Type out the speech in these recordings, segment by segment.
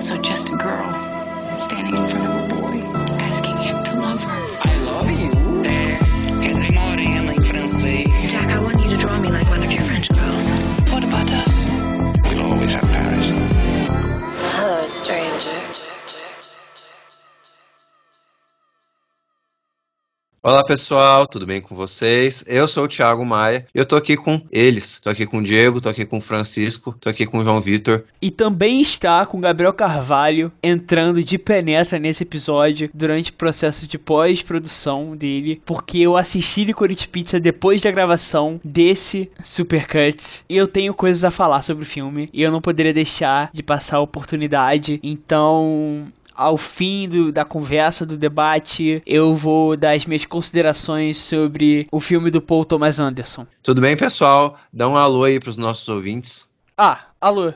also just a girl standing in front of Olá pessoal, tudo bem com vocês? Eu sou o Thiago Maia e eu tô aqui com eles. Tô aqui com o Diego, tô aqui com o Francisco, tô aqui com o João Vitor. E também está com o Gabriel Carvalho entrando de penetra nesse episódio durante o processo de pós-produção dele, porque eu assisti Licorice Pizza depois da gravação desse Supercuts e eu tenho coisas a falar sobre o filme e eu não poderia deixar de passar a oportunidade. Então, ao fim do, da conversa, do debate, eu vou dar as minhas considerações sobre o filme do Paul Thomas Anderson. Tudo bem, pessoal? Dá um alô aí pros nossos ouvintes. Ah, alô.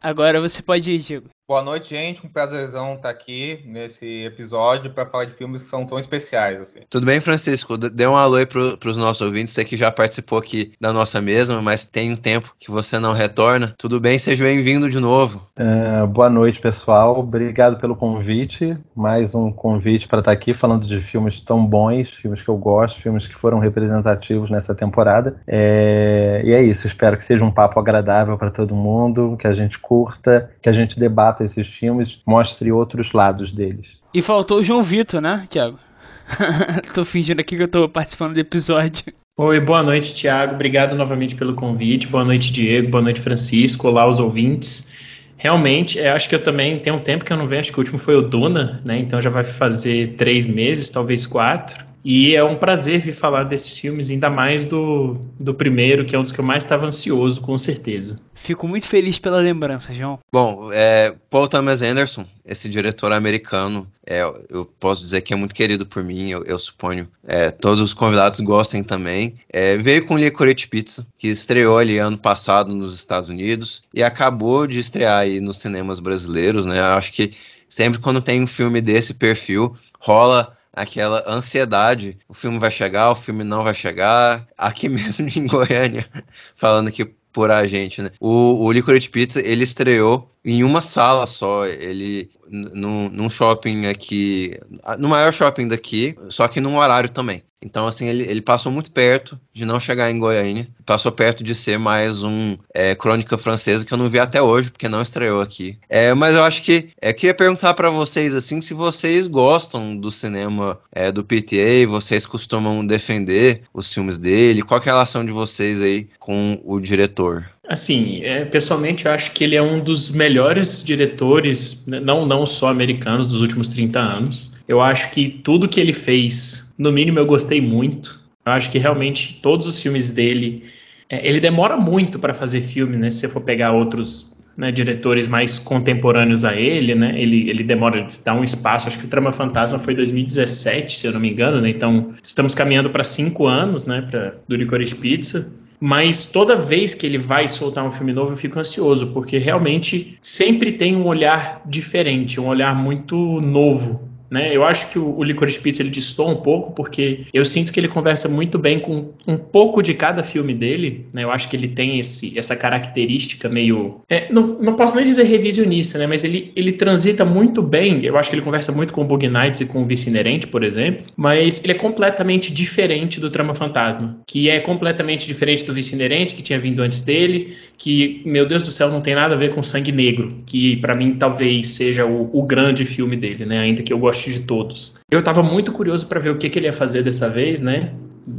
Agora você pode ir, Diego. Boa noite, gente. Um prazerzão estar aqui nesse episódio para falar de filmes que são tão especiais. Assim. Tudo bem, Francisco? Dê um alô aí pro, pros nossos ouvintes. Você que já participou aqui da nossa mesa, mas tem um tempo que você não retorna. Tudo bem? Seja bem-vindo de novo. É, boa noite, pessoal. Obrigado pelo convite. Mais um convite para estar aqui falando de filmes tão bons, filmes que eu gosto, filmes que foram representativos nessa temporada. É, e é isso. Espero que seja um papo agradável para todo mundo, que a gente curta, que a gente debata esses filmes, mostre outros lados deles. E faltou o João Vitor, né, Thiago? tô fingindo aqui que eu tô participando do episódio. Oi, boa noite, Thiago. Obrigado novamente pelo convite. Boa noite, Diego. Boa noite, Francisco. Olá, os ouvintes. Realmente, eu acho que eu também tem um tempo que eu não venho. Acho que o último foi o Duna, né? Então já vai fazer três meses, talvez quatro. E é um prazer vir falar desses filmes, ainda mais do, do primeiro, que é um dos que eu mais estava ansioso, com certeza. Fico muito feliz pela lembrança, João. Bom, é, Paul Thomas Anderson, esse diretor americano, é, eu posso dizer que é muito querido por mim, eu, eu suponho. É, todos os convidados gostem também. É, veio com Licorice Pizza, que estreou ali ano passado nos Estados Unidos e acabou de estrear aí nos cinemas brasileiros, né? Eu acho que sempre quando tem um filme desse perfil, rola aquela ansiedade. O filme vai chegar, o filme não vai chegar. Aqui mesmo em Goiânia, falando aqui por a gente, né? O, o Licorice Pizza, ele estreou em uma sala só, ele num, num shopping aqui, no maior shopping daqui, só que num horário também. Então, assim, ele, ele passou muito perto de não chegar em Goiânia, passou perto de ser mais um é, Crônica Francesa que eu não vi até hoje, porque não estreou aqui. É, mas eu acho que é, queria perguntar para vocês, assim, se vocês gostam do cinema é, do PTA, vocês costumam defender os filmes dele, qual é a relação de vocês aí com o diretor? Assim, é, pessoalmente eu acho que ele é um dos melhores diretores, né, não, não só americanos, dos últimos 30 anos. Eu acho que tudo que ele fez, no mínimo eu gostei muito. Eu acho que realmente todos os filmes dele. É, ele demora muito para fazer filme, né? Se você for pegar outros né, diretores mais contemporâneos a ele, né? Ele, ele demora, dá um espaço. Acho que o Trama Fantasma foi 2017, se eu não me engano, né? Então estamos caminhando para cinco anos, né? Para do Licorice Pizza. Mas toda vez que ele vai soltar um filme novo, eu fico ansioso, porque realmente sempre tem um olhar diferente, um olhar muito novo. Né? Eu acho que o, o Licorice Pizza ele distorce um pouco, porque eu sinto que ele conversa muito bem com um pouco de cada filme dele. Né? Eu acho que ele tem esse, essa característica meio. É, não, não posso nem dizer revisionista, né? mas ele, ele transita muito bem. Eu acho que ele conversa muito com o Bug Nights e com o Vice Inerente, por exemplo, mas ele é completamente diferente do Trama Fantasma, que é completamente diferente do Vice Inerente, que tinha vindo antes dele, que, meu Deus do céu, não tem nada a ver com Sangue Negro, que para mim talvez seja o, o grande filme dele, né? ainda que eu goste de todos. Eu estava muito curioso para ver o que, que ele ia fazer dessa vez, né?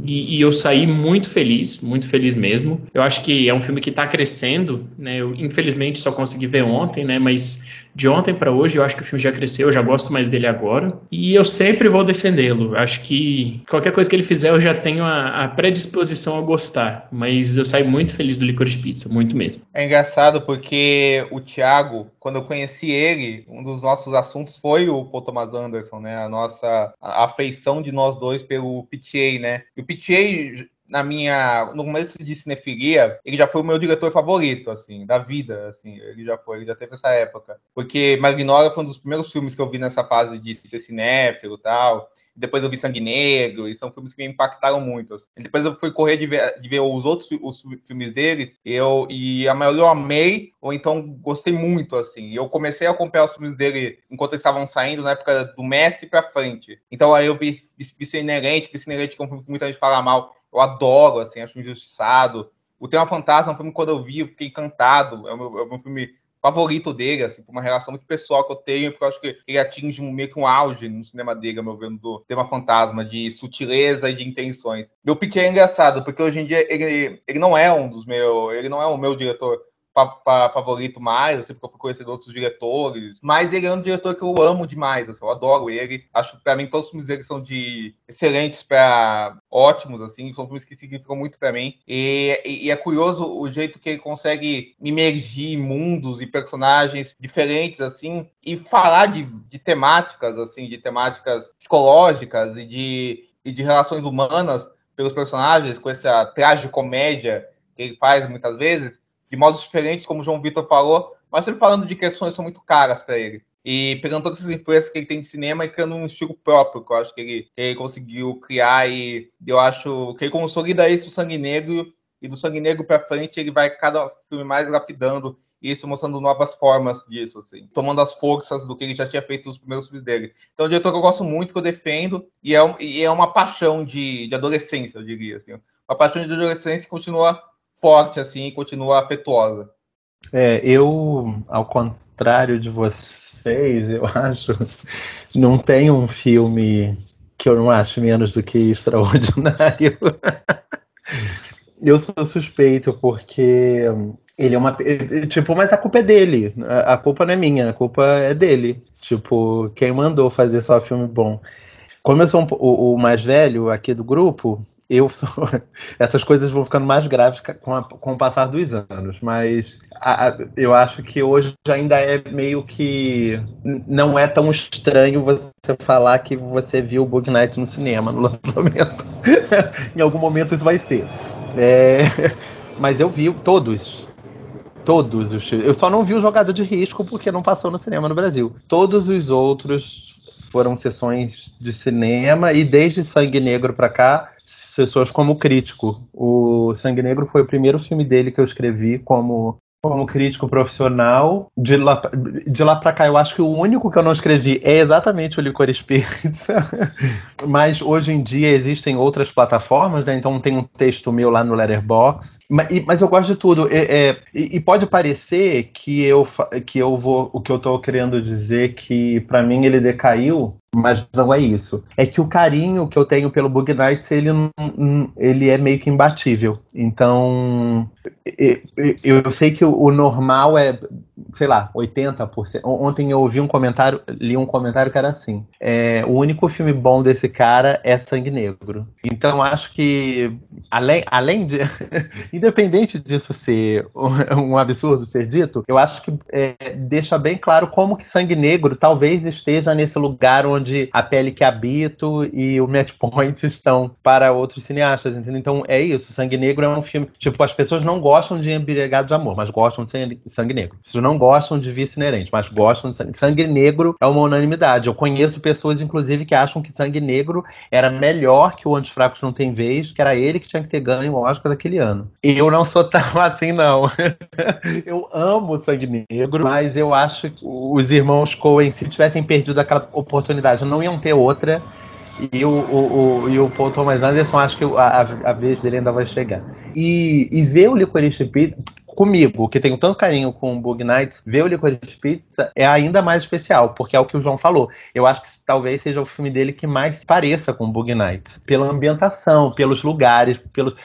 E, e, eu saí muito feliz, muito feliz mesmo. Eu acho que é um filme que está crescendo, né? Eu infelizmente só consegui ver ontem, né? Mas de ontem para hoje eu acho que o filme já cresceu, eu já gosto mais dele agora. E eu sempre vou defendê-lo. Acho que qualquer coisa que ele fizer eu já tenho a, a, predisposição a gostar. Mas eu saí muito feliz do Licorice Pizza, muito mesmo. É engraçado porque o Thiago, quando eu conheci ele, um dos nossos assuntos foi o Paul Thomas Anderson, né? A nossa afeição de nós dois pelo PTA, né? O PTA na minha no começo de cinefilia, ele já foi o meu diretor favorito assim, da vida, assim, ele já foi, ele já teve essa época. Porque Magnolia foi um dos primeiros filmes que eu vi nessa fase de ser cinéfilo e tal. Depois eu vi Sangue Negro, e são filmes que me impactaram muito. Assim. Depois eu fui correr de ver, de ver os outros os filmes deles, eu, e a maioria eu amei, ou então gostei muito, assim. Eu comecei a acompanhar os filmes dele enquanto eles estavam saindo, na época do Mestre pra frente. Então aí eu vi Vice Inerente, Vice Inerente que é um filme que muita gente fala mal, eu adoro, assim, acho injustiçado. O Tema Fantasma é um filme que quando eu vi, eu fiquei encantado. É meu, é filme favorito dele, assim, por uma relação muito pessoal que eu tenho, porque eu acho que ele atinge um, meio que um auge no cinema dele, meu ver, do tema fantasma, de sutileza e de intenções. Meu pitch é engraçado, porque hoje em dia ele, ele não é um dos meus, ele não é o meu diretor favorito mais, assim, porque eu fui conhecer outros diretores. Mas ele é um diretor que eu amo demais, assim, eu adoro ele. Acho que pra mim todos os filmes dele são de excelentes para ótimos, assim, são filmes que significam muito para mim. E, e, e, é curioso o jeito que ele consegue imergir mundos e personagens diferentes, assim, e falar de, de temáticas, assim, de temáticas psicológicas e de, e de relações humanas pelos personagens, com essa traje comédia que ele faz muitas vezes de modos diferentes, como o João Vitor falou, mas sempre falando de questões que são muito caras para ele. E pegando todas essas influências que ele tem de cinema e criando um estilo próprio, que eu acho que ele, que ele conseguiu criar. E eu acho que ele consolida isso do Sangue Negro, e do Sangue Negro para frente ele vai cada filme mais lapidando isso, mostrando novas formas disso, assim, tomando as forças do que ele já tinha feito nos primeiros filmes dele. Então, é um diretor que eu gosto muito, que eu defendo, e é, um, e é uma paixão de, de adolescência, eu diria, assim. Uma paixão de adolescência que continua forte assim e continua afetuosa. É, eu, ao contrário de vocês, eu acho, não tem um filme que eu não acho menos do que extraordinário. eu sou suspeito porque ele é uma. Tipo, mas a culpa é dele. A culpa não é minha, a culpa é dele. Tipo, quem mandou fazer só filme bom. Como eu sou um, o, o mais velho aqui do grupo, eu sou... essas coisas vão ficando mais graves com, a, com o passar dos anos, mas a, a, eu acho que hoje ainda é meio que não é tão estranho você falar que você viu Bug Nights no cinema no lançamento. em algum momento isso vai ser. É... mas eu vi todos. Todos os Eu só não vi o Jogada de Risco porque não passou no cinema no Brasil. Todos os outros foram sessões de cinema e desde Sangue Negro para cá pessoas como crítico. O Sangue Negro foi o primeiro filme dele que eu escrevi como como crítico profissional. De lá, de lá pra cá, eu acho que o único que eu não escrevi é exatamente o Licorice Pizza. Mas hoje em dia existem outras plataformas, né? Então tem um texto meu lá no Letterboxd. Mas, eu gosto de tudo. É, é, e, pode parecer que eu, que eu vou. O que eu tô querendo dizer que para mim ele decaiu mas não é isso. É que o carinho que eu tenho pelo Bug Nights, ele, ele é meio que imbatível. Então, eu sei que o normal é, sei lá, 80%. Ontem eu ouvi um comentário, li um comentário que era assim: é, o único filme bom desse cara é Sangue Negro. Então, acho que, além, além de. independente disso ser um absurdo ser dito, eu acho que é, deixa bem claro como que Sangue Negro talvez esteja nesse lugar onde A Pele que Habito e o Match Point estão para outros cineastas, entendeu? Então é isso, Sangue Negro é um filme, tipo, as pessoas não gostam de Embriagado de Amor, mas gostam de Sangue Negro. Pessoas não gostam de Vice Inerente, mas gostam de Sangue Sangue Negro é uma unanimidade. Eu conheço pessoas, inclusive, que acham que Sangue Negro era melhor que o Antes Fracos Não Tem Vez, que era ele que tinha que ter ganho o Oscar daquele ano. Eu não sou tão assim, não. eu amo Sangue Negro, mas eu acho que os irmãos Coen, se tivessem perdido aquela oportunidade não iam ter outra. E o, o, o, e o Paul Thomas Anderson, acho que a, a vez dele ainda vai chegar. E, e ver o Licorice Pizza, comigo, que tenho tanto carinho com o Bug Nights, ver o Licorice Pizza é ainda mais especial, porque é o que o João falou. Eu acho que talvez seja o filme dele que mais pareça com o Bug Nights. Pela ambientação, pelos lugares, pelo,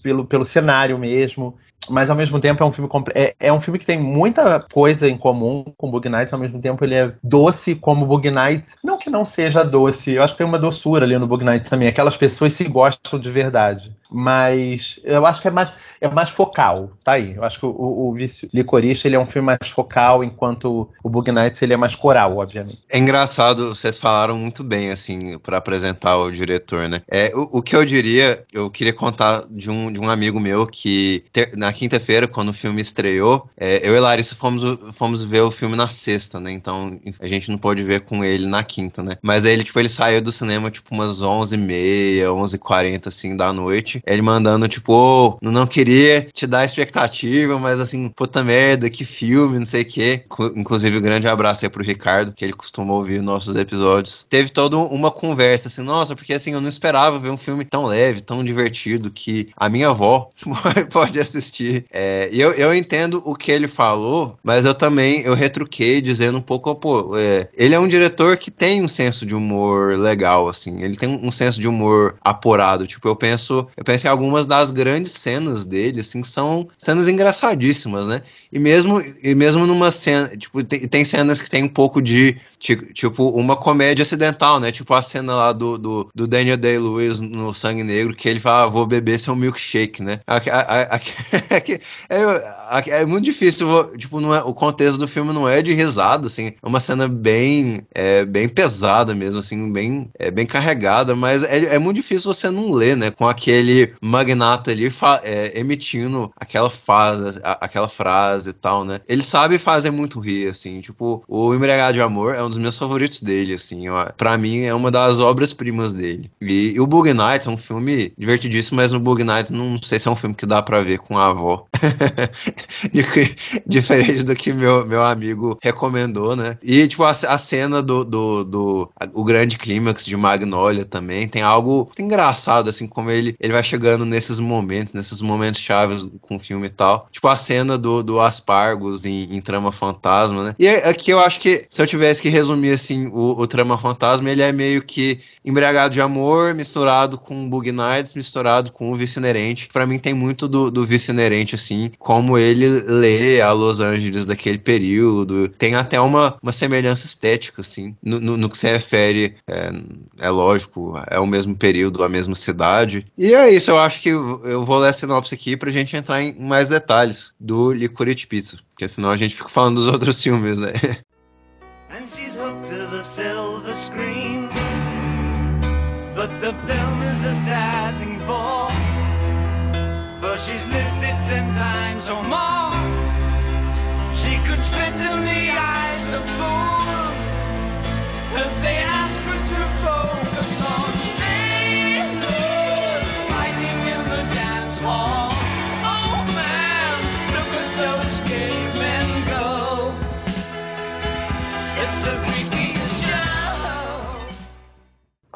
pelo, pelo cenário mesmo mas ao mesmo tempo é um filme é, é, um filme que tem muita coisa em comum com Bug Nights, ao mesmo tempo ele é doce como Bug Nights. Não que não seja doce, eu acho que tem uma doçura ali no Bug Nights também. Aquelas pessoas se gostam de verdade. Mas eu acho que é mais, é mais focal, tá aí. Eu acho que o, o, o Licorice ele é um filme mais focal, enquanto o Bug Nights ele é mais coral, obviamente. É engraçado, vocês falaram muito bem, assim, para apresentar o diretor, né? É, o, o, que eu diria, eu queria contar de um, de um amigo meu que na quinta-feira, quando o filme estreou, é, eu e Larissa fomos, fomos ver o filme na sexta, né? Então a gente não pôde ver com ele na quinta, né? Mas ele, tipo, ele saiu do cinema, tipo, umas 11h30, 11h40, assim, da noite. Ele mandando, tipo, oh, não queria te dar expectativa, mas assim, puta merda, que filme, não sei o quê. Inclusive, um grande abraço aí pro Ricardo, que ele costuma ouvir nossos episódios. Teve toda uma conversa, assim, nossa, porque assim, eu não esperava ver um filme tão leve, tão divertido, que a minha avó pode assistir. É, e eu, eu entendo o que ele falou, mas eu também, eu retruquei dizendo um pouco, pô, é, ele é um diretor que tem um senso de humor legal, assim, ele tem um senso de humor apurado, tipo, eu penso, eu penso em algumas das grandes cenas dele, assim, são cenas engraçadíssimas, né? E mesmo, e mesmo numa cena, tipo, tem, tem cenas que tem um pouco de Tipo, uma comédia acidental, né? Tipo a cena lá do, do, do Daniel Day-Lewis no Sangue Negro, que ele fala, ah, vou beber seu milkshake, né? É, é, muito difícil, tipo, não é, o contexto do filme não é de risada, assim, é uma cena bem, é, bem pesada mesmo, assim, bem, é, bem carregada, mas é, é muito difícil você não ler, né? Com aquele magnata ali é, emitindo aquela frase, aquela frase e tal, né? Ele sabe fazer muito rir, assim, tipo, o Embriagado de Amor é um dos meus favoritos dele, assim. para mim é uma das obras-primas dele. E, e, o Bug Nights é um filme divertidíssimo, mas no Bug Nights não sei se é um filme que dá para ver com a avó. Diferente do que meu, meu amigo recomendou, né? E, tipo, a, a cena do, do, do a, o grande clímax de Magnolia também tem algo engraçado, assim, como ele, ele vai chegando nesses momentos, nesses momentos chaves com o filme e tal. Tipo, a cena do, do Aspargos em, em Trama Fantasma, né? E aqui eu acho que se eu tivesse que resumir assim o, o, Trama Fantasma, ele é meio que embriagado de amor, misturado com Bug Nights, misturado com o Vice Inerente. Para mim tem muito do, do Vice Inerente, assim, como ele lê a Los Angeles daquele período. Tem até uma, uma semelhança estética, assim, no, no, no que se refere, é, é, lógico, é o mesmo período, a mesma cidade. E é isso, eu acho que eu vou ler a sinopse aqui pra gente entrar em mais detalhes do Licorice Pizza, porque senão a gente fica falando dos outros filmes, né?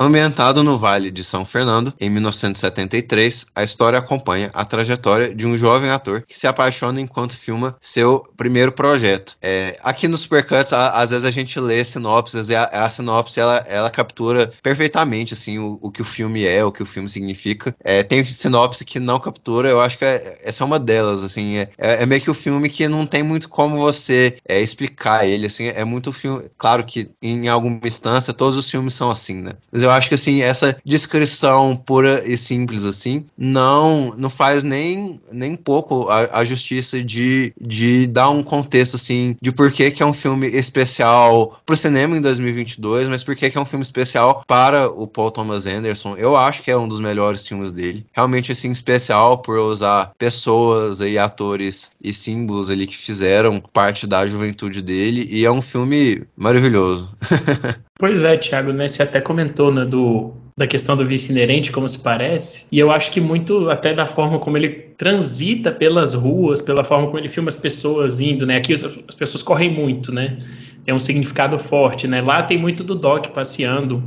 Ambientado no Vale de São Fernando, em 1973, a história acompanha a trajetória de um jovem ator que se apaixona enquanto filma seu primeiro projeto. É, aqui no Supercuts, a, às vezes a gente lê sinopses e a, a sinopse ela, ela captura perfeitamente assim o, o, que o filme é, o que o filme significa. É, tem sinopse que não captura, eu acho que é, essa é uma delas. Assim, é, é, é meio que o um filme que não tem muito como você é, explicar ele. Assim, é muito filme. Claro que em alguma instância todos os filmes são assim, né? Mas eu acho que assim, essa descrição pura e simples assim, não não faz nem, nem pouco a, a justiça de, de dar um contexto assim de por que, que é um filme especial pro cinema em 2022, mas por que, que é um filme especial para o Paul Thomas Anderson. Eu acho que é um dos melhores filmes dele. Realmente assim especial por usar pessoas e atores e símbolos ali que fizeram parte da juventude dele e é um filme maravilhoso. Pois é, Thiago, né? Você até comentou né, do, da questão do vice inerente, como se parece, e eu acho que muito até da forma como ele transita pelas ruas, pela forma como ele filma as pessoas indo, né? Aqui as pessoas correm muito, né? Tem um significado forte, né? Lá tem muito do Doc passeando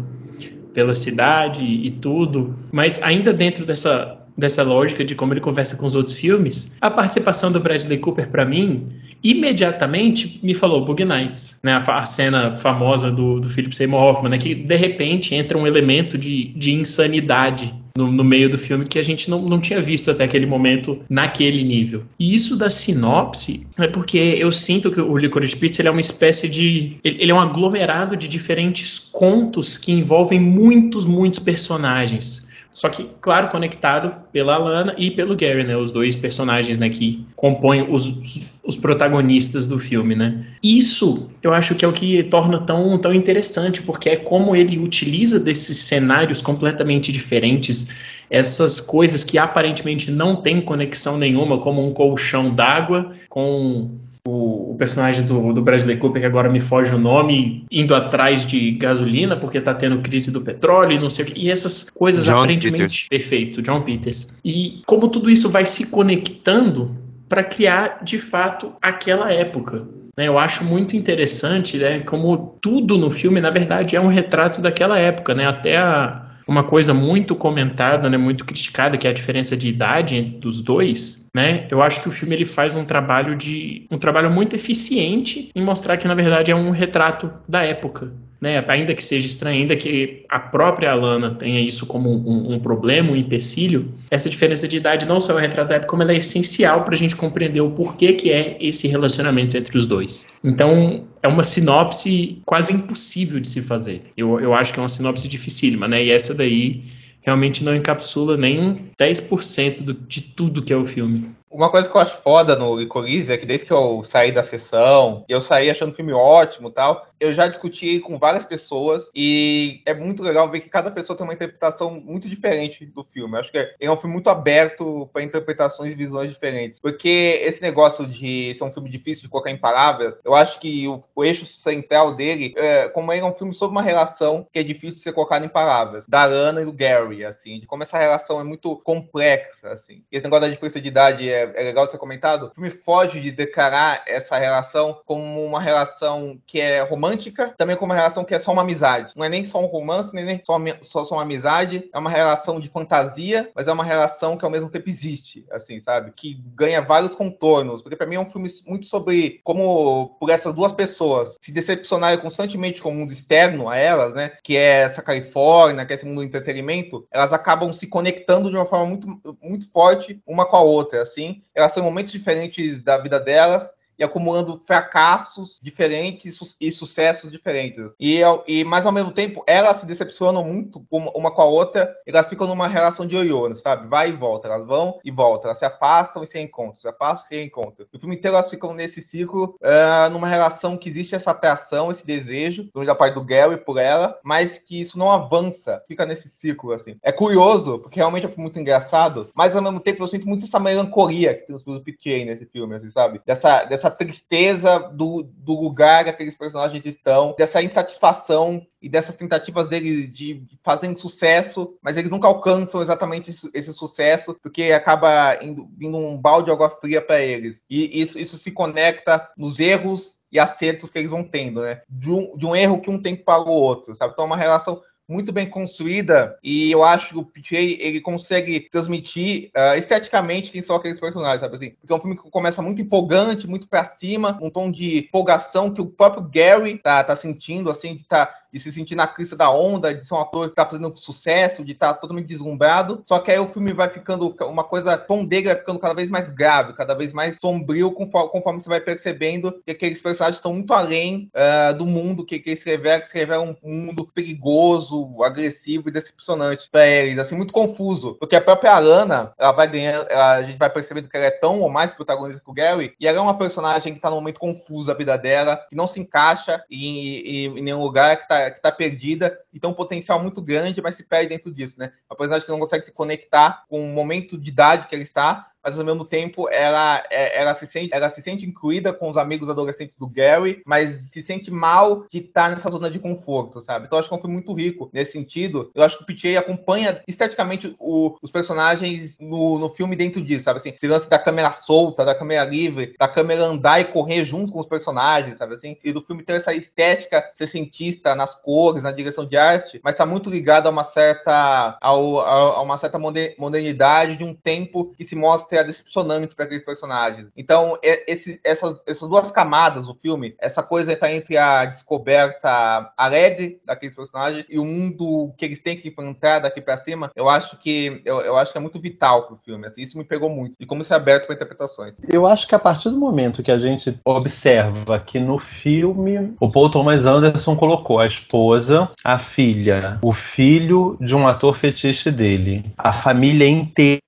pela cidade e tudo, mas ainda dentro dessa dessa lógica de como ele conversa com os outros filmes, a participação do Bradley Cooper para mim imediatamente me falou Bug Nights, né? A, a cena famosa do, do Philip Seymour Hoffman, né? Que de repente entra um elemento de, de insanidade no, no, meio do filme que a gente não, não tinha visto até aquele momento naquele nível. E isso da sinopse é porque eu sinto que o Licorice Pizza é uma espécie de... Ele é um aglomerado de diferentes contos que envolvem muitos, muitos personagens Só que, claro, conectado pela Alana e pelo Gary, né? Os dois personagens, né, que compõem os, os protagonistas do filme, né? Isso, eu acho que é o que torna tão, tão interessante, porque é como ele utiliza desses cenários completamente diferentes, essas coisas que aparentemente não têm conexão nenhuma, como um colchão d'água com o, o, personagem do, do Bradley Cooper, que agora me foge o nome, indo atrás de gasolina porque tá tendo crise do petróleo e não sei o que. E essas coisas John aparentemente. Perfeito, John Peters. E como tudo isso vai se conectando para criar de fato aquela época. né? Eu acho muito interessante, né, como tudo no filme, na verdade, é um retrato daquela época, né? Até a, uma coisa muito comentada, né, muito criticada, que é a diferença de idade dos dois, né? Eu acho que o filme ele faz um trabalho de um trabalho muito eficiente em mostrar que na verdade é um retrato da época, né? Ainda que seja estranho, ainda que a própria Alana tenha isso como um, um problema, um empecilho, essa diferença de idade não só é um retrato da época, como ela é essencial para a gente compreender o porquê que é esse relacionamento entre os dois. Então, é uma sinopse quase impossível de se fazer. Eu, eu acho que é uma sinopse dificílima, né? E essa daí realmente não encapsula nem 10% do, de tudo que é o filme. Uma coisa que eu acho foda no Licorice é que desde que eu saí da sessão, eu saí achando o filme ótimo e tal, eu já discuti com várias pessoas e é muito legal ver que cada pessoa tem uma interpretação muito diferente do filme. Eu acho que é um filme muito aberto para interpretações e visões diferentes. Porque esse negócio de ser um filme difícil de colocar em palavras, eu acho que o, o eixo central dele, é, como ele é um filme sobre uma relação que é difícil de ser colocada em palavras, da Lana e do Gary, assim, de como essa relação é muito complexa, assim. Esse negócio da diferença de idade é é, legal ser comentado, o filme foge de declarar essa relação como uma relação que é romântica, também como uma relação que é só uma amizade. Não é nem só um romance, nem só, só, só uma amizade, é uma relação de fantasia, mas é uma relação que ao mesmo tempo existe, assim, sabe? Que ganha vários contornos, porque para mim é um filme muito sobre como, por essas duas pessoas se decepcionarem constantemente com o mundo externo a elas, né? Que é essa Califórnia, que é esse mundo do entretenimento, elas acabam se conectando de uma forma muito, muito forte uma com a outra, assim, elas têm momentos diferentes da vida delas e acumulando fracassos diferentes e sucessos diferentes. E, e mas ao mesmo tempo, elas se decepcionam muito uma com a outra, elas ficam numa relação de ioiô, sabe? Vai e volta, elas vão e voltam, elas se afastam e se encontram, se afastam e se encontram. O filme inteiro elas ficam nesse ciclo, uh, numa relação que existe essa atração, esse desejo, da parte do Gary por ela, mas que isso não avança, fica nesse ciclo, assim. É curioso, porque realmente é muito engraçado, mas ao mesmo tempo eu sinto muito essa melancolia que tem os PTA nesse filme, assim, sabe? Dessa, dessa tristeza do, do lugar que aqueles personagens estão, dessa insatisfação e dessas tentativas deles de fazerem sucesso, mas eles nunca alcançam exatamente esse, sucesso, porque acaba indo, vindo um balde de água fria para eles. E isso, isso se conecta nos erros e acertos que eles vão tendo, né? De um, de um erro que um tem para o outro, sabe? Então é uma relação muito bem construída e eu acho que o PJ ele consegue transmitir uh, esteticamente quem são aqueles personagens, sabe assim? Porque é um filme que começa muito empolgante, muito para cima, um tom de empolgação que o próprio Gary tá, tá sentindo, assim, de tá de se sentir na crista da onda, de ser um ator que tá fazendo sucesso, de estar tá totalmente deslumbrado. Só que aí o filme vai ficando uma coisa, o tom dele ficando cada vez mais grave, cada vez mais sombrio, conforme, conforme você vai percebendo que aqueles personagens estão muito além uh, do mundo que, que escreveram, que escreveram um mundo perigoso, agressivo e decepcionante para eles, assim, muito confuso. Porque a própria Alana, ela vai ganhando, ela, a gente vai percebendo que ela é tão ou mais protagonista que o Gary, e ela é uma personagem que tá num momento confuso da vida dela, que não se encaixa em, em, em nenhum lugar, que tá que está perdida e tem um potencial muito grande, mas se perde dentro disso, né? A personagem que não consegue se conectar com o momento de idade que ela está, mas ao mesmo tempo ela, é, ela, se sente, ela se sente incluída com os amigos adolescentes do Gary, mas se sente mal de estar nessa zona de conforto, sabe? Então acho que é um filme muito rico nesse sentido. Eu acho que o PJ acompanha esteticamente o, os personagens no, no filme dentro disso, sabe? Assim, esse lance da câmera solta, da câmera livre, da câmera andar e correr junto com os personagens, sabe assim? E do filme ter essa estética cientista nas cores, na direção de arte, mas tá muito ligado a uma certa, a, a uma certa modernidade de um tempo que se mostra ser decepcionante para aqueles personagens. Então, é, esse, essas, essas duas camadas do filme, essa coisa está entre a descoberta alegre daqueles personagens e o mundo que eles têm que enfrentar daqui para cima, eu acho que eu, eu, acho que é muito vital pro filme. Assim, isso me pegou muito. E como isso é aberto para interpretações. Eu acho que a partir do momento que a gente observa que no filme o Paul Thomas Anderson colocou a esposa, a filha, o filho de um ator fetiche dele, a família inteira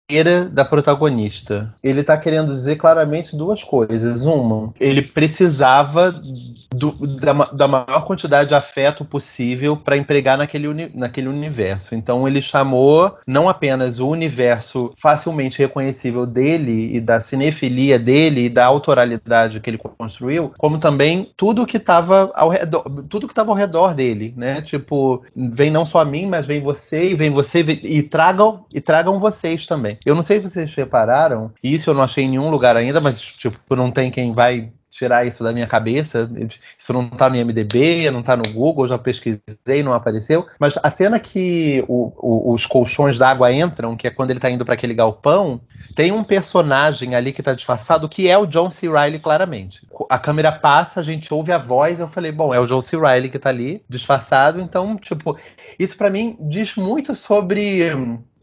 da protagonista. Ele está querendo dizer claramente duas coisas. Uma, ele precisava do, da, da, maior quantidade de afeto possível para empregar naquele, uni, naquele universo. Então ele chamou não apenas o universo facilmente reconhecível dele e da cinefilia dele e da autoralidade que ele construiu, como também tudo que estava ao redor, tudo que estava ao redor dele, né? Tipo, vem não só a mim, mas vem você e vem você e tragam e tragam vocês também. Eu não sei se vocês repararam, isso eu não achei em nenhum lugar ainda, mas tipo, não tem quem vai tirar isso da minha cabeça. Isso não tá no IMDB, não tá no Google, já pesquisei, não apareceu. Mas a cena que o, o, os colchões d'água entram, que é quando ele tá indo para aquele galpão, tem um personagem ali que tá disfarçado que é o John C. Riley, claramente. A câmera passa, a gente ouve a voz, eu falei, bom, é o John C. Riley que tá ali, disfarçado, então, tipo, isso para mim diz muito sobre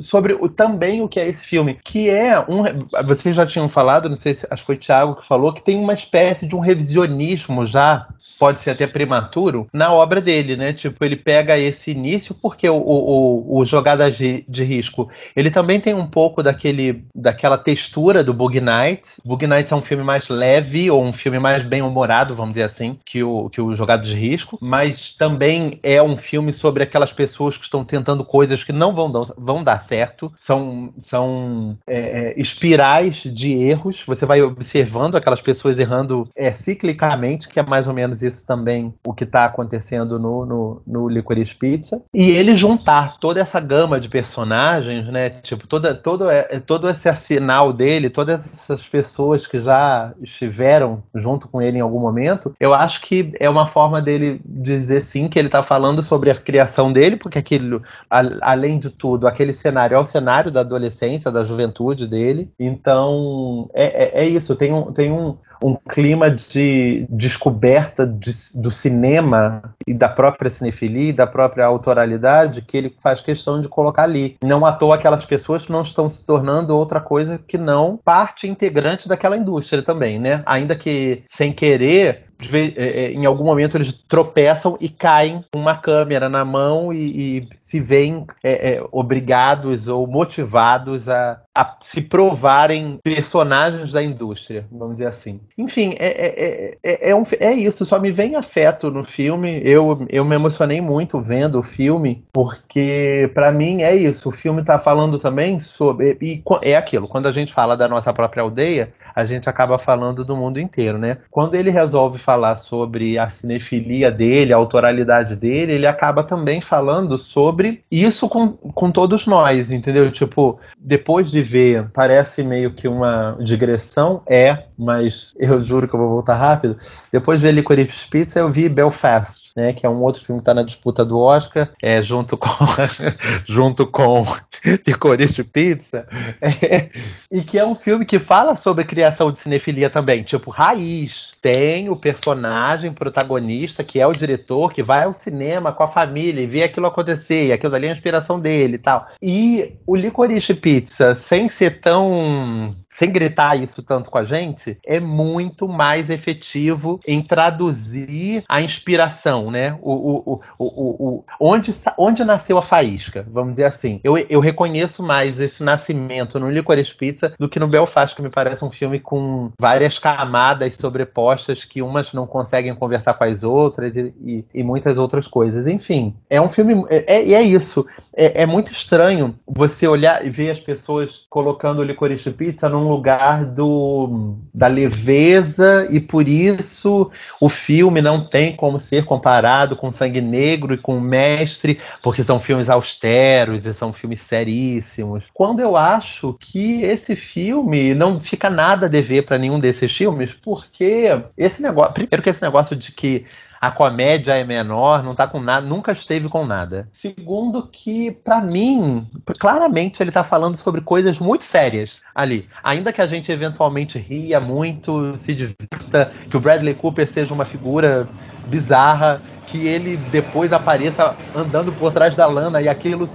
sobre o, também o que é esse filme, que é um. Vocês já tinham falado, não sei se acho que foi o Thiago que falou, que tem uma espécie de um revisionismo já pode ser até prematuro, na obra dele, né? Tipo, ele pega esse início, porque o, o, o Jogada de, de, Risco, ele também tem um pouco daquele, daquela textura do Bug Night. Bug Night é um filme mais leve, ou um filme mais bem-humorado, vamos dizer assim, que o, que o Jogada de Risco, mas também é um filme sobre aquelas pessoas que estão tentando coisas que não vão, vão dar certo, são, são é, é, espirais de erros, você vai observando aquelas pessoas errando é, ciclicamente, que é mais ou menos isso também o que está acontecendo no, no, no Licorice Pizza. E ele juntar toda essa gama de personagens, né? Tipo, toda, todo, é, todo esse arsenal dele, todas essas pessoas que já estiveram junto com ele em algum momento, eu acho que é uma forma dele dizer sim que ele está falando sobre a criação dele, porque aquilo, a, além de tudo, aquele cenário é o cenário da adolescência, da juventude dele. Então, é, é, é isso. Tem um, tem um, um clima de descoberta de, do cinema e da própria cinefilia e da própria autoralidade que ele faz questão de colocar ali. Não à toa aquelas pessoas não estão se tornando outra coisa que não parte integrante daquela indústria também, né? Ainda que sem querer, é, é, em algum momento eles tropeçam e caem com uma câmera na mão e, e se veem é, é, obrigados ou motivados a, a, se provarem personagens da indústria, vamos dizer assim. Enfim, é, é, é, um, é, isso, só me vem afeto no filme. Eu, eu me emocionei muito vendo o filme, porque para mim é isso. O filme está falando também sobre. E é aquilo, quando a gente fala da nossa própria aldeia, a gente acaba falando do mundo inteiro, né? Quando ele resolve falar sobre a cinefilia dele, a autoralidade dele, ele acaba também falando sobre isso com, com todos nós, entendeu? Tipo, depois de ver, parece meio que uma digressão, é, mas eu juro que eu vou voltar rápido. Depois de ver Licorice Pizza, eu vi Belfast, né, que é um outro filme que está na disputa do Oscar, é, junto com junto com Licorice Pizza, é, e que é um filme que fala sobre criação de cinefilia também, tipo raiz. Tem o personagem protagonista, que é o diretor, que vai ao cinema com a família e vê aquilo acontecer, e aquilo ali é a inspiração dele e tal. E o Licorice Pizza, sem ser tão sem gritar isso tanto com a gente, é muito mais efetivo em traduzir a inspiração, né? O, o, o, o, onde, onde nasceu a faísca, vamos dizer assim. Eu, eu reconheço mais esse nascimento no Licorice Pizza do que no Belfast, que me parece um filme com várias camadas sobrepostas que umas não conseguem conversar com as outras e, e, e muitas outras coisas. Enfim, é um filme. É, é, é isso. É, é muito estranho você olhar e ver as pessoas colocando o Licorice Pizza num lugar do, da leveza e por isso o filme não tem como ser comparado com Sangue Negro e com Mestre, porque são filmes austeros e são filmes seríssimos. Quando eu acho que esse filme não fica nada a dever para nenhum desses filmes, porque esse negócio, primeiro que esse negócio de que a comédia é menor, não tá com nada, nunca esteve com nada. Segundo que, para mim, claramente ele tá falando sobre coisas muito sérias ali. Ainda que a gente eventualmente ria muito, se divirta, que o Bradley Cooper seja uma figura bizarra, que ele depois apareça andando por trás da lana e aquilo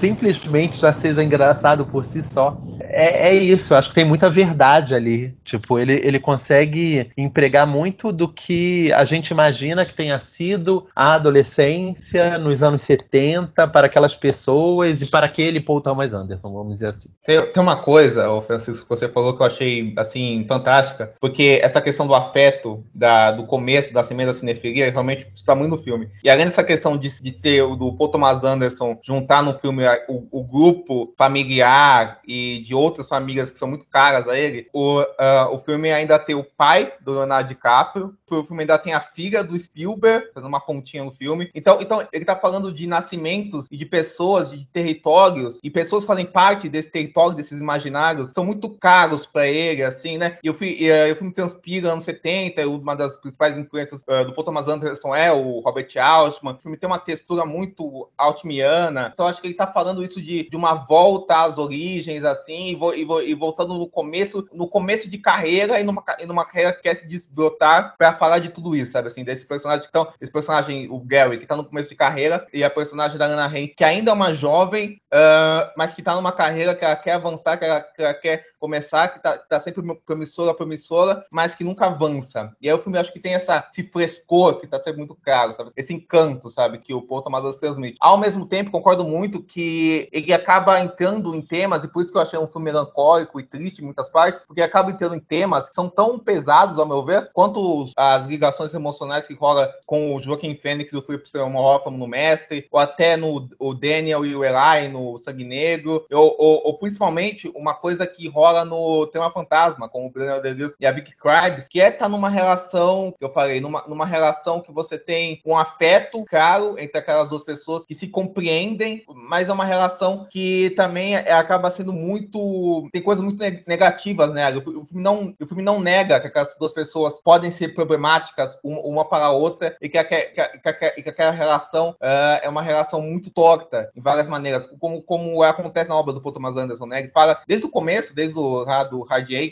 simplesmente já seja engraçado por si só. É, é, isso, acho que tem muita verdade ali. Tipo, ele, ele consegue empregar muito do que a gente imagina que tenha sido a adolescência nos anos 70 para aquelas pessoas e para aquele Paul Thomas Anderson, vamos dizer assim. Tem, tem uma coisa, Francisco, que você falou que eu achei assim fantástica, porque essa questão do afeto da, do começo da semente da cinefilia realmente está muito no filme. E além dessa questão de, de ter o do Paul Thomas Anderson juntar no filme o, o grupo familiar e de outras famílias que são muito caras a ele, o, uh, o filme ainda tem o pai do Leonardo DiCaprio, o filme ainda tem a filha do Spielberg, fazendo uma pontinha no filme. Então, então ele tá falando de nascimentos e de pessoas, de territórios, e pessoas fazem parte desse território, desses imaginários, são muito caros para ele, assim, né? E o, e, uh, o filme transpira anos 70, uma das principais influências uh, do Paul Thomas Anderson é o Robert Altman. O filme tem uma textura muito altmiana. Então, acho que ele tá falando isso de, de uma volta às origens, assim, e, e, e voltando no começo, no começo de carreira e numa, e numa carreira que quer se desbrotar para falar de tudo isso, sabe? Assim, desse personagem que tão, esse personagem, o Gary, que tá no começo de carreira, e a personagem da Ana Ren, que ainda é uma jovem, uh, mas que tá numa carreira que ela quer avançar, que ela, que ela quer começar, que tá, tá, sempre promissora, promissora, mas que nunca avança. E aí o filme acho que tem essa, esse frescor que tá sempre muito claro, sabe? Esse encanto, sabe? Que o Paul Thomas transmite. Ao mesmo tempo, concordo muito que ele acaba entrando em temas, e por isso que eu achei um filme melancólico e triste em muitas partes, porque acaba entrando em temas que são tão pesados, ao meu ver, quanto as ligações emocionais que rola com o Joaquim Fênix o Philip Seymour Hoffman no Mestre, ou até no o Daniel e o Eli no Sangue Negro, ou, ou, ou principalmente uma coisa que rola rola no Tema Fantasma, com o Daniel day e a Vicky Kriegs, que é estar tá numa relação, que eu falei, numa, numa relação que você tem um afeto claro entre aquelas duas pessoas que se compreendem, mas é uma relação que também é, acaba sendo muito. tem coisas muito negativas, né? O filme não, o filme não nega que aquelas duas pessoas podem ser problemáticas uma para a outra e que, a, que, a, que, que aquela relação uh, é uma relação muito torta em várias maneiras, como, como acontece na obra do Paul Thomas Anderson, né? Ele fala desde o começo, desde do, do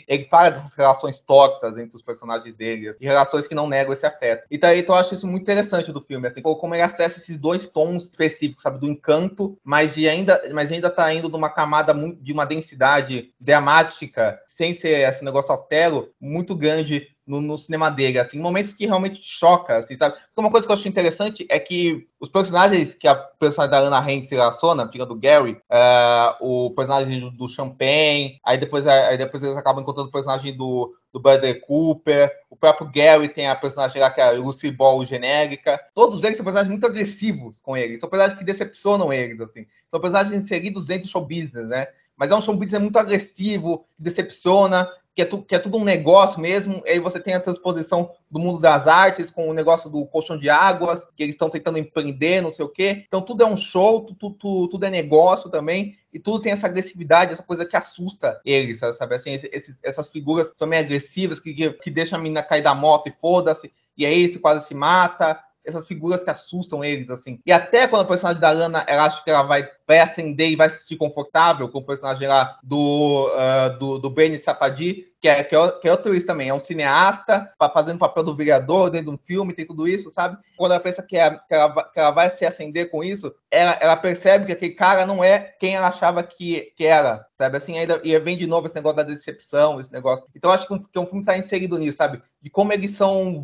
ele fala dessas relações tóxicas entre os personagens dele, e relações que não negam esse afeto. Então, então eu acho isso muito interessante do filme, assim, como ele acessa esses dois tons específicos, sabe, do encanto, mas de ainda, mas ainda tá indo de uma camada de uma densidade dramática, sem ser esse negócio altero, muito grande no, no, cinema dele, assim, momentos que realmente choca, assim, sabe? Porque uma coisa que eu acho interessante é que os personagens que a personagem da Ana Hand se relaciona, fica do Gary, uh, o personagem do, do Champagne, aí depois, aí depois eles acabam encontrando o personagem do, do Bradley Cooper, o próprio Gary tem a personagem lá que é a Lucy Ball genérica, todos eles são personagens muito agressivos com ele, são personagens que decepcionam eles, assim, são personagens inseridos dentro do show business, né? Mas é um show business muito agressivo, que decepciona, que é, tu, que é tudo um negócio mesmo. Aí você tem a transposição do mundo das artes com o negócio do colchão de águas, que eles estão tentando empreender, não sei o quê. Então tudo é um show, tudo, tudo, tudo é negócio também. E tudo tem essa agressividade, essa coisa que assusta eles, sabe? Assim, esses, essas figuras também agressivas que, que deixam a menina cair da moto e foda-se. E aí se quase se mata essas figuras que assustam eles, assim. E até quando a personagem da Lana, ela acha que ela vai, vai acender e vai se sentir confortável com o personagem lá do, uh, do, do Benny Safadi, que é, que, é, que é outro isso também, é um cineasta, fazendo o papel do vereador dentro de um filme, tem tudo isso, sabe? Quando ela pensa que, é, que, ela, que ela vai se acender com isso, ela, ela percebe que aquele cara não é quem ela achava que, que era, sabe? Assim, ainda, e vem de novo esse negócio da decepção, esse negócio. Então, acho que um, que um filme está inserido nisso, sabe? De como eles são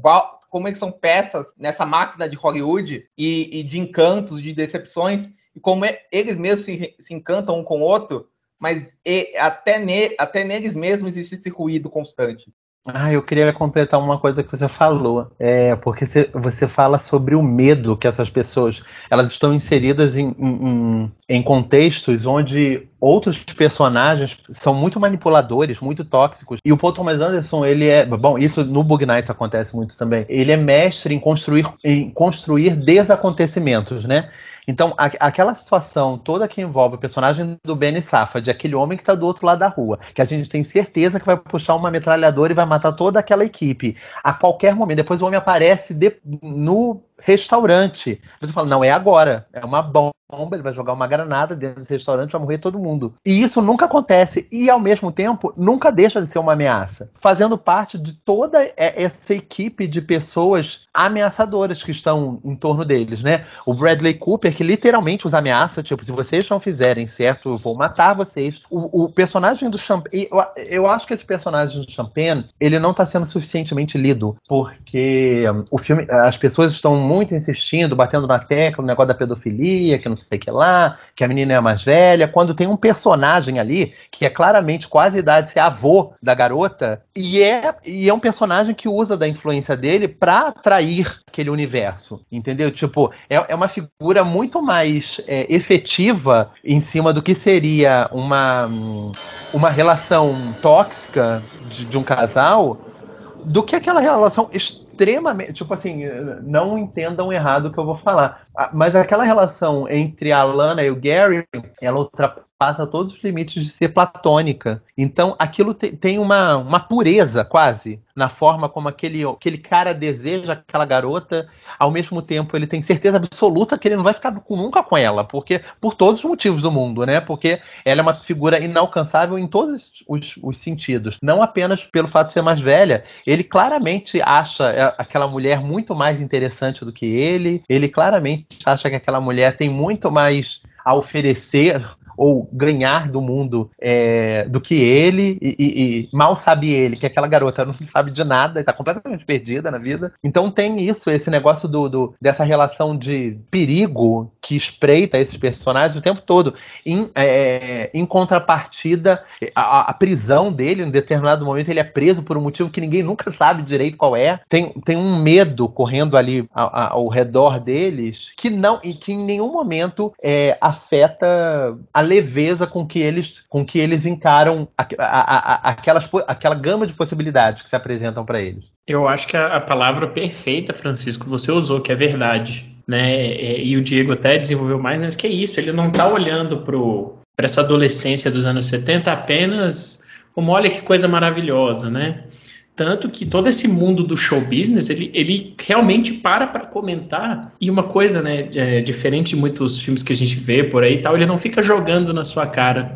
como eles são peças nessa máquina de Hollywood e, e de encantos, de decepções, e como é, eles mesmos se, se, encantam um com o outro, mas e, até, ne, até neles mesmos existe esse ruído constante. Ah, eu queria completar uma coisa que você falou, é porque você fala sobre o medo que essas pessoas elas estão inseridas em, em, em contextos onde outros personagens são muito manipuladores, muito tóxicos. E o Paul Thomas Anderson, ele é, bom, isso no Bug Nights acontece muito também. Ele é mestre em construir, em construir desacontecimentos, né? Então, a, aquela situação toda que envolve o personagem do Benny Safad, aquele homem que está do outro lado da rua, que a gente tem certeza que vai puxar uma metralhadora e vai matar toda aquela equipe a qualquer momento. Depois o homem aparece de, no restaurante. Você fala, não, é agora. É uma bomba, ele vai jogar uma granada dentro desse restaurante, vai morrer todo mundo. E isso nunca acontece. E, ao mesmo tempo, nunca deixa de ser uma ameaça. Fazendo parte de toda essa equipe de pessoas ameaçadoras que estão em torno deles, né? O Bradley Cooper, que literalmente os ameaça, tipo, se vocês não fizerem certo, eu vou matar vocês. O, o personagem do Champagne, eu, eu, acho que esse personagem do Champagne, ele não está sendo suficientemente lido, porque um, o filme, as pessoas estão muito insistindo, batendo na tecla, no negócio da pedofilia, que não sei o que lá, que a menina é mais velha, quando tem um personagem ali, que é claramente quase a idade de ser avô da garota, e é, e é um personagem que usa da influência dele para atrair aquele universo, entendeu? Tipo, é, é uma figura muito mais é, efetiva em cima do que seria uma, uma relação tóxica de, de um casal do que aquela relação extremamente. Tipo assim, não entendam errado o que eu vou falar. Mas aquela relação entre a Lana e o Gary, ela ultrapassa todos os limites de ser platônica. Então aquilo te, tem uma, uma pureza quase na forma como aquele, aquele cara deseja aquela garota, ao mesmo tempo ele tem certeza absoluta que ele não vai ficar nunca com ela, porque por todos os motivos do mundo, né? Porque ela é uma figura inalcançável em todos os, os sentidos, não apenas pelo fato de ser mais velha. Ele claramente acha é, aquela mulher muito mais interessante do que ele. Ele claramente acha que aquela mulher tem muito mais a oferecer ou ganhar do mundo é, do que ele, e, e, e, mal sabe ele que aquela garota não sabe de nada, está completamente perdida na vida. Então tem isso, esse negócio do, do, dessa relação de perigo que espreita esses personagens o tempo todo. Em, é, em contrapartida, a, a, prisão dele, em determinado momento, ele é preso por um motivo que ninguém nunca sabe direito qual é. Tem, tem um medo correndo ali ao, ao redor deles que não e que em nenhum momento é, afeta a leveza com que eles, com que eles encaram a, a, a, aquelas, aquela gama de possibilidades que se apresentam para eles. Eu acho que a, palavra perfeita, Francisco, você usou, que é verdade. Né? É, e o Diego até desenvolveu mais, mas que é isso, ele não está olhando para essa adolescência dos anos 70 apenas como olha que coisa maravilhosa, né? Tanto que todo esse mundo do show business, ele, ele realmente para para comentar. E uma coisa, né, é, diferente de muitos filmes que a gente vê por aí e tal, ele não fica jogando na sua cara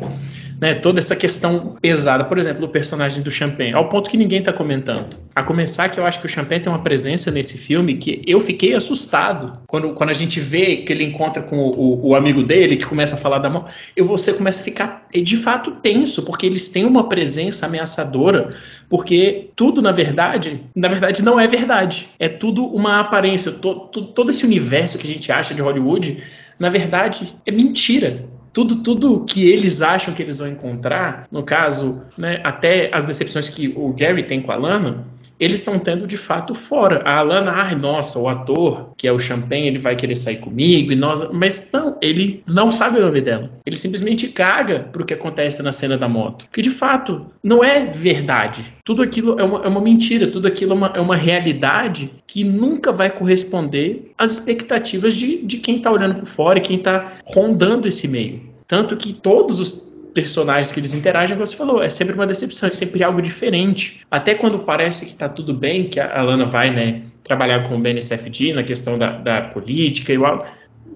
né, toda essa questão pesada, por exemplo, do personagem do Champagne, ao ponto que ninguém está comentando. A começar que eu acho que o Champagne tem uma presença nesse filme que eu fiquei assustado. Quando, quando a gente vê que ele encontra com o, o amigo dele, que começa a falar da mão, eu você começa a ficar de fato tenso, porque eles têm uma presença ameaçadora, porque tudo na verdade, na verdade não é verdade, é tudo uma aparência, to, to, todo esse universo que a gente acha de Hollywood, na verdade é mentira tudo, tudo que eles acham que eles vão encontrar, no caso, né, até as decepções que o Gary tem com a Lana, eles estão tendo de fato fora. A Alana, ai, nossa, o ator, que é o Champagne, ele vai querer sair comigo, e nós... mas não, ele não sabe o nome dela. Ele simplesmente caga pro que acontece na cena da moto. Que de fato não é verdade. Tudo aquilo é uma, é uma mentira, tudo aquilo é uma, é uma, realidade que nunca vai corresponder às expectativas de, de quem está olhando por fora e quem está rondando esse meio. Tanto que todos os personagens que eles interagem, como você falou, é sempre uma decepção, é sempre algo diferente. Até quando parece que está tudo bem, que a Lana vai né, trabalhar com o BNSFD na questão da, da política e o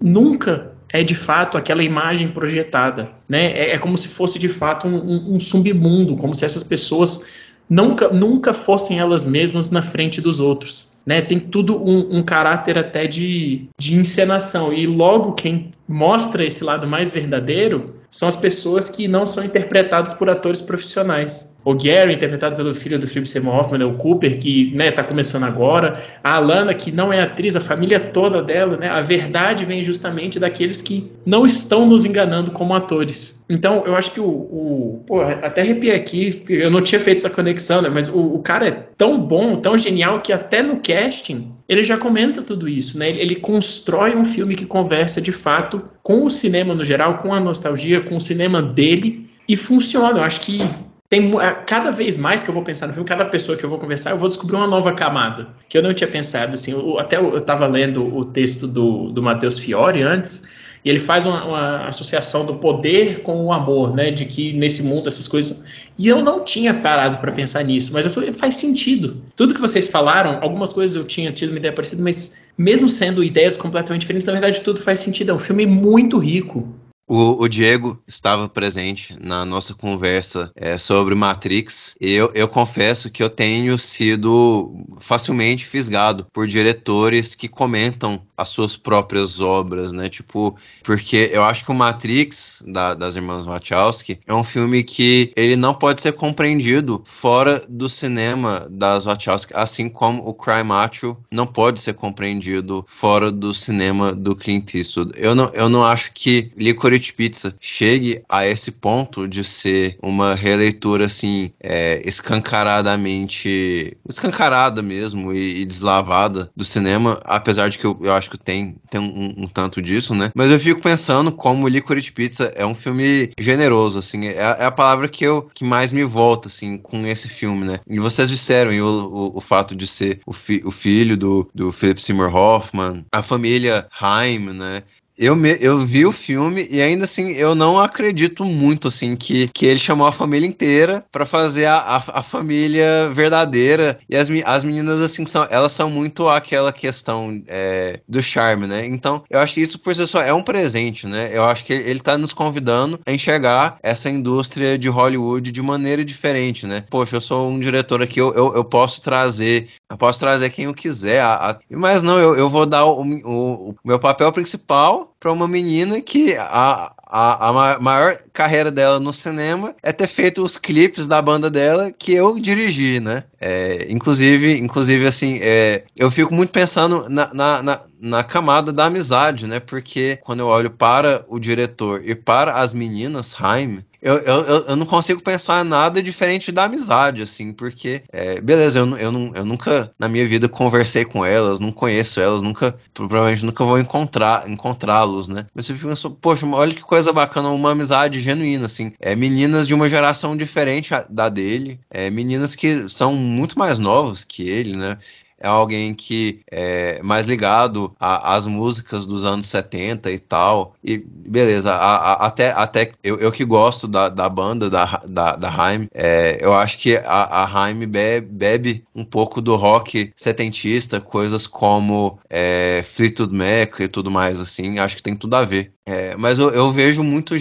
nunca é de fato aquela imagem projetada. Né? É, é como se fosse de fato um, um, um submundo, como se essas pessoas nunca, nunca fossem elas mesmas na frente dos outros. Né? Tem tudo um, um, caráter até de, de encenação. E logo quem mostra esse lado mais verdadeiro são as pessoas que não são interpretadas por atores profissionais. O Gary, interpretado pelo filho do Philip Seymour Hoffman, né, o Cooper, que está né, tá começando agora. A Alana, que não é atriz, a família toda dela. Né, a verdade vem justamente daqueles que não estão nos enganando como atores. Então, eu acho que o. o pô, até arrepiei aqui, eu não tinha feito essa conexão, né, mas o, o cara é tão bom, tão genial, que até no casting ele já comenta tudo isso, né? Ele constrói um filme que conversa de fato com o cinema no geral, com a nostalgia, com o cinema dele e funciona. Eu acho que tem cada vez mais que eu vou pensar no filme, cada pessoa que eu vou conversar, eu vou descobrir uma nova camada que eu não tinha pensado. Assim, eu, até eu estava lendo o texto do, do Matheus Fiore antes E ele faz uma, uma, associação do poder com o amor, né? De que nesse mundo essas coisas. E eu não tinha parado para pensar nisso, mas eu falei, faz sentido. Tudo que vocês falaram, algumas coisas eu tinha tido uma ideia parecida, mas mesmo sendo ideias completamente diferentes, na verdade tudo faz sentido. É um filme muito rico. O, o, Diego estava presente na nossa conversa é, sobre Matrix. Eu, eu confesso que eu tenho sido facilmente fisgado por diretores que comentam as suas próprias obras, né? Tipo, porque eu acho que o Matrix, da, das irmãs Wachowski, é um filme que ele não pode ser compreendido fora do cinema das Wachowski, assim como o Cry Macho não pode ser compreendido fora do cinema do Clint Eastwood. Eu não, eu não acho que Licorice Licorice Pizza chegue a esse ponto de ser uma releitura assim é, escancaradamente escancarada mesmo e, e, deslavada do cinema, apesar de que eu, eu acho que tem, tem um, um, tanto disso, né? Mas eu fico pensando como Licorice Pizza é um filme generoso, assim, é, é a palavra que eu que mais me volta assim com esse filme, né? E vocês disseram e o, o, o fato de ser o, fi, o filho do, do Philip Seymour Hoffman, a família Haim, né? Eu, me, eu vi o filme e ainda assim eu não acredito muito assim que, que ele chamou a família inteira para fazer a, a, a, família verdadeira e as, as meninas assim são elas são muito aquela questão é, do charme, né? Então eu acho que isso por si só é um presente, né? Eu acho que ele, tá nos convidando a enxergar essa indústria de Hollywood de maneira diferente, né? Poxa, eu sou um diretor aqui, eu, eu, eu posso trazer eu posso trazer quem eu quiser, a, a, mas não, eu, eu vou dar o, o, o meu papel principal para uma menina que a, a, a, maior carreira dela no cinema é ter feito os clipes da banda dela que eu dirigi, né? É, inclusive, inclusive, assim, é, eu fico muito pensando na, na, na, na, camada da amizade, né? Porque quando eu olho para o diretor e para as meninas, Haim, eu, eu, eu não consigo pensar nada diferente da amizade, assim, porque, é, beleza, eu, eu, não, eu nunca na minha vida conversei com elas, não conheço elas, nunca, provavelmente nunca vou encontrar encontrá-los, né? Mas eu fico pensando, poxa, olha que coisa bacana, uma amizade genuína, assim. É, meninas de uma geração diferente da dele, é, meninas que são muito mais novas que ele, né? É alguém que é mais ligado às músicas dos anos 70 e tal. E beleza, a, a, até, até eu, eu que gosto da, da banda da, da, da Haim, é, eu acho que a, a Haim bebe, bebe, um pouco do rock setentista, coisas como é, Fleetwood Mac e tudo mais assim, acho que tem tudo a ver. É, mas eu, eu vejo muito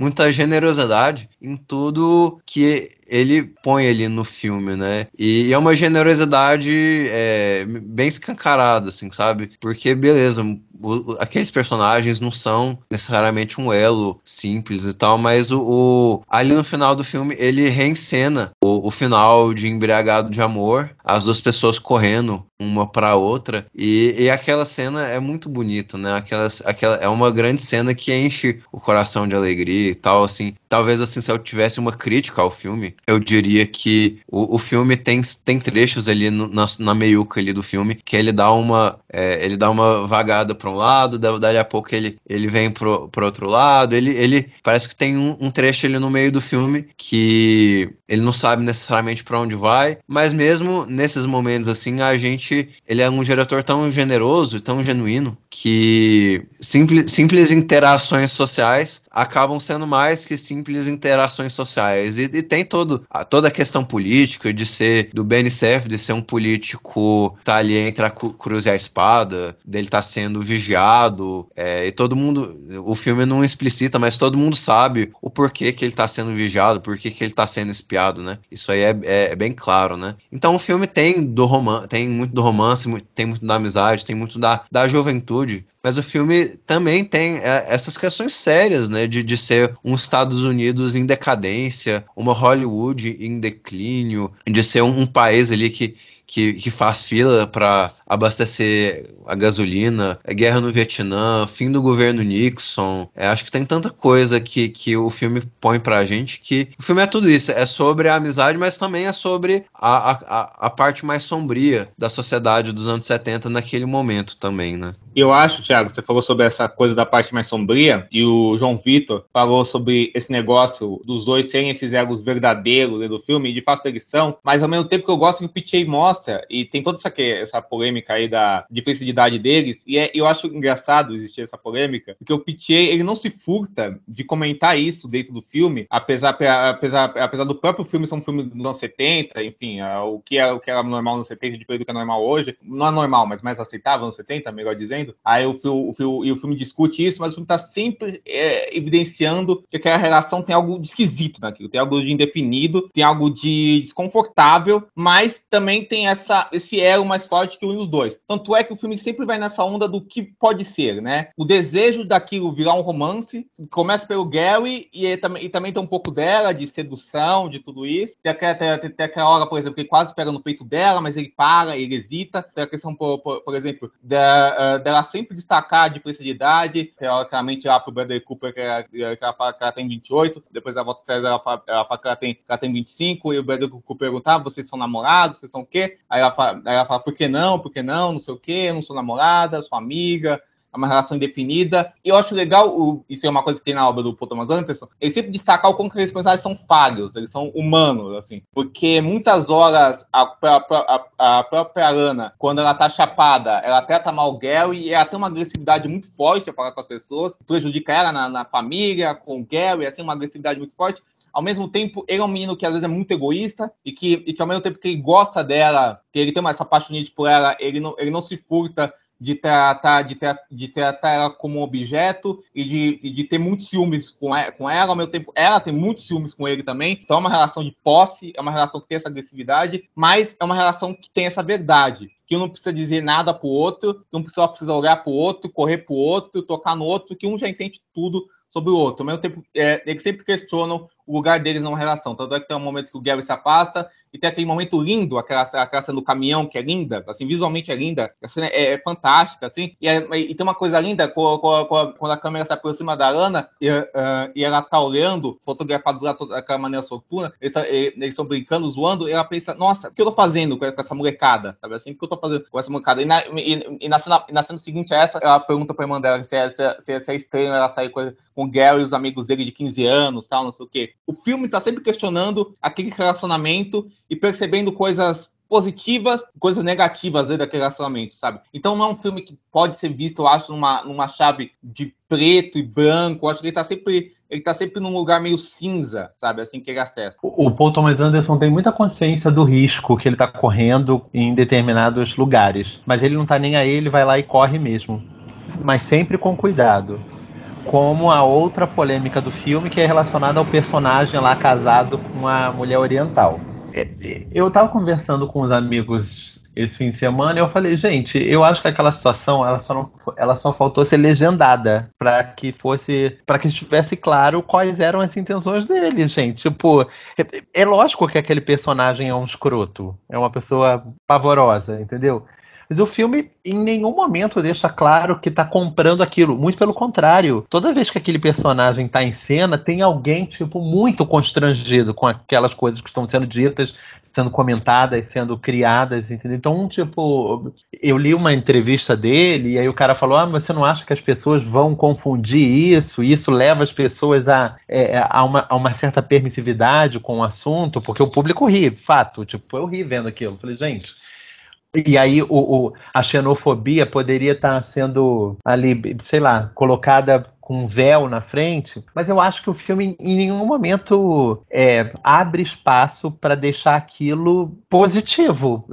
muita generosidade em tudo que ele põe ali no filme, né? E, é uma generosidade é, bem escancarada, assim, sabe? Porque, beleza, o, aqueles personagens não são necessariamente um elo simples e tal, mas o, o ali no final do filme ele reencena o, o, final de Embriagado de Amor, as duas pessoas correndo uma para outra e, e, aquela cena é muito bonita, né? Aquela, aquela é uma grande cena que enche o coração de alegria e tal, assim. Talvez assim se eu tivesse uma crítica ao filme, eu diria que o, o filme tem, tem trechos ali no, na, na meiuca ali do filme que ele dá uma é, ele dá uma vagada para um lado, daí a pouco ele, ele vem pro, pro outro lado. Ele, ele parece que tem um, um trecho ali no meio do filme que ele não sabe necessariamente para onde vai, mas mesmo nesses momentos assim, a gente. Ele é um diretor tão generoso, tão genuíno, que simples, simples interações sociais acabam sendo mais que simples interações sociais. E, e tem todo, a, toda a questão política de ser do BNCF, de ser um político tá ali entre a cruz e a espada, dele tá sendo vigiado, é, e todo mundo, o filme não explicita, mas todo mundo sabe o porquê que ele tá sendo vigiado, porquê que ele tá sendo espiado, né? Isso aí é, é, é bem claro, né? Então o filme tem do romance, tem muito do romance, tem muito da amizade, tem muito da, da juventude, mas o filme também tem é, essas questões sérias, né? De, de ser um Estados Unidos em decadência, uma Hollywood em declínio, de ser um, um país ali que, que, que faz fila para abastecer a gasolina, a guerra no Vietnã, fim do governo Nixon. É, acho que tem tanta coisa que, que o filme põe pra gente que o filme é tudo isso. É sobre a amizade, mas também é sobre a, a, a parte mais sombria da sociedade dos anos 70 naquele momento também, né? Eu acho, Thiago, você falou sobre essa coisa da parte mais sombria e o João Vitor falou sobre esse negócio dos dois serem esses egos verdadeiros do filme, de fato eles são, mas ao mesmo tempo que eu gosto que o Pichei mostra mostra, e tem toda essa, essa polêmica aí da diferença de idade deles, e é, eu acho engraçado existir essa polêmica, porque o Pitier, ele não se furta de comentar isso dentro do filme, apesar, apesar, apesar do próprio filme ser um filme dos anos 70, enfim, o que era, o que era normal nos 70 diferente do que é normal hoje, não é normal, mas mais aceitável nos 70, melhor dizendo, aí o, o, o, e o filme discute isso, mas o filme está sempre é, evidenciando que aquela relação tem algo de esquisito naquilo, tem algo de indefinido, tem algo de desconfortável, mas também tem essa, esse elo mais forte que une os dois. Tanto é que o filme sempre vai nessa onda do que pode ser, né? O desejo daquilo virar um romance, começa pelo Gary e, e, e também tem um pouco dela, de sedução, de tudo isso. Tem aquela, tem, tem aquela hora, por exemplo, que ele quase pega no peito dela, mas ele para, ele hesita. Tem a questão, por, por, por exemplo, dela, dela sempre destacar a diferença de idade, teoricamente lá pro Bradley Cooper que ela, que ela que ela tem 28, depois ela volta atrás, ela fala, ela fala que ela tem, que ela tem 25, e o Bradley Cooper perguntar, vocês são namorados, vocês são o quê? Aí ela fala, aí ela fala por que não, por que não, não sei o quê, eu não sou namorada, sou amiga, é uma relação indefinida. E eu acho legal, isso é uma coisa que tem na obra do Paul Thomas Anderson, ele sempre destacar o como que aqueles personagens são falhos, eles são humanos, assim. Porque muitas horas a, a, a, a própria Ana, quando ela tá chapada, ela trata mal o Gary e ela tem uma agressividade muito forte a falar com as pessoas, prejudica ela na, na família, com o Gary, assim, uma agressividade muito forte. Ao mesmo tempo, ele é um menino que às vezes é muito egoísta e que, e que ao mesmo tempo que ele gosta dela, que ele tem essa paixonite por ela, ele não, ele não se furta de tratar, de, tra de tratar ela como um objeto e de, de ter muitos ciúmes com ela, com ela, ao mesmo tempo ela tem muitos ciúmes com ele também. Então é uma relação de posse, é uma relação que tem essa agressividade, mas é uma relação que tem essa verdade. Que um não precisa dizer nada pro outro, que um só precisa olhar pro outro, correr pro outro, tocar no outro, que um já entende tudo sobre o outro. Ao mesmo tempo, é, eles sempre questionam o lugar deles numa relação. Tanto é que tem um momento que o Gary se afasta e tem aquele momento lindo, aquela, aquela cena do caminhão que é linda, assim, visualmente é linda, a cena é, é fantástica, assim, e, é, e, tem uma coisa linda quando a câmera se aproxima da Ana e, uh, e ela tá olhando, fotografado daquela maneira soturna, eles estão brincando, zoando, e ela pensa, nossa, o que eu tô fazendo com essa molecada, sabe assim, o que eu tô fazendo com essa molecada? E na, e, e na, cena, na cena seguinte a essa, ela pergunta pra irmã dela se é, se é, se é estranho ela sair com, com o Gary e os amigos dele de 15 anos, tal, não sei o quê. O filme tá sempre questionando aquele relacionamento e percebendo coisas positivas, coisas negativas aí daquele relacionamento, sabe? Então não é um filme que pode ser visto, eu acho, numa, numa chave de preto e branco. Eu acho que ele tá sempre ele tá sempre num lugar meio cinza, sabe? Assim que ele acessa. O, o Paul Thomas Anderson tem muita consciência do risco que ele tá correndo em determinados lugares. Mas ele não tá nem aí, ele vai lá e corre mesmo. Mas sempre com cuidado como a outra polêmica do filme, que é relacionada ao personagem lá casado com a mulher oriental. É, eu estava conversando com os amigos esse fim de semana e eu falei, gente, eu acho que aquela situação ela só, não, ela só faltou ser legendada para que fosse, para que estivesse claro quais eram as intenções dele, gente. Tipo, é, é lógico que aquele personagem é um escroto, é uma pessoa pavorosa, entendeu? Mas o filme em nenhum momento deixa claro que tá comprando aquilo. Muito pelo contrário. Toda vez que aquele personagem tá em cena, tem alguém, tipo, muito constrangido com aquelas coisas que estão sendo ditas, sendo comentadas, sendo criadas, entendeu? Então, tipo, eu li uma entrevista dele e aí o cara falou: Ah, você não acha que as pessoas vão confundir isso? E isso leva as pessoas a, é, a, uma, a uma certa permissividade com o assunto? Porque o público ri, fato. Tipo, eu ri vendo aquilo. Falei, gente e aí o, o, a xenofobia poderia estar sendo ali, sei lá, colocada com um véu na frente, mas eu acho que o filme em nenhum momento é, abre espaço para deixar aquilo positivo.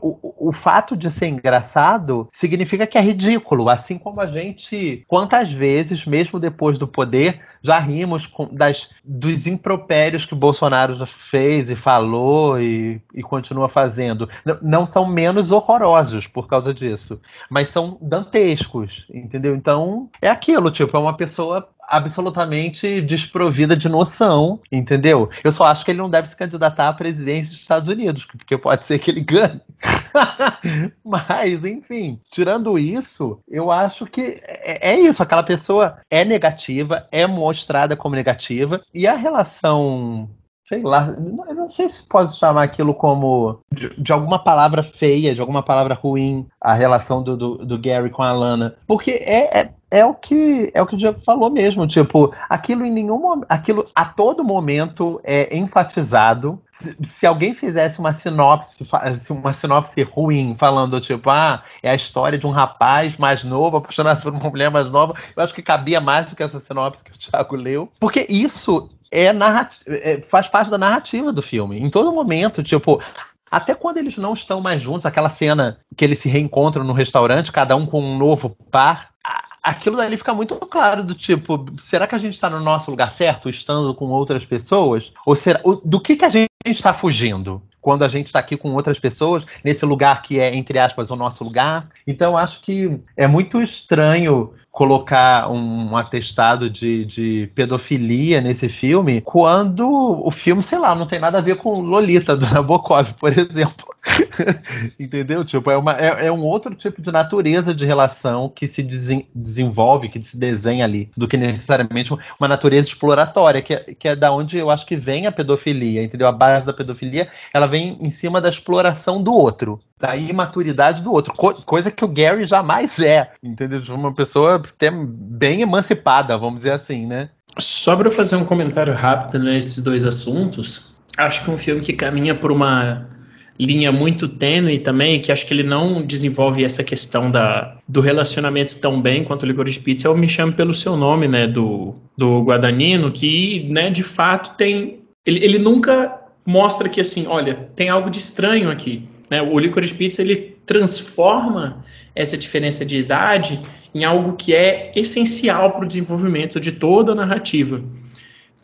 O, o, fato de ser engraçado significa que é ridículo, assim como a gente, quantas vezes, mesmo depois do poder, já rimos com, das, dos impropérios que Bolsonaro fez e falou e, e continua fazendo. Não, não são menos horrorosos por causa disso, mas são dantescos, entendeu? Então é aquilo tipo, é uma pessoa absolutamente desprovida de noção, entendeu? Eu só acho que ele não deve se candidatar à presidência dos Estados Unidos, porque pode ser que ele ganhe. Mas, enfim, tirando isso, eu acho que é, é, isso. Aquela pessoa é negativa, é mostrada como negativa, e a relação sei lá, eu não sei se posso chamar aquilo como de, de, alguma palavra feia, de alguma palavra ruim, a relação do, do, do, Gary com a Lana. Porque é, é, é o que é o que o Diego falou mesmo, tipo, aquilo em nenhum aquilo a todo momento é enfatizado. Se, se, alguém fizesse uma sinopse, uma sinopse ruim, falando tipo, ah, é a história de um rapaz mais novo apaixonado por uma mulher mais nova, eu acho que cabia mais do que essa sinopse que o Thiago leu, porque isso é, é faz parte da narrativa do filme. Em todo momento, tipo, até quando eles não estão mais juntos, aquela cena que eles se reencontram no restaurante, cada um com um novo par, aquilo dali fica muito claro do tipo, será que a gente está no nosso lugar certo, estando com outras pessoas? Ou será, do que, que a gente está fugindo? Quando a gente está aqui com outras pessoas, nesse lugar que é, entre aspas, o nosso lugar. Então, acho que é muito estranho colocar um atestado de, de, pedofilia nesse filme, quando o filme, sei lá, não tem nada a ver com Lolita do Nabokov, por exemplo. Entendeu? Tipo, é, uma, é, é, um outro tipo de natureza de relação que se desen, desenvolve, que se desenha ali, do que necessariamente uma natureza exploratória, que é, que é da onde eu acho que vem a pedofilia, entendeu? A base da pedofilia, ela vem em cima da exploração do outro, da imaturidade do outro, co coisa que o Gary jamais é, entendeu? De uma pessoa até bem emancipada, vamos dizer assim, né? Só para fazer um comentário rápido nesses dois assuntos, acho que um filme que caminha por uma linha muito tênue também, que acho que ele não desenvolve essa questão da, do relacionamento tão bem quanto o Licorice Pizza, é o Me Chame Pelo Seu Nome, né, do, do Guadagnino, que, né, de fato tem... Ele, ele nunca mostra que, assim, olha, tem algo de estranho aqui. Né? O Licorice Pizza, ele transforma essa diferença de idade em algo que é essencial para o desenvolvimento de toda a narrativa.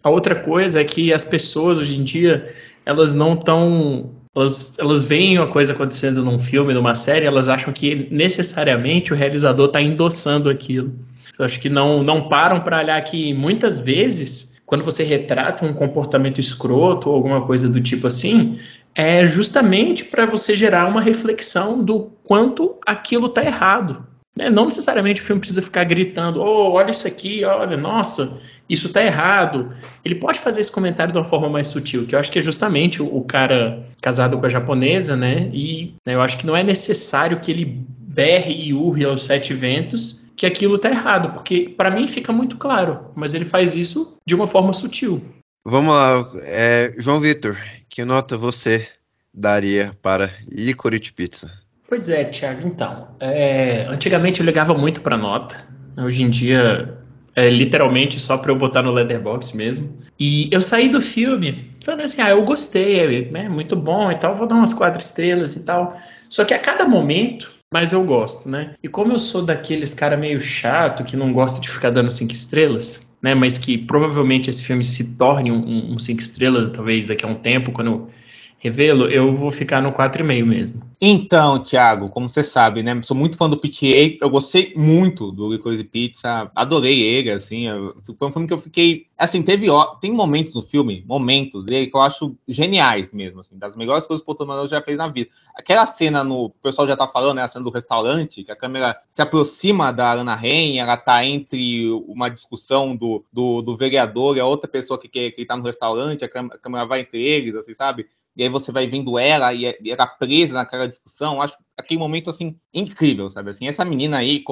A outra coisa é que as pessoas hoje em dia elas não estão elas, elas veem uma coisa acontecendo num filme, numa série, elas acham que necessariamente o realizador está endossando aquilo. Eu acho que não, não param para olhar que muitas vezes, quando você retrata um comportamento escroto ou alguma coisa do tipo assim, é justamente para você gerar uma reflexão do quanto aquilo está errado. É, não necessariamente o filme precisa ficar gritando, oh, olha isso aqui, olha, nossa, isso está errado. Ele pode fazer esse comentário de uma forma mais sutil, que eu acho que é justamente o, o cara casado com a japonesa, né? E né, eu acho que não é necessário que ele berre e urre aos sete ventos que aquilo está errado, porque para mim fica muito claro, mas ele faz isso de uma forma sutil. Vamos lá, é, João Vitor, que nota você daria para Licorice Pizza? Pois é, Thiago, então. É, antigamente eu ligava muito para nota. Hoje em dia é literalmente só para eu botar no Letterbox mesmo. E eu saí do filme falando assim: ah, eu gostei, é, é muito bom e tal, vou dar umas quatro estrelas e tal. Só que a cada momento, mas eu gosto, né? E como eu sou daqueles cara meio chato que não gosta de ficar dando cinco estrelas, né? Mas que provavelmente esse filme se torne um, um cinco estrelas, talvez daqui a um tempo, quando revê-lo, eu vou ficar no 4,5 mesmo. Então, Thiago, como você sabe, né? Sou muito fã do PTA. Eu gostei muito do Licorice Pizza. Adorei ele, assim. Foi um filme que eu fiquei. Assim, teve. Tem momentos no filme, momentos dele, que eu acho geniais mesmo, assim. Das melhores coisas que o Paul já fez na vida. Aquela cena no. O pessoal já tá falando, né? A cena do restaurante, que a câmera se aproxima da Ana Ren, ela tá entre uma discussão do, do, do vereador e a outra pessoa que, que, que tá no restaurante, a câmera vai entre eles, assim, sabe? E aí você vai vendo ela e era presa naquela discussão, acho aquele momento assim incrível, sabe? Assim, essa menina aí,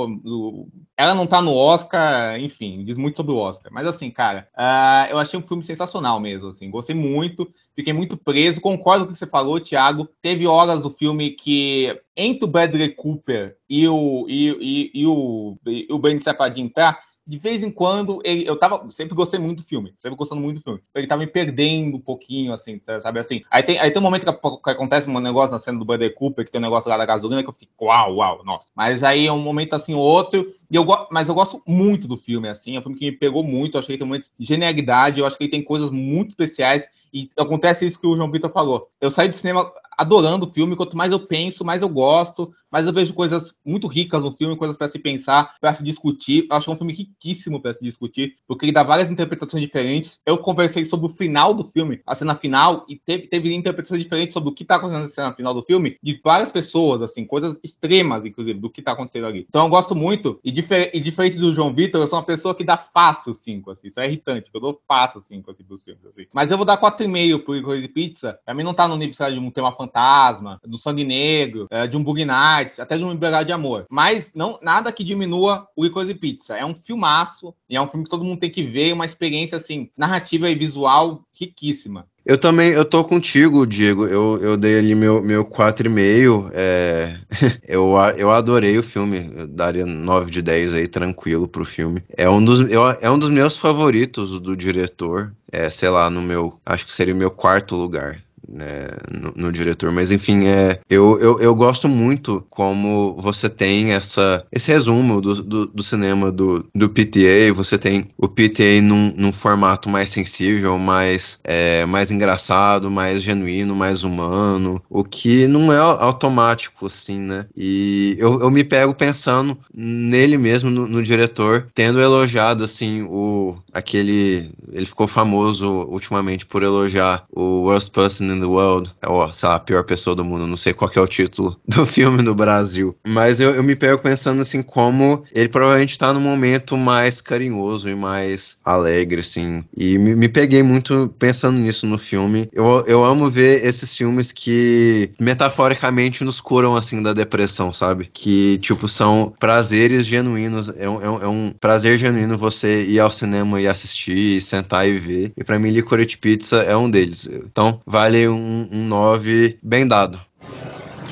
ela não tá no Oscar, enfim, diz muito sobre o Oscar, mas assim, cara, uh, eu achei um filme sensacional mesmo, assim, gostei muito, fiquei muito preso, concordo com o que você falou, Thiago, teve horas do filme que entre o Bradley Cooper e o e, e, e o, e o Ben Sapadin tá de vez em quando, ele, eu tava, sempre gostei muito do filme, sempre gostando muito do filme. Ele tava me perdendo um pouquinho, assim, tá, sabe assim. Aí tem, aí tem um momento que, que, acontece um negócio na cena do Bradley Cooper, que tem um negócio lá da gasolina, que eu fico, uau, uau, nossa. Mas aí é um momento assim, outro, e eu, mas eu gosto muito do filme, assim, é um filme que me pegou muito, eu achei que tem muita genialidade, eu acho que ele tem coisas muito especiais, e acontece isso que o João Vitor falou. Eu saí do cinema adorando o filme, quanto mais eu penso, mais eu gosto, mas eu vejo coisas muito ricas no filme, coisas para se pensar, para se discutir. Eu acho um filme riquíssimo para se discutir, porque ele dá várias interpretações diferentes. Eu conversei sobre o final do filme, a cena final, e teve, teve interpretações diferentes sobre o que está acontecendo na cena final do filme, de várias pessoas, assim, coisas extremas, inclusive, do que está acontecendo ali. Então eu gosto muito, e, difer e diferente do João Vitor, eu sou uma pessoa que dá fácil 5, assim, isso é irritante, eu dou fácil 5, assim, pros filmes, assim. Mas eu vou dar 4,5 pro Igor de Pizza, pra mim não tá no nível de um tema fantástico Fantasma, do Sangue Negro, é, de um Bug Nights, até de um Embriagado de Amor. Mas não nada que diminua o Licorice Pizza. É um filmaço, e é um filme que todo mundo tem que ver, uma experiência, assim, narrativa e visual riquíssima. Eu também, eu tô contigo, Diego. Eu, eu dei ali meu, meu 4,5. É, eu, eu adorei o filme. Eu daria 9 de 10 aí, tranquilo, pro filme. É um dos, eu, é um dos meus favoritos do diretor. É, sei lá, no meu. Acho que seria o meu quarto lugar né, no, no, diretor. Mas enfim, é, eu, eu, eu gosto muito como você tem essa, esse resumo do, do, do cinema do, do PTA. Você tem o PTA num, num formato mais sensível, mais, é, mais engraçado, mais genuíno, mais humano, o que não é automático, assim, né? E eu, eu me pego pensando nele mesmo, no, no diretor, tendo elogiado, assim, o aquele. Ele ficou famoso ultimamente por elogiar o Worst Person the World, ou sei lá, a pior pessoa do mundo, não sei qual é o título do filme no Brasil. Mas eu, eu me pego pensando assim, como ele provavelmente tá num momento mais carinhoso e mais alegre, assim. E me, me peguei muito pensando nisso no filme. Eu, eu amo ver esses filmes que metaforicamente nos curam, assim, da depressão, sabe? Que, tipo, são prazeres genuínos. É um, é um, é prazer genuíno você ir ao cinema e assistir, sentar e ver. E para mim, Licorice Pizza é um deles. Então, vale um, um 9 bem dado.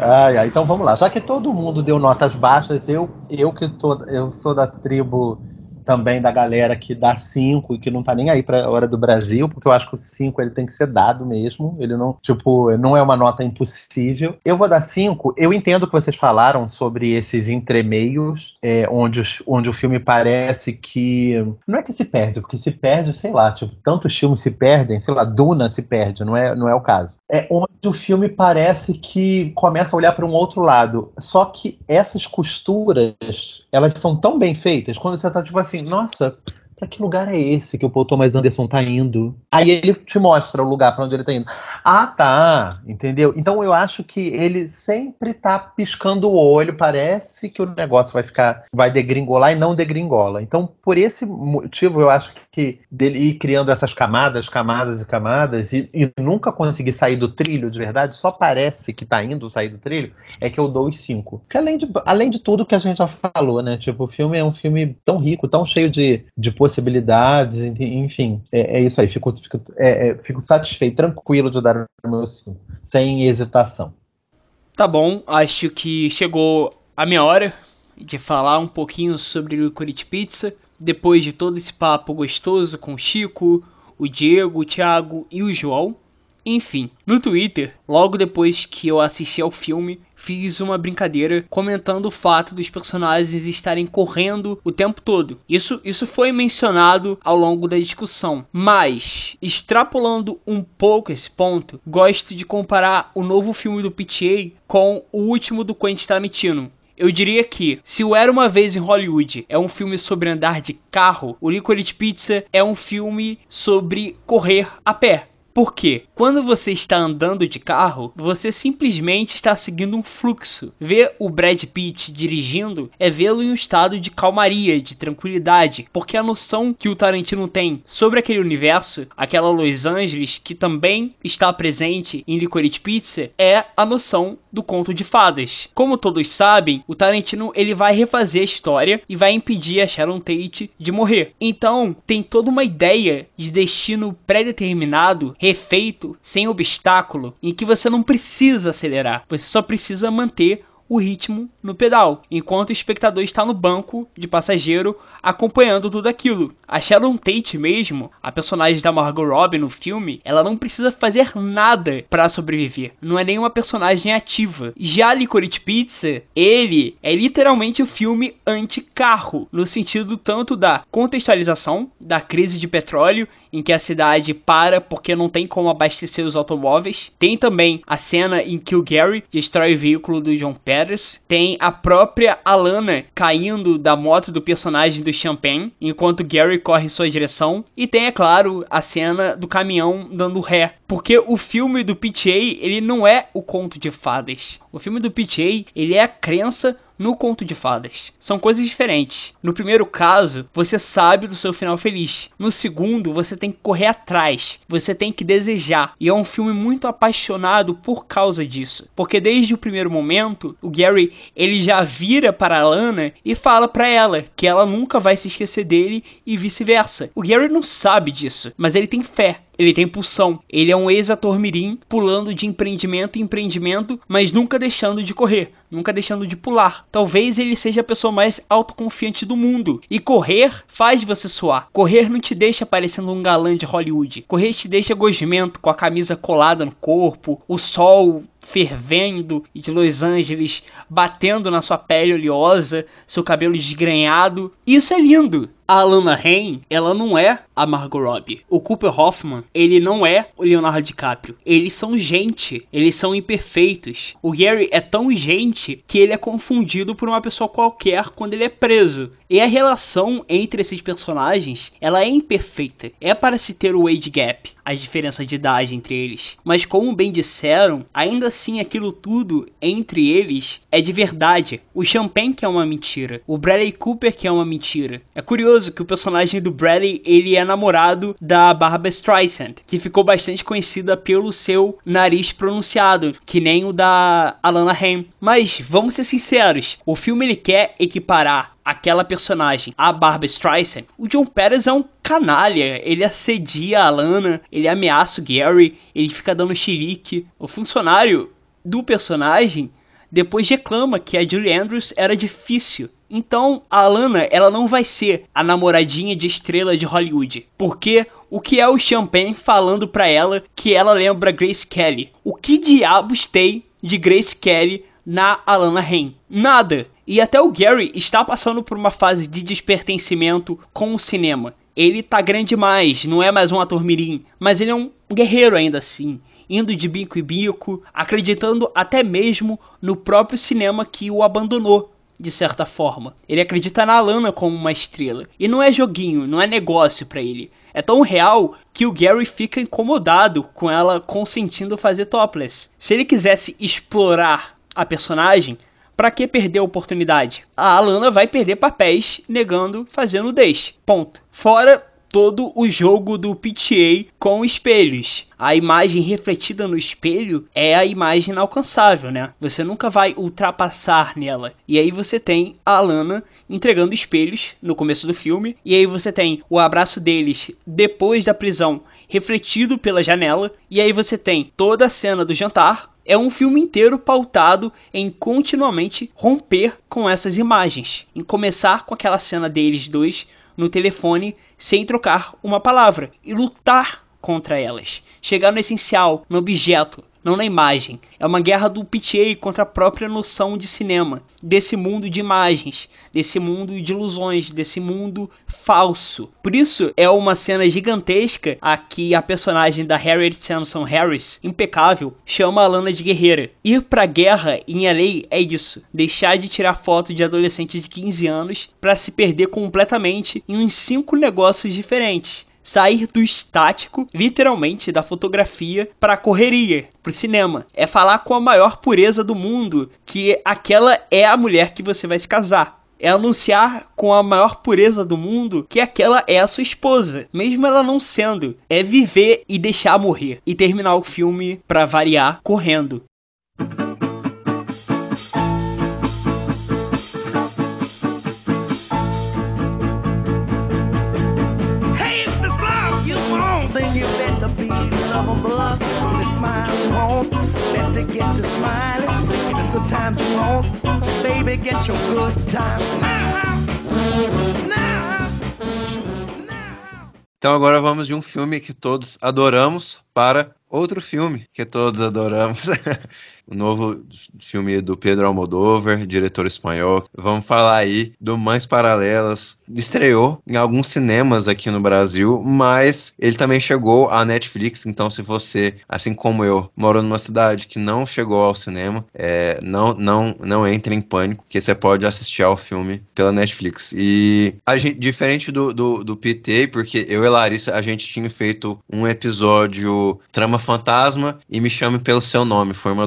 Ai, então vamos lá. Já que todo mundo deu notas baixas, eu, eu que tô, eu sou da tribo também da galera que dá 5 e que não tá nem aí pra hora do Brasil, porque eu acho que o 5 ele tem que ser dado mesmo. Ele não, tipo, não é uma nota impossível. Eu vou dar 5. Eu entendo que vocês falaram sobre esses entremeios, é, onde, os, onde o filme parece que. Não é que se perde, porque se perde, sei lá, tipo, tantos filmes se perdem, sei lá, Duna se perde, não é, não é o caso. É onde o filme parece que começa a olhar para um outro lado. Só que essas costuras, elas são tão bem feitas, quando você tá, tipo assim, assim, nossa, para que lugar é esse que o Paul Thomas Anderson tá indo? Aí ele te mostra o lugar para onde ele tá indo. Ah, tá, entendeu? Então eu acho que ele sempre tá piscando o olho, parece que o negócio vai ficar, vai degringolar e não degringola. Então, por esse motivo, eu acho que dele ir criando essas camadas, camadas e camadas e, e nunca conseguir sair do trilho de verdade, só parece que tá indo sair do trilho, é que eu dou os cinco. Porque além de, além de tudo que a gente já falou, né? Tipo, o filme é um filme tão rico, tão cheio de, de possibilidades, enfim, é, é isso aí. Fico, fico, é, é, fico satisfeito, tranquilo de dar o meu sim, sem hesitação. Tá bom, acho que chegou a minha hora de falar um pouquinho sobre o Licorice Pizza. Depois de todo esse papo gostoso com o Chico, o Diego, o Thiago e o João. Enfim, no Twitter, logo depois que eu assisti ao filme, fiz uma brincadeira comentando o fato dos personagens estarem correndo o tempo todo. Isso, isso foi mencionado ao longo da discussão, mas extrapolando um pouco esse ponto, gosto de comparar o novo filme do PTA com o último do Quentin Tarantino, eu diria que, se o Era Uma Vez em Hollywood é um filme sobre andar de carro, o Licorice Pizza é um filme sobre correr a pé. Porque quando você está andando de carro, você simplesmente está seguindo um fluxo. Ver o Brad Pitt dirigindo é vê-lo em um estado de calmaria, de tranquilidade, porque a noção que o Tarantino tem sobre aquele universo, aquela Los Angeles que também está presente em Licorice Pizza, é a noção do conto de fadas. Como todos sabem, o Tarantino ele vai refazer a história e vai impedir a Sharon Tate de morrer. Então, tem toda uma ideia de destino pré-determinado refeito, sem obstáculo, em que você não precisa acelerar, você só precisa manter o ritmo no pedal, enquanto o espectador está no banco de passageiro acompanhando tudo aquilo. A Sharon Tate mesmo, a personagem da Margot Robbie no filme, ela não precisa fazer nada para sobreviver. Não é nenhuma personagem ativa. Já Licorice Pizza, ele é literalmente o filme anti-carro, no sentido tanto da contextualização da crise de petróleo em que a cidade para porque não tem como abastecer os automóveis. Tem também a cena em que o Gary destrói o veículo do John Pérez. Tem a própria Alana caindo da moto do personagem do Champagne, enquanto Gary corre em sua direção. E tem, é claro, a cena do caminhão dando ré Porque o filme do PTA, ele não é o conto de fadas. O filme do PTA, ele é a crença no conto de fadas. São coisas diferentes. No primeiro caso, você sabe do seu final feliz. No segundo, você tem que correr atrás. Você tem que desejar. E é um filme muito apaixonado por causa disso. Porque desde o primeiro momento, o Gary, ele já vira para a Lana e fala para ela que ela nunca vai se esquecer dele e vice-versa. O Gary não sabe disso, mas ele tem fé. Ele tem pulsão. Ele é um ex-ator mirim, pulando de empreendimento em empreendimento, mas nunca deixando de correr, nunca deixando de pular. Talvez ele seja a pessoa mais autoconfiante do mundo. E correr faz você suar. Correr não te deixa parecendo um galã de Hollywood. Correr te deixa gosmento, com a camisa colada no corpo, o sol fervendo de Los Angeles batendo na sua pele oleosa, seu cabelo desgrenhado. Isso é lindo. A Alana Haim, ela não é a Margot Robbie. O Cooper Hoffman, ele não é o Leonardo DiCaprio. Eles são gente, eles são imperfeitos. O Gary é tão gente que ele é confundido por uma pessoa qualquer quando ele é preso. E a relação entre esses personagens, ela é imperfeita. É para se ter o age gap, a diferença de idade entre eles. Mas como bem disseram, ainda assim aquilo tudo entre eles é de verdade. O Champagne que é uma mentira, o Bradley Cooper que é uma mentira. É curioso que o personagem do Bradley, ele é namorado da Barbara Streisand, que ficou bastante conhecida pelo seu nariz pronunciado, que nem o da Alana Haim. Mas vamos ser sinceros, o filme ele quer equiparar aquela personagem, a Barbara Streisand, o John Pérez é um canalha. Ele assedia a Lana, ele ameaça o Gary, ele fica dando xerique. O funcionário do personagem depois reclama que a Julie Andrews era difícil. Então a Lana ela não vai ser a namoradinha de estrela de Hollywood, porque o que é o Champagne falando para ela que ela lembra Grace Kelly? O que diabos tem de Grace Kelly na Alana Haim? Nada. E até o Gary está passando por uma fase de despertencimento com o cinema. Ele tá grande demais, não é mais um ator mirim, mas ele é um guerreiro ainda assim, indo de bico em bico, acreditando até mesmo no próprio cinema que o abandonou de certa forma. Ele acredita na Lana como uma estrela. E não é joguinho, não é negócio para ele. É tão real que o Gary fica incomodado com ela consentindo fazer topless. Se ele quisesse explorar a personagem, para que perder a oportunidade? A Alana vai perder papéis negando fazer nudez. Ponto. Fora todo o jogo do PTA com espelhos. A imagem refletida no espelho é a imagem inalcançável, né? Você nunca vai ultrapassar nela. E aí você tem a Alana entregando espelhos no começo do filme, e aí você tem o abraço deles depois da prisão refletido pela janela, e aí você tem toda a cena do jantar é um filme inteiro pautado em continuamente romper com essas imagens, em começar com aquela cena deles dois no telefone sem trocar uma palavra e lutar contra elas, chegar no essencial, no objeto, não na imagem. É uma guerra do PTA contra a própria noção de cinema, desse mundo de imagens, desse mundo de ilusões, desse mundo falso. Por isso é uma cena gigantesca a que a personagem da Harriet Samson Harris, impecável, chama a Lana de guerreira. Ir pra guerra em LA é isso, deixar de tirar foto de adolescente de 15 anos para se perder completamente em uns cinco negócios diferentes sair do estático, literalmente da fotografia, para a correria, para o cinema. É falar com a maior pureza do mundo que aquela é a mulher que você vai se casar. É anunciar com a maior pureza do mundo que aquela é a sua esposa, mesmo ela não sendo. É viver e deixar morrer. E terminar o filme, para variar, correndo. Get your good times. Então agora vamos de um filme que todos adoramos para outro filme que todos adoramos. o novo filme do Pedro Almodóvar, diretor espanhol. Vamos falar aí do Mães Paralelas. Estreou em alguns cinemas aqui no Brasil, mas ele também chegou à Netflix. Então, se você, assim como eu, mora numa cidade que não chegou ao cinema, é, não, não, não entre em pânico, que você pode assistir ao filme pela Netflix. E a gente, diferente do, do, do PT, porque eu e Larissa, a gente tinha feito um episódio Trama Fantasma e Me Chame Pelo Seu Nome. Foi uma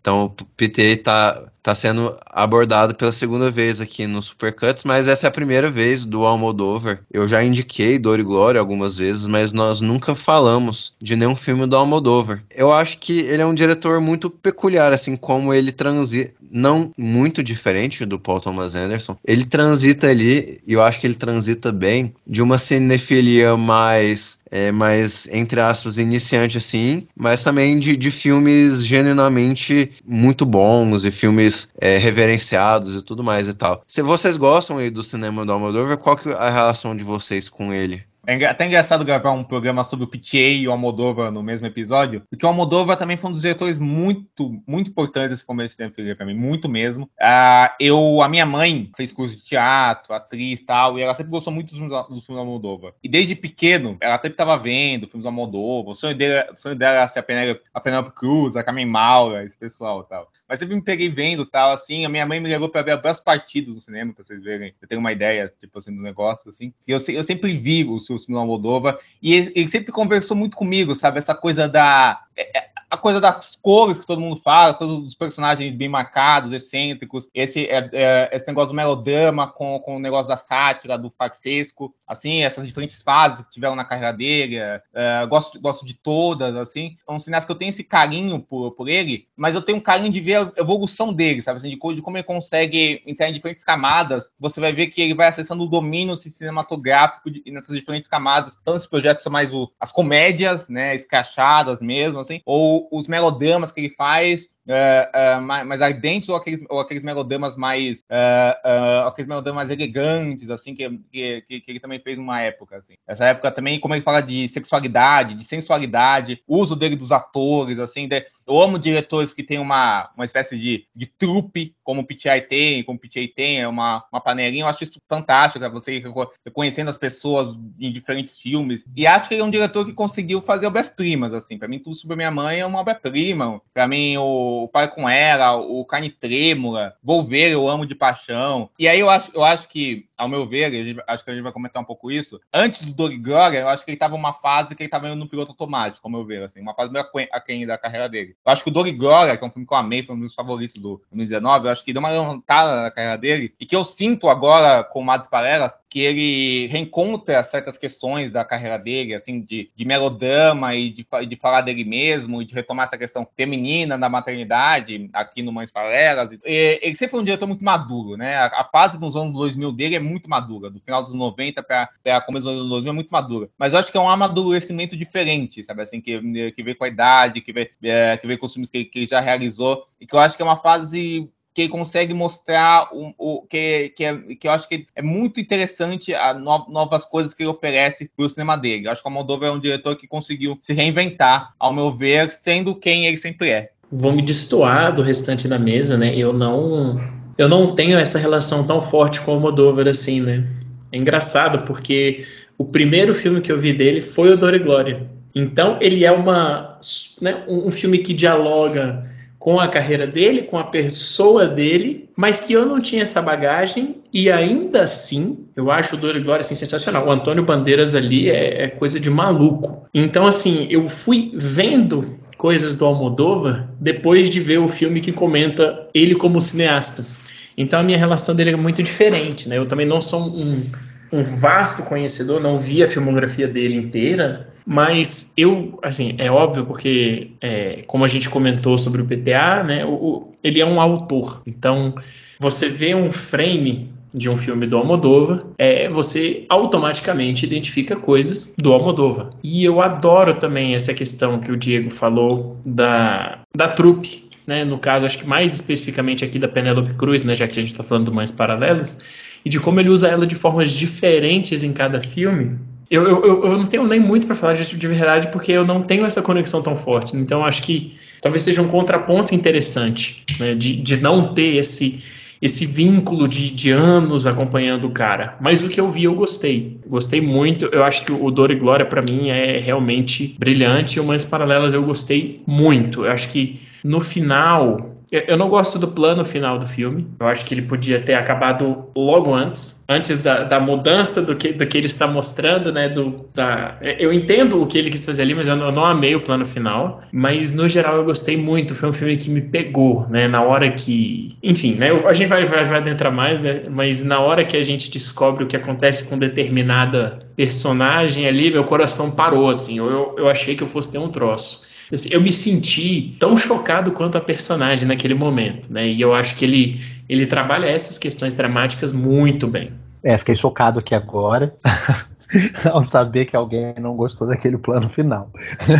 Então, o PT tá tá sendo abordado pela segunda vez aqui no Supercuts, mas essa é a primeira vez do Almodóvar. Eu já indiquei Dor e Glória algumas vezes, mas nós nunca falamos de nenhum filme do Almodóvar. Eu acho que ele é um diretor muito peculiar, assim como ele transita, não muito diferente do Paul Thomas Anderson. Ele transita ali, e eu acho que ele transita bem, de uma cinefilia mais é, mais, entre aspas, iniciante assim, mas também de, de filmes genuinamente muito bons e filmes é, reverenciados e tudo mais e tal. Se vocês gostam aí do cinema do Almodóvar, qual que é a relação de vocês com ele? É até engraçado gravar um programa sobre o PTA e o Almodóvar no mesmo episódio, porque o Almodóvar também foi um dos diretores muito, muito importantes desse começo de filme para mim, muito mesmo. Uh, eu, a minha mãe fez curso de teatro, atriz e tal, e ela sempre gostou muito dos filmes, dos filmes do Almodóvar. E desde pequeno, ela sempre estava vendo filmes do Almodóvar, o sonho dela, o sonho dela era ser a Penélope Cruz, a Carmen Maura, esse pessoal e tal. Mas sempre me peguei vendo tal, assim. A minha mãe me levou para ver vários partidos no cinema, pra vocês verem. Eu tenho uma ideia, tipo assim, do negócio, assim. E eu, eu sempre vi o filme do Moldova. E ele, ele, sempre conversou muito comigo, sabe? Essa coisa da. É, é a coisa das cores que todo mundo fala, a coisa dos personagens bem marcados, excêntricos, esse, é, é, esse negócio do melodrama com, com o negócio da sátira, do farsesco, assim, essas diferentes fases que tiveram na carreira dele, é, é gosto, gosto de todas, assim. É um cineasta que eu tenho esse carinho por, por ele, mas eu tenho um carinho de ver a evolução dele, sabe, assim, de, de como ele consegue entrar em diferentes camadas. Você vai ver que ele vai acessando o domínio cinematográfico de, nessas diferentes camadas. Então, esses projetos são mais o, as comédias, né, escrachadas mesmo, assim, ou os melodramas que ele faz uh, uh, mais, mais, ardentes ou aqueles, ou aqueles melodramas mais uh, aqueles melodramas elegantes, assim, que, que, que, ele também fez numa época, assim. Essa época também, como ele fala de sexualidade, de sensualidade, uso dele dos atores, assim, de, eu amo diretores que têm uma, uma espécie de, de trupe, como o PTI tem, como o PTA tem, é uma, uma panelinha, eu acho isso fantástico, né? você reconhecendo as pessoas em diferentes filmes, e acho que ele é um diretor que conseguiu fazer obras-primas, assim, para mim tudo sobre minha mãe é uma obra-prima, para mim o o Pai com Ela, o Carne Trêmula, Vou Ver, Eu Amo de Paixão. E aí eu acho, eu acho que, ao meu ver, gente, acho que a gente vai comentar um pouco isso, antes do Dog Glória, eu acho que ele estava numa fase que ele estava indo no piloto automático, ao meu ver, assim, uma fase meio aquém da carreira dele. Eu acho que o Dog Glória, que é um filme que eu amei, foi um dos favoritos do 2019, eu acho que deu uma levantada na carreira dele, e que eu sinto agora com o Mads Parelas, que ele reencontra certas questões da carreira dele, assim, de, de melodrama e de, de falar dele mesmo, e de retomar essa questão feminina da maternidade aqui no Mães Paralelas. Ele sempre foi um diretor muito maduro, né? A, a, fase dos anos 2000 dele é muito madura, do final dos 90 para começo dos anos 2000 é muito madura. Mas eu acho que é um amadurecimento diferente, sabe? Assim, que, que vem com a idade, que vem, é, que vem com os filmes que, que ele já realizou, e que eu acho que é uma fase que consegue mostrar o, o que, que, é, que eu acho que é muito interessante a no, novas coisas que ele oferece para o cinema dele. Eu acho que o Moldova é um diretor que conseguiu se reinventar, ao meu ver, sendo quem ele sempre é. Vou me destoar do restante da mesa, né? Eu não eu não tenho essa relação tão forte com o Moldova assim, né? É engraçado porque o primeiro filme que eu vi dele foi o Dor e Glória. Então ele é uma, né, um filme que dialoga com a carreira dele, com a pessoa dele, mas que eu não tinha essa bagagem e ainda assim eu acho o Dor e Glória assim, sensacional. O Antônio Bandeiras ali é, é coisa de maluco. Então, assim, eu fui vendo coisas do Almodóvar depois de ver o filme que comenta ele como cineasta. Então a minha relação dele é muito diferente, né? Eu também não sou um, um vasto conhecedor, não vi a filmografia dele inteira, mas eu, assim, é óbvio porque, é, como a gente comentou sobre o PTA, né, o, o, ele é um autor. Então, você vê um frame de um filme do Almodóvar, é, você automaticamente identifica coisas do Almodóvar. E eu adoro também essa questão que o Diego falou da, da trupe, né? no caso, acho que mais especificamente aqui da Penélope Cruz, né? já que a gente está falando mais paralelas, e de como ele usa ela de formas diferentes em cada filme, eu, eu, eu não tenho nem muito para falar de, de verdade porque eu não tenho essa conexão tão forte. Então acho que talvez seja um contraponto interessante, né, de, de não ter esse esse vínculo de, de anos acompanhando o cara. Mas o que eu vi eu gostei. Gostei muito. Eu acho que o Dor e Glória para mim é realmente brilhante. E o Mães Paralelas eu gostei muito. Eu acho que no final eu não gosto do plano final do filme. Eu acho que ele podia ter acabado logo antes, antes da, da mudança do que, do que ele está mostrando, né? Do, da, eu entendo o que ele quis fazer ali, mas eu não, eu não, amei o plano final. Mas no geral eu gostei muito. Foi um filme que me pegou, né? Na hora que, enfim, né? A gente vai, vai, vai adentrar mais, né? Mas na hora que a gente descobre o que acontece com determinada personagem ali, meu coração parou, assim. Eu, eu achei que eu fosse ter um troço. Assim, eu me senti tão chocado quanto a personagem naquele momento, né? E eu acho que ele, ele trabalha essas questões dramáticas muito bem. É, fiquei chocado aqui agora. ao saber que alguém não gostou daquele plano final.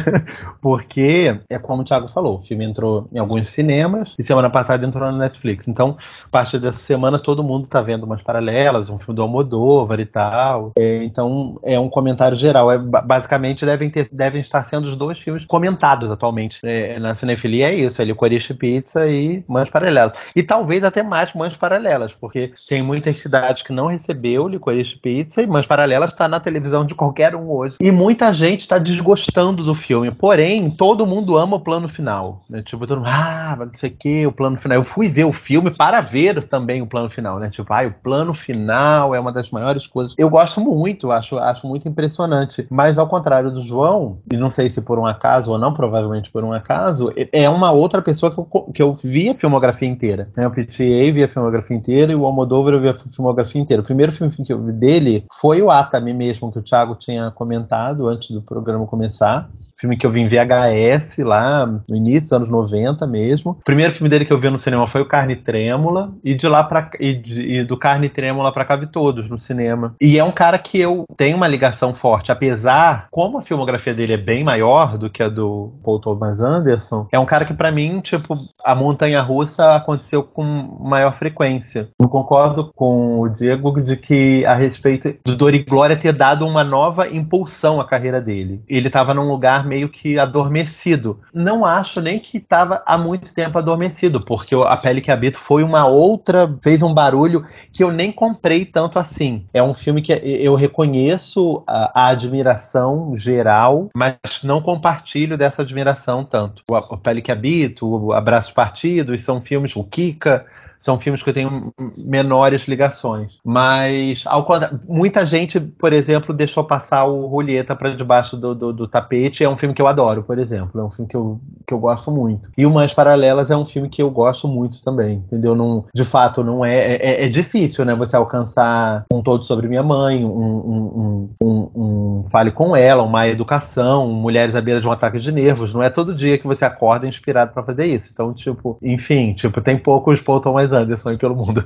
Porque, é como o Thiago falou, o filme entrou em alguns cinemas e semana passada entrou na Netflix. Então, a partir dessa semana, todo mundo está vendo umas paralelas, um filme do Almodóvar e tal. É, então, é um comentário geral. É, basicamente, devem, ter, devem estar sendo os dois filmes comentados atualmente é, na cinefilia. É isso, é Licorice Pizza e Mães Paralelas. E talvez até mais Mães Paralelas, porque tem muitas cidades que não recebeu Licorice Pizza e Mães Paralelas está na televisão de qualquer um hoje. E muita gente está desgostando do filme. Porém, todo mundo ama o plano final. Né? Tipo, todo mundo, ah, não sei o que, o plano final. Eu fui ver o filme para ver também o plano final, né? Tipo, ah, o plano final é uma das maiores coisas. Eu gosto muito, acho, acho muito impressionante. Mas ao contrário do João, e não sei se por um acaso ou não, provavelmente por um acaso, é uma outra pessoa que eu, que eu vi a filmografia inteira. O PTA vi a filmografia inteira e o Almodóvar eu vi a filmografia inteira. O primeiro filme que eu vi dele foi o Atami mesmo, que o Thiago tinha comentado antes do programa começar filme que eu vi em VHS lá no início dos anos 90 mesmo. O primeiro filme dele que eu vi no cinema foi o Carne Trêmula e de lá para e, e, do Carne Trêmula para vi todos no cinema. E é um cara que eu tenho uma ligação forte, apesar como a filmografia dele é bem maior do que a do Paul Thomas Anderson, é um cara que para mim, tipo, a montanha russa aconteceu com maior frequência. Eu concordo com o Diego de que a respeito do Dor e Glória ter dado uma nova impulsão à carreira dele. Ele estava num lugar meio que adormecido. Não acho nem que estava há muito tempo adormecido, porque A Pele que Habito foi uma outra, fez um barulho que eu nem comprei tanto assim. É um filme que eu reconheço a, a admiração geral, mas não compartilho dessa admiração tanto. O A Pele que Habito, o Abraços Partidos, são filmes, o Kika, são filmes que tenho menores ligações. Mas ao, muita gente, por exemplo, deixou passar o Julieta para debaixo do, do, do, tapete. É um filme que eu adoro, por exemplo. É um filme que eu, que eu gosto muito. E o Mais Paralelas é um filme que eu gosto muito também, entendeu? Não, de fato, não é, é, é difícil, né? Você alcançar um todo sobre minha mãe, um, um, um, um, Fale com ela, uma educação, mulheres à beira de um ataque de nervos. Não é todo dia que você acorda inspirado para fazer isso. Então, tipo, enfim, tipo, tem poucos Paul Thomas Anderson aí pelo mundo.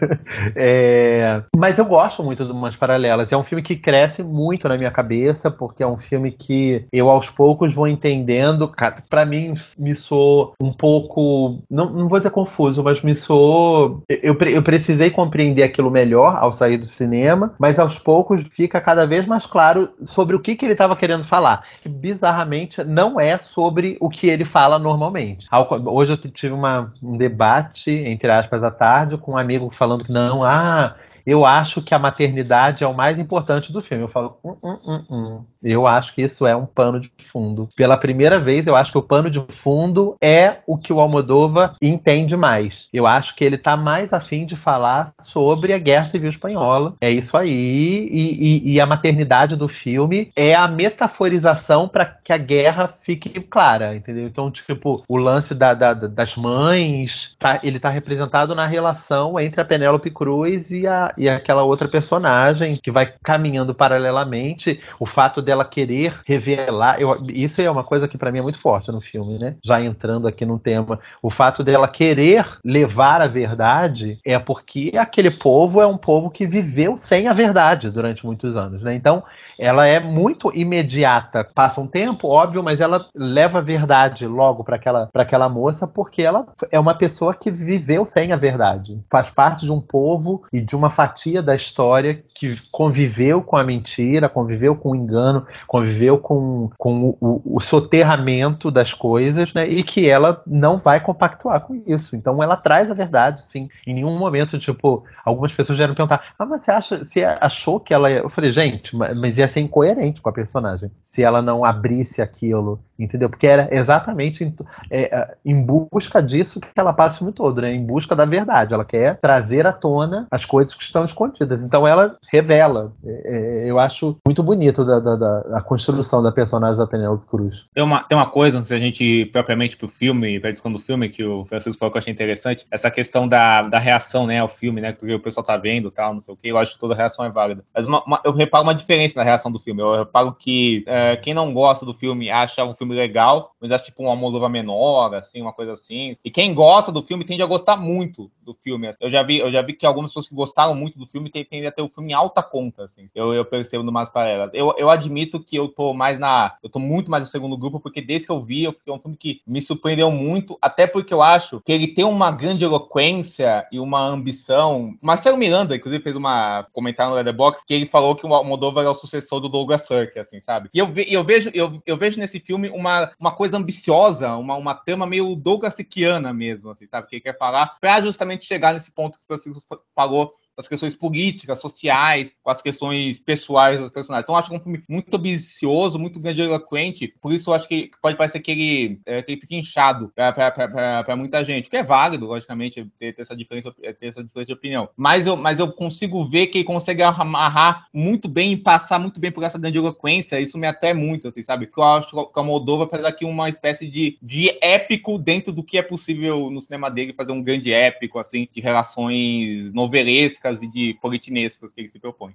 é, mas eu gosto muito de umas paralelas. É um filme que cresce muito na minha cabeça, porque é um filme que eu aos poucos vou entendendo. Para mim, me sou um pouco. Não, não vou dizer confuso, mas me sou. Eu, eu precisei compreender aquilo melhor ao sair do cinema, mas aos poucos fica cada vez mais claro sobre o que, que ele estava querendo falar. Que bizarramente não é sobre o que ele fala normalmente. Hoje eu tive uma, um debate, entre aspas, à tarde, com um amigo falando que não, ah, eu acho que a maternidade é o mais importante do filme. Eu falo, hum, hum, hum, hum. eu acho que isso é um pano de fundo. Pela primeira vez, eu acho que o pano de fundo é o que o Almodova entende mais. Eu acho que ele está mais afim de falar sobre a Guerra Civil Espanhola. É isso aí. E, e, e a maternidade do filme é a metaforização para que a guerra fique clara, entendeu? Então, tipo, o lance da, da, das mães, tá, ele está representado na relação entre a Penélope Cruz e a, e aquela outra personagem que vai caminhando paralelamente. O fato dela querer revelar, eu, isso é uma coisa que para mim é muito forte no filme, né? Já entrando aqui no tema, o fato dela querer levar a verdade é porque aquele povo é um povo que viveu sem a verdade durante muitos anos, né? Então, ela é muito imediata. Passa um tempo, óbvio, mas ela leva a verdade logo para aquela, aquela moça porque ela é uma pessoa que viveu sem a verdade. Faz parte de um povo e de uma família fatia da história que conviveu com a mentira, conviveu com o engano, conviveu com, com o, o, soterramento das coisas, né? E que ela não vai compactuar com isso. Então ela traz a verdade, sim. Em nenhum momento, tipo, algumas pessoas vieram perguntar: ah, mas você acha, você achou que ela. Eu falei, gente, mas ia ser incoerente com a personagem se ela não abrisse aquilo, entendeu? Porque era exatamente em, é, em busca disso que ela passa o filme todo, né? Em busca da verdade. Ela quer trazer à tona as coisas que estão escondidas. Então ela revela. É, é, eu acho muito bonito da, da, da, a construção da personagem da Penélope Cruz. Tem uma, tem uma coisa, se a gente propriamente pro filme, pra discussão do filme, que o Francisco falou que eu achei interessante, essa questão da, da reação, né, ao filme, né, porque o pessoal tá vendo tal, não sei o que, eu acho que toda reação é válida. Mas uma, uma, eu reparo uma diferença na reação do filme. Eu reparo que é, quem não gosta do filme acha um filme legal, mas acha tipo um Almodóvar menor, assim, uma coisa assim. E quem gosta do filme tende a gostar muito do filme. Eu já vi, eu já vi que algumas pessoas que gostaram muito do filme tendem a ter o filme em alta conta, assim. Eu, eu percebo no mais para elas. Eu, eu admito que eu tô mais na. Eu tô muito mais no segundo grupo, porque desde que eu vi, eu fiquei um filme que me surpreendeu muito, até porque eu acho que ele tem uma grande eloquência e uma ambição. Marcelo Miranda, inclusive, fez uma comentário no Letterboxd que ele falou que o Moldova é o sucessor do Douglas Sirk, assim, sabe? E eu, ve, eu vejo, eu, eu vejo nesse filme uma, uma coisa ambiciosa, uma, uma trama meio Douglasiana mesmo, assim, sabe? Que quer falar, pra justamente chegar nesse ponto que o Francisco falou as questões políticas, sociais, com as questões pessoais dos personagens. Então, acho que é um filme muito ambicioso, muito grandiloquente, por isso acho que pode parecer que ele, é, que ele fica inchado para muita gente, que é válido, logicamente, ter, ter, essa diferença, ter essa diferença de opinião. Mas eu, mas eu consigo ver que ele consegue amarrar muito bem e passar muito bem por essa grandiloquência, isso me atrai muito, assim, sabe? Porque eu acho que a Moldova faz aqui uma espécie de, de épico dentro do que é possível no cinema dele, fazer um grande épico, assim, de relações novelescas, e de politinescas que ele se propõe.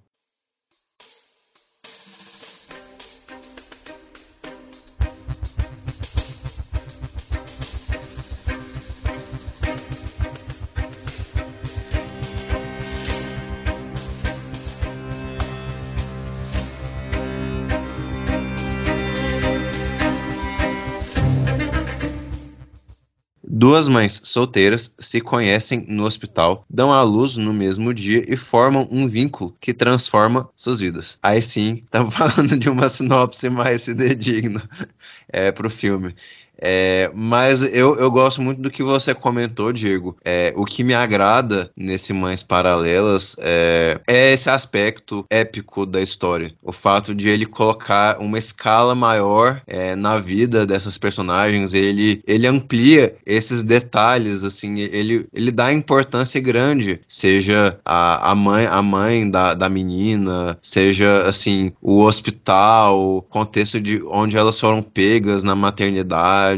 Duas mães solteiras se conhecem no hospital, dão à luz no mesmo dia e formam um vínculo que transforma suas vidas. Aí sim, estamos falando de uma sinopse mais fidedigna é, para o filme. É, mas eu, eu gosto muito do que você comentou, Diego. É, o que me agrada nesse Mães Paralelas é, é, esse aspecto épico da história. O fato de ele colocar uma escala maior é, na vida dessas personagens. Ele, ele amplia esses detalhes, assim, ele, ele dá importância grande. Seja a, a mãe, a mãe da, da menina, seja assim, o hospital, o contexto de onde elas foram pegas na maternidade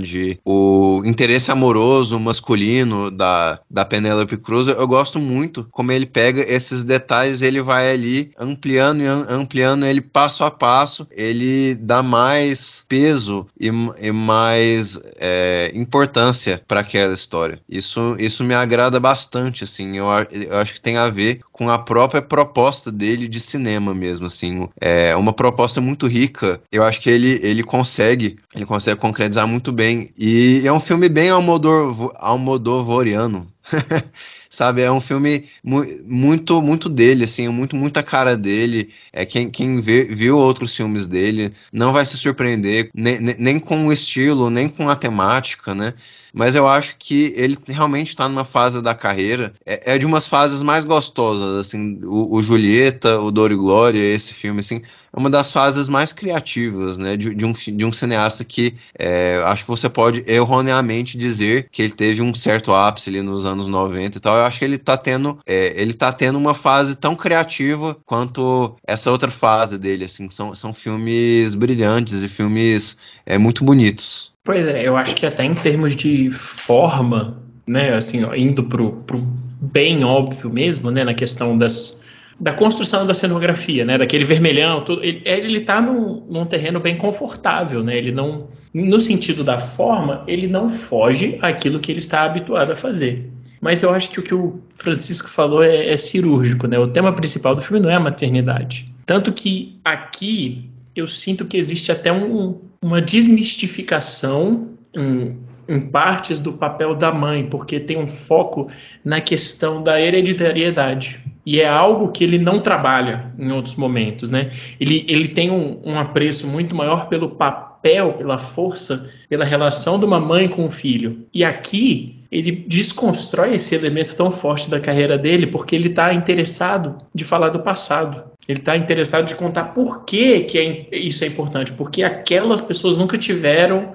o interesse amoroso masculino da, da Penélope Cruz, eu gosto muito como ele pega esses detalhes, ele vai ali ampliando e ampliando ele passo a passo, ele dá mais peso e, e mais é, importância para aquela história. Isso, isso me agrada bastante, assim, eu, eu acho que tem a ver com a própria proposta dele de cinema mesmo, assim, é uma proposta muito rica. Eu acho que ele, ele consegue, ele consegue concretizar muito bem. E é um filme bem Almodor, almodovoriano. sabe? É um filme mu muito, muito dele, assim, muito, muita cara dele. É quem, quem vê, viu outros filmes dele não vai se surpreender nem, nem com o estilo, nem com a temática, né? Mas eu acho que ele realmente está numa fase da carreira, é, é, de umas fases mais gostosas, assim, o, o Julieta, o Dor e Glória, esse filme, assim, é uma das fases mais criativas, né, de, de um, de um cineasta que é, acho que você pode erroneamente dizer que ele teve um certo ápice ali nos anos 90 e tal. Eu acho que ele está tendo, é, ele tá tendo uma fase tão criativa quanto essa outra fase dele, assim, são, são filmes brilhantes e filmes é, muito bonitos. Pois é, eu acho que até em termos de forma, né, assim, ó, indo pro, pro bem óbvio mesmo, né, na questão das da construção da cenografia, né? Daquele vermelhão, tudo, ele, ele tá num, num terreno bem confortável, né? Ele não, no sentido da forma, ele não foge àquilo que ele está habituado a fazer. Mas eu acho que o que o Francisco falou é, é cirúrgico, né? O tema principal do filme não é a maternidade. Tanto que aqui eu sinto que existe até um, uma desmistificação em, em partes do papel da mãe, porque tem um foco na questão da hereditariedade E é algo que ele não trabalha em outros momentos, né? Ele, ele tem um, um apreço muito maior pelo papel, pela força, pela relação de uma mãe com o filho. E aqui ele desconstrói esse elemento tão forte da carreira dele porque ele está interessado de falar do passado. Ele está interessado de contar por que, que é, isso é importante, porque aquelas pessoas nunca tiveram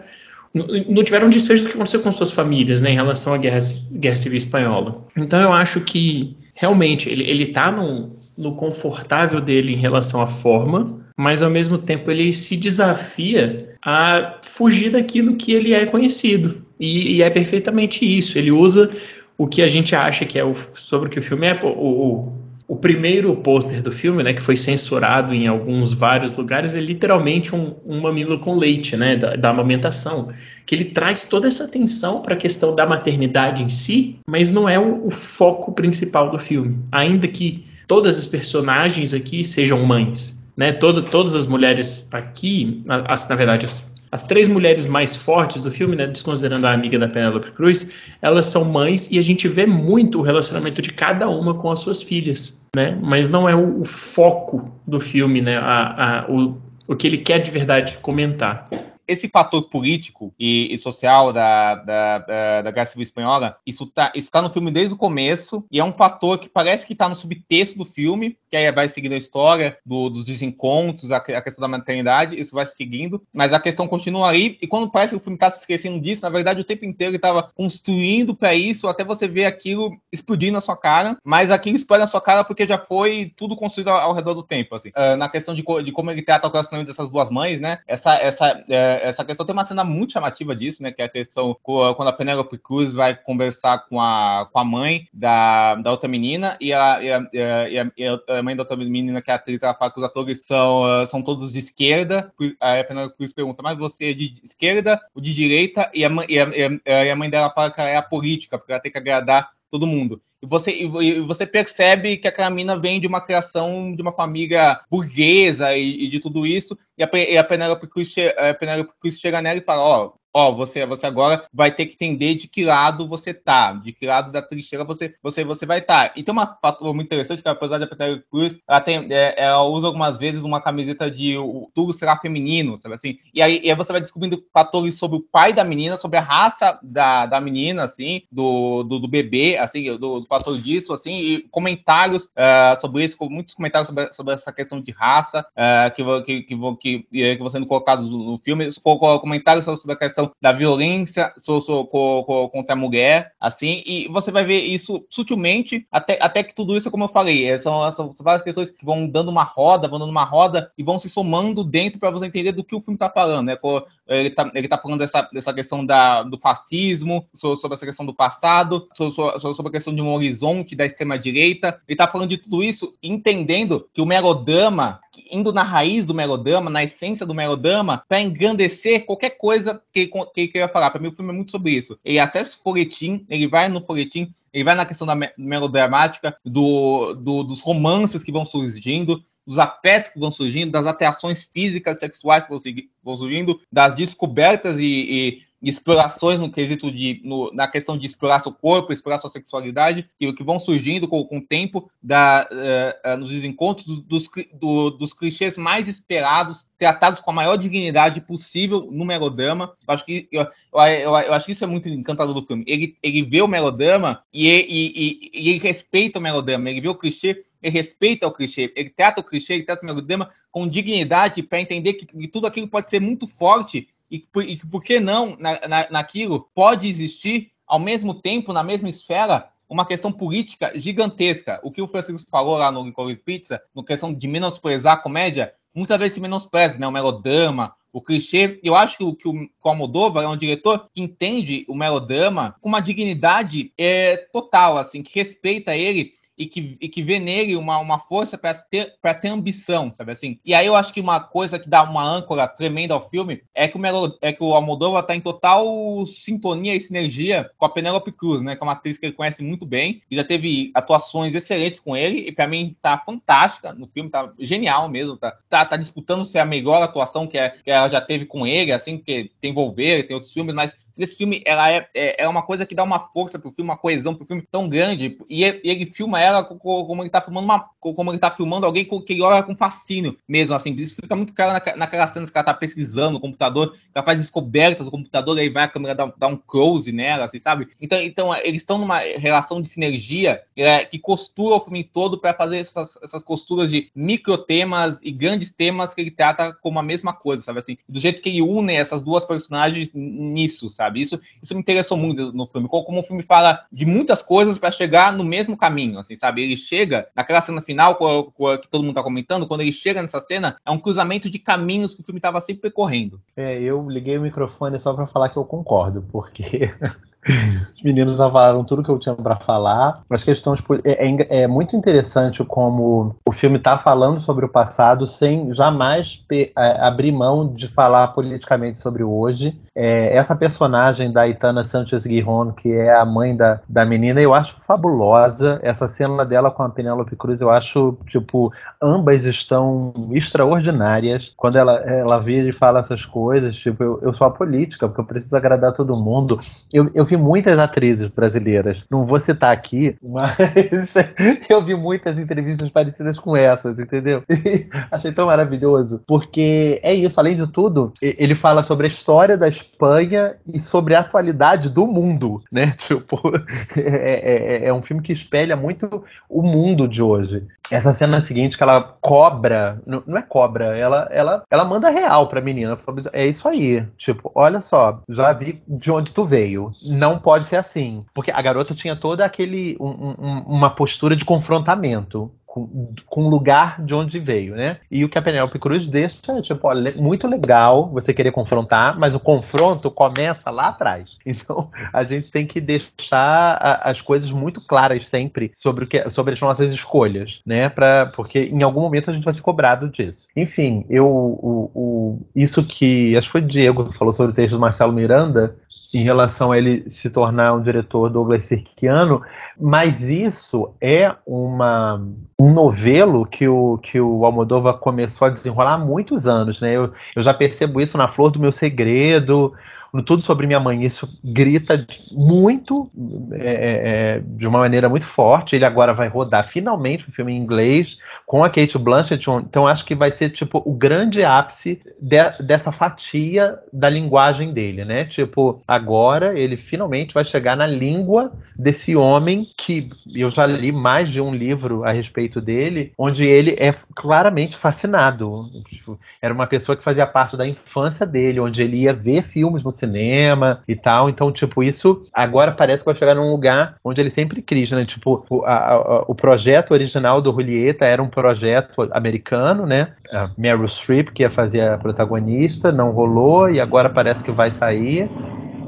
não tiveram desfecho do que aconteceu com suas famílias né, em relação à guerra, guerra civil espanhola. Então eu acho que realmente ele está no, no confortável dele em relação à forma, mas ao mesmo tempo ele se desafia a fugir daquilo que ele é conhecido. E, e é perfeitamente isso. Ele usa o que a gente acha que é o, sobre o que o filme é. O, o, o primeiro pôster do filme, né, que foi censurado em alguns vários lugares, é literalmente um, um mamilo com leite, né, da, da amamentação, que ele traz toda essa atenção para a questão da maternidade em si, mas não é o, o foco principal do filme. Ainda que todas as personagens aqui sejam mães, né, todo, todas as mulheres aqui, as, na verdade as as três mulheres mais fortes do filme, né, desconsiderando a amiga da Penélope Cruz, elas são mães e a gente vê muito o relacionamento de cada uma com as suas filhas, né? Mas não é o, o foco do filme, né? A, a, o, o que ele quer de verdade comentar esse fator político e, e social da, da, da, da, Guerra Civil Espanhola, isso tá, isso tá no filme desde o começo, e é um fator que parece que está no subtexto do filme, que aí vai seguindo a história do, dos desencontros, a, a, questão da maternidade, isso vai seguindo, mas a questão continua aí, e quando parece que o filme está se esquecendo disso, na verdade o tempo inteiro ele estava construindo para isso, até você ver aquilo explodir na sua cara, mas aquilo explode na sua cara porque já foi tudo construído ao, ao redor do tempo, assim. Uh, na questão de, de, como ele trata o relacionamento dessas duas mães, né, essa, essa, uh, essa questão tem uma cena muito chamativa disso, né? Que é a questão quando a Penélope Cruz vai conversar com a, com a mãe da, da outra menina e a, e, a, e, a, e a mãe da outra menina, que é atriz, ela fala que os atores são, são todos de esquerda. Aí a Penélope Cruz pergunta, mas você é de esquerda ou de direita? E a, e a, e a mãe dela fala que ela é a política, porque ela tem que agradar todo mundo. E você, e você percebe que a mina vem de uma criação de uma família burguesa e, e de tudo isso, e a, e a a Penélope Cruz chega nela e fala, ó, ó, você, você agora vai ter que entender de que lado você tá, de que lado da trincheira você, você, você vai estar. Tá. E tem uma fator muito interessante que apesar da Penélope Cruz, ela, tem, é, ela usa algumas vezes uma camiseta de o tudo será feminino, sabe assim? E aí, e aí você vai descobrindo fatores sobre o pai da menina, sobre a raça da, da menina, assim, do, do, do bebê, assim, do, do, fator disso, assim, e comentários uh, sobre isso, muitos comentários sobre, sobre essa questão de raça uh, que, que, que, que, que vão sendo colocados no filme, comentários sobre a questão da violência so, so, co, co, contra a mulher, assim, e você vai ver isso sutilmente, até, até que tudo isso, como eu falei, é, são, são várias questões que vão dando uma roda, vão dando uma roda e vão se somando dentro para você entender do que o filme está falando, né? Ele está ele tá falando dessa, dessa questão da, do fascismo, sobre essa questão do passado, sobre, a questão de um horizonte da extrema-direita. Ele está falando de tudo isso, entendendo que o melodrama indo na raiz do melodrama, na essência do melodrama, para engrandecer qualquer coisa que, que ele queria falar. Para mim, o filme é muito sobre isso. Ele acessa o folhetim, ele vai no folhetim, ele vai na questão da melodramática, do, do, dos romances que vão surgindo, dos afetos que vão surgindo, das atrações físicas, sexuais que vão surgindo, das descobertas e, e explorações no quesito de no, na questão de explorar seu corpo, explorar sua sexualidade, que, que vão surgindo com, com o tempo da, uh, uh, nos desencontros dos, do, dos clichês mais esperados, tratados com a maior dignidade possível no melodrama. Eu acho que eu, eu, eu, eu acho que isso é muito encantador do filme. Ele, ele vê o melodrama e, e, e, e ele respeita o melodrama. Ele vê o clichê ele respeita o clichê, ele trata o clichê, ele trata o melodrama com dignidade para entender que, que, tudo aquilo pode ser muito forte e, e por que não na, na, naquilo pode existir ao mesmo tempo, na mesma esfera, uma questão política gigantesca. O que o Francisco falou lá no Licorice Pizza, no questão de menosprezar a comédia, muitas vezes se menospreza, né? O melodrama, o clichê. Eu acho que o, que o Almodóvar é um diretor que entende o melodrama com uma dignidade é, total, assim, que respeita ele e que, e que vê nele uma, uma força para ter, ter ambição, sabe assim? E aí eu acho que uma coisa que dá uma âncora tremenda ao filme é que o, Melo, é que o Almodóvar está em total sintonia e sinergia com a Penélope Cruz, né? Que é uma atriz que ele conhece muito bem e já teve atuações excelentes com ele e para mim tá fantástica no filme, tá genial mesmo, tá, tá, tá disputando ser a melhor atuação que, é, que ela já teve com ele, assim, que tem Volver, tem outros filmes, mas desse filme, ela é, é, é, uma coisa que dá uma força pro filme, uma coesão pro filme tão grande. E ele, ele filma ela como ele tá filmando uma, como ele tá filmando alguém que ele olha com fascínio mesmo, assim. Isso fica muito claro na, naquelas cenas que ela tá pesquisando no computador, que ela faz descobertas no computador, aí vai a câmera dar, dar um close nela, assim, sabe? Então, então eles estão numa relação de sinergia é, que costura o filme todo para fazer essas, essas costuras de micro temas e grandes temas que ele trata como a mesma coisa, sabe? Assim, do jeito que ele une essas duas personagens nisso, sabe? Isso, isso me interessou muito no filme. Como o filme fala de muitas coisas para chegar no mesmo caminho, assim, sabe? Ele chega naquela cena final que todo mundo tá comentando, quando ele chega nessa cena, é um cruzamento de caminhos que o filme estava sempre percorrendo. É, eu liguei o microfone só para falar que eu concordo, porque Os meninos já falaram tudo que eu tinha para falar. As questões é, é, é, muito interessante como o filme está falando sobre o passado sem jamais é, abrir mão de falar politicamente sobre o hoje. É, essa personagem da Itana Sanchez Guiron, que é a mãe da, da menina, eu acho fabulosa. Essa cena dela com a Penélope Cruz, eu acho, tipo, ambas estão extraordinárias. Quando ela, ela vira e fala essas coisas, tipo, eu, eu sou a política, porque eu preciso agradar todo mundo. Eu, eu vi muitas atrizes brasileiras. Não vou citar aqui, mas eu vi muitas entrevistas parecidas com essas, entendeu? achei tão maravilhoso. Porque é isso, além de tudo, ele fala sobre a história da Espanha e sobre a atualidade do mundo, né? Tipo, é, é, é um filme que espelha muito o mundo de hoje essa cena seguinte que ela cobra, não, não, é cobra, ela, ela, ela manda real pra menina. É isso aí. Tipo, olha só, já vi de onde tu veio não pode ser assim. Porque a garota tinha toda aquele. Um, um, uma postura de confrontamento com, o lugar de onde veio, né? E o que a Penélope Cruz deixa é, tipo, olha, muito legal você querer confrontar, mas o confronto começa lá atrás. Então, a gente tem que deixar a, as coisas muito claras sempre sobre, o que, sobre as nossas escolhas, né? Pra, porque em algum momento a gente vai ser cobrado disso. Enfim, eu, o, o, isso que, acho que foi o Diego que falou sobre o texto do Marcelo Miranda, em relação a ele se tornar um diretor Douglas Sirkiano, mas isso é uma, um novelo que o, que o Almodóvar começou a desenrolar há muitos anos. Né? Eu, eu já percebo isso na Flor do Meu Segredo, no Tudo Sobre Minha Mãe, isso grita muito, é, é, é, de uma maneira muito forte. Ele agora vai rodar finalmente o filme em inglês com a Kate Blanchett, então acho que vai ser tipo o grande ápice de, dessa fatia da linguagem dele, né? Tipo, agora ele finalmente vai chegar na língua desse homem que eu já li mais de um livro a respeito dele, onde ele é claramente fascinado. Tipo, era uma pessoa que fazia parte da infância dele, onde ele ia ver filmes no cinema e tal. Então, tipo, isso agora parece que vai chegar num lugar onde ele sempre quis, né? Tipo, o, a, a, o projeto original do Julieta era um projeto americano, né? A Meryl Streep, que ia fazer a protagonista, não rolou e agora parece que vai sair.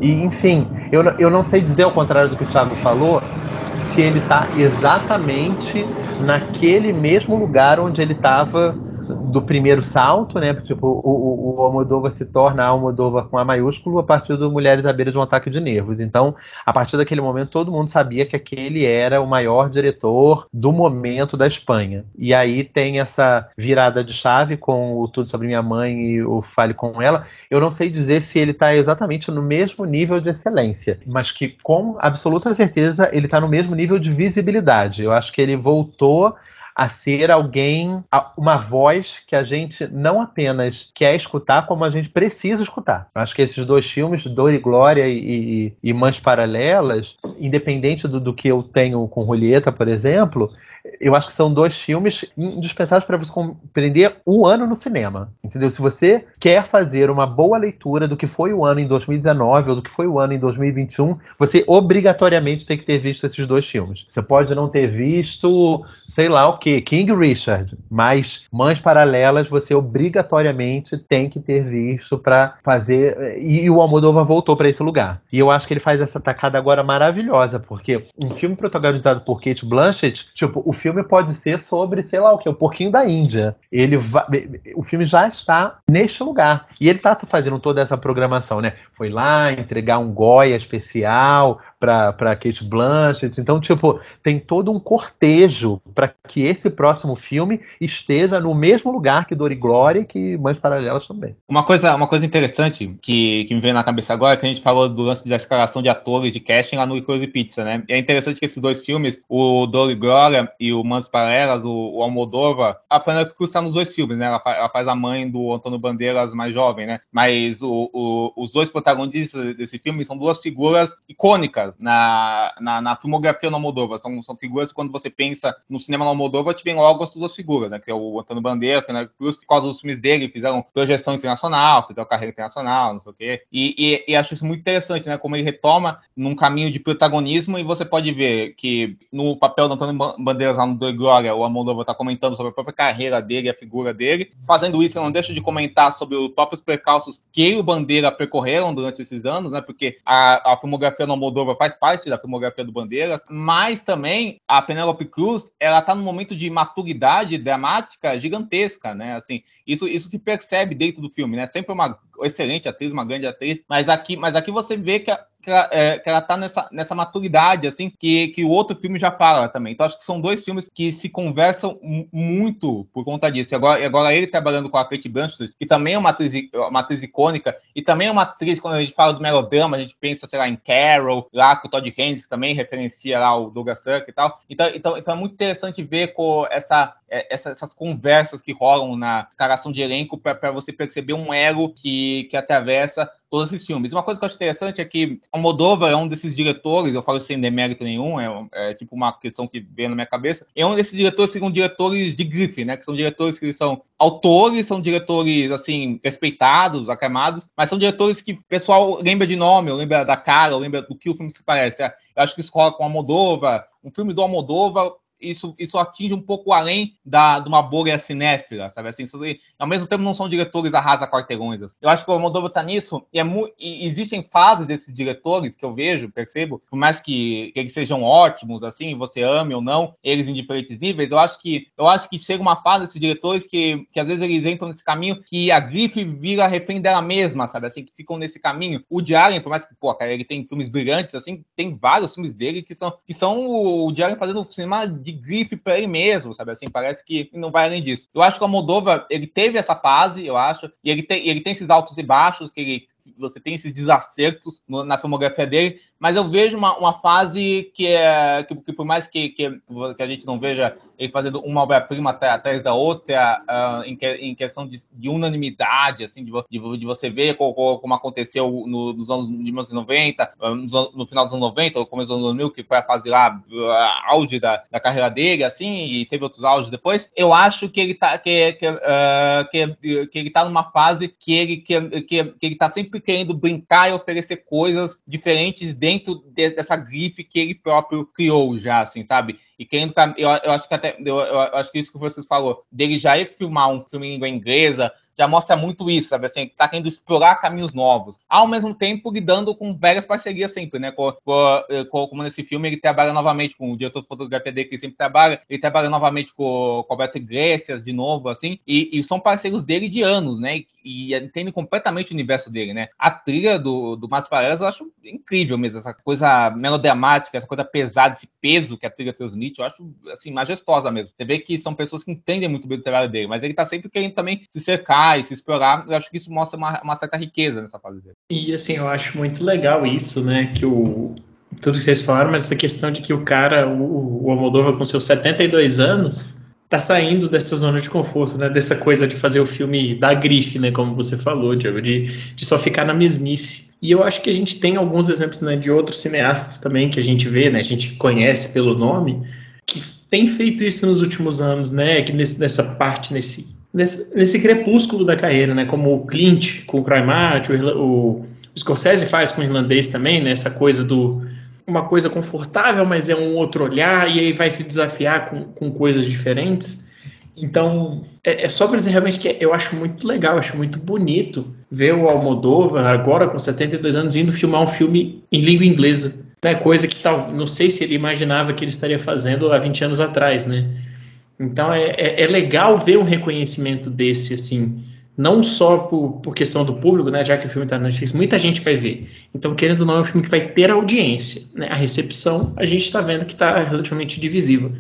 E, enfim, eu, eu não sei dizer ao contrário do que o Thiago falou, se ele está exatamente naquele mesmo lugar onde ele estava do primeiro salto, né? Tipo, o, Almodóvar se torna Almodóvar com A maiúsculo a partir do Mulheres à Beira de um Ataque de Nervos. Então, a partir daquele momento, todo mundo sabia que aquele era o maior diretor do momento da Espanha. E aí tem essa virada de chave com o Tudo Sobre Minha Mãe e o Fale Com Ela. Eu não sei dizer se ele está exatamente no mesmo nível de excelência, mas que com absoluta certeza ele está no mesmo nível de visibilidade. Eu acho que ele voltou a ser alguém, uma voz que a gente não apenas quer escutar, como a gente precisa escutar. Acho que esses dois filmes, Dor e Glória e, e, Mães Paralelas, independente do, do que eu tenho com Julieta, por exemplo, eu acho que são dois filmes indispensáveis para você compreender o ano no cinema. Entendeu? Se você quer fazer uma boa leitura do que foi o ano em 2019 ou do que foi o ano em 2021, você obrigatoriamente tem que ter visto esses dois filmes. Você pode não ter visto, sei lá o que, King Richard, mas Mães Paralelas você obrigatoriamente tem que ter visto para fazer. E, o Almodóvar voltou para esse lugar. E eu acho que ele faz essa tacada agora maravilhosa, porque um filme protagonizado por Kate Blanchett, tipo, o filme pode ser sobre, sei lá o que, o porquinho da Índia. Ele o filme já está neste lugar. E ele está fazendo toda essa programação, né? Foi lá entregar um Goya especial pra Kate Blanchett. Então, tipo, tem todo um cortejo para que esse próximo filme esteja no mesmo lugar que Dor e Glória e que Mães Paralelas também. Uma coisa, uma coisa interessante que, que me veio na cabeça agora é que a gente falou do lance da escalação de atores de casting lá no Icose Pizza, né? E é interessante que esses dois filmes, o Dor e Glória e o Mães Paralelas, o, o Almodova, a Penélope Cruz está nos dois filmes, né? Ela, ela, faz a mãe do Antônio Bandeiras mais jovem, né? Mas o, o, os dois protagonistas desse filme são duas figuras icônicas na, na, na filmografia Almodova. São, são figuras que quando você pensa no cinema no Almodova, te vem logo as duas figuras, né? Que é o Antônio Bandeiras, que, né, por causa dos filmes dele, fizeram projeção internacional, fizeram carreira internacional, não sei o quê. E, e, e, acho isso muito interessante, né? Como ele retoma num caminho de protagonismo e você pode ver que no papel do Antônio Bandeiras lá no Do Glória, o Almodova está comentando sobre a própria carreira dele, a figura dele. Fazendo isso, eu não deixo de comentar sobre os próprios percalços que ele o Bandeira percorreram durante esses anos, né? Porque a, a filmografia do Almodova faz parte da filmografia do Bandeiras, mas também a Penélope Cruz, ela está num momento de maturidade dramática gigantesca, né? Assim, isso, isso se percebe dentro do filme, né? Sempre uma excelente atriz, uma grande atriz, mas aqui, mas aqui você vê que a, que ela, é, que ela tá nessa, nessa maturidade, assim, que, que o outro filme já fala também. Então, acho que são dois filmes que se conversam muito por conta disso. E agora, agora ele trabalhando com a Kate Blanchett, que também é uma atriz, uma atriz icônica, e também é uma atriz, quando a gente fala do melodrama, a gente pensa, sei lá, em Carol, lá com o Todd Haynes, que também referencia lá o Douglas Sirk e tal. Então, então, então é muito interessante ver com essa, é, essa, essas conversas que rolam na escalação de elenco para você perceber um elo que, que atravessa todos esses filmes. Uma coisa que eu acho interessante é que Moldova é um desses diretores, eu falo sem demérito nenhum, é, é, tipo uma questão que veio na minha cabeça, é um desses diretores que são diretores de grife, né? Que são diretores que são autores, são diretores, assim, respeitados, aclamados, mas são diretores que o pessoal lembra de nome, lembra da cara, lembra do que o filme se parece. Eu acho que isso rola com a Moldova, um filme do Almodóvar isso, isso atinge um pouco além da, de uma bolha cinéfila, sabe? Assim, ao mesmo tempo não são diretores arrasa quarteirões. Assim. Eu acho que o Almodóvar está nisso e, é e, existem fases desses diretores que eu vejo, percebo, por mais que, que, eles sejam ótimos, assim, você ame ou não, eles em diferentes níveis, eu acho que eu acho que chega uma fase desses diretores que, que às vezes eles entram nesse caminho que a grife vira refém dela mesma, sabe? Assim, que ficam nesse caminho. O Diário, por mais que, pô, cara, ele tem filmes brilhantes, assim, tem vários filmes dele que são, que são o, o Diário fazendo cinema de de grife para ele mesmo, sabe? Assim, parece que não vai além disso. Eu acho que o Moldova, ele teve essa fase, eu acho, e ele tem, ele tem esses altos e baixos que ele você tem esses desacertos na filmografia dele, mas eu vejo uma, uma fase que é que, que por mais que, que, que, a gente não veja ele fazendo uma obra-prima atrás da outra, uh, em, que, em, questão de, de, unanimidade, assim, de, de, de você ver como, como aconteceu no, nos anos de 1990, ah, no, no final dos anos 90, ou começo dos anos 2000, que foi a fase lá, a auge da, da carreira dele, assim, e teve outros auges depois. Eu acho que ele tá, que, que, uh, que, que ele tá numa fase que ele, que, que, que ele tá sempre querendo brincar e oferecer coisas diferentes dentro de, dessa grife que ele próprio criou já, assim, sabe? E querendo. Eu, eu acho que até. Eu, eu, acho que isso que você falou, dele já ir filmar um filme em língua inglesa, já mostra muito isso, sabe? Assim, tá querendo explorar caminhos novos. Ao mesmo tempo, lidando com velhas parcerias sempre, né? Com, com, com, como nesse filme, ele trabalha novamente com o diretor de fotografia dele, que ele sempre trabalha. Ele trabalha novamente com, com o Alberto Iglesias, de novo, assim. E, e, são parceiros dele de anos, né? E, e entendem completamente o universo dele, né? A trilha do, do Márcio Paredes eu acho incrível mesmo. Essa coisa melodramática, essa coisa pesada, esse peso que a trilha transmite, eu acho, assim, majestosa mesmo. Você vê que são pessoas que entendem muito bem o trabalho dele, mas ele tá sempre querendo também se cercar e se explorar, eu acho que isso mostra uma, uma certa riqueza nessa fase dele. E assim, eu acho muito legal isso, né? Que o. Tudo que vocês falaram, mas essa questão de que o cara, o, o Almodóvar com seus 72 anos, tá saindo dessa zona de conforto, né? Dessa coisa de fazer o filme da grife, né? Como você falou, Diego, de, de só ficar na mesmice. E eu acho que a gente tem alguns exemplos né, de outros cineastas também que a gente vê, né? A gente conhece pelo nome, que tem feito isso nos últimos anos, né? Que nesse, nessa parte, nesse nesse, nesse crepúsculo da carreira, né? Como o Clint com o Crymate, o, o, o Scorsese faz com o irlandês também, né? Essa coisa do uma coisa confortável, mas é um outro olhar e aí vai se desafiar com, com coisas diferentes. Então, é, é só para dizer realmente que eu acho muito legal, acho muito bonito ver o Almodóvar agora com 72 anos indo filmar um filme em língua inglesa. Né? Coisa que tal, não sei se ele imaginava que ele estaria fazendo há 20 anos atrás, né? Então é, é, é, legal ver um reconhecimento desse, assim, não só por, por, questão do público, né, já que o filme está na Netflix, muita gente vai ver. Então, querendo ou não, é um filme que vai ter audiência. Né? A recepção, a gente está vendo que está relativamente divisiva.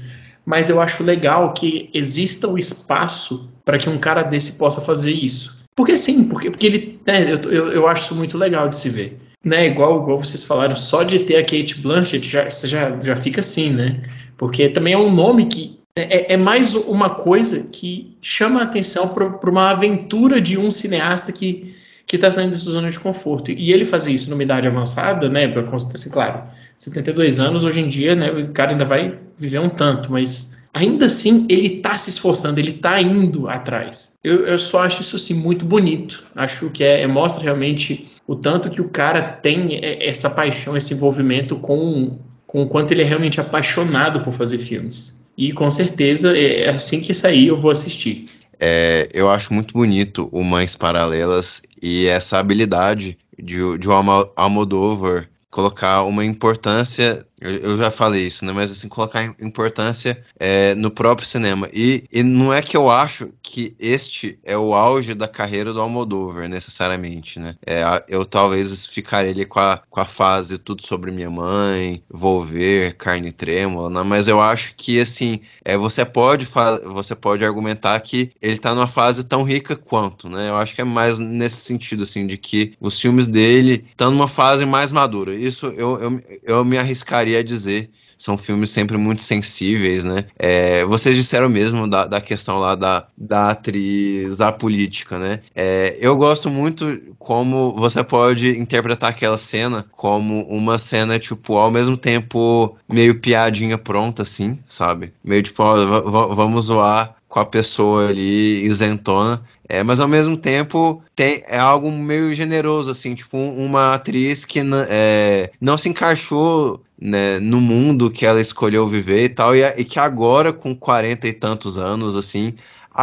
Mas eu acho legal que exista o espaço para que um cara desse possa fazer isso. Porque sim, porque, porque ele. Né, eu, eu, eu acho isso muito legal de se ver. Né, igual, igual vocês falaram, só de ter a Kate Blanchett já, você já, já fica assim, né? Porque também é um nome que é, é, mais uma coisa que chama a atenção para uma aventura de um cineasta que que está saindo dessa zona de conforto. E ele fazer isso numa idade avançada, né, para assim, claro, 72 anos hoje em dia, né, o cara ainda vai viver um tanto, mas ainda assim ele está se esforçando, ele está indo atrás. Eu, eu, só acho isso assim muito bonito. Acho que é, é, mostra realmente o tanto que o cara tem é, essa paixão, esse envolvimento com, com o quanto ele é realmente apaixonado por fazer filmes. E com certeza, é, é assim que sair, eu vou assistir. É, eu acho muito bonito o Mães Paralelas e essa habilidade de, de o Almodóvar colocar uma importância eu, eu, já falei isso, né? Mas assim, colocar importância é, no próprio cinema. E, e não é que eu acho que este é o auge da carreira do Almodóvar, necessariamente, né? É, eu talvez ficaria ali com a, com a fase Tudo Sobre Minha Mãe, Volver, Carne Trêmula, né? mas eu acho que, assim, é, você, pode você pode argumentar que ele tá numa fase tão rica quanto, né? Eu acho que é mais nesse sentido, assim, de que os filmes dele estão numa fase mais madura. Isso eu, eu, eu me arriscaria a dizer. São filmes sempre muito sensíveis, né? É, vocês disseram mesmo da, da questão lá da, da atriz apolítica, né? É, eu gosto muito como você pode interpretar aquela cena como uma cena, tipo, ao mesmo tempo meio piadinha pronta, assim, sabe? Meio tipo, ó, vamos zoar com a pessoa ali isentona. É, mas ao mesmo tempo tem, é algo meio generoso, assim, tipo, uma atriz que é, não se encaixou né, no mundo que ela escolheu viver e tal, e, e, que agora, com 40 e tantos anos, assim,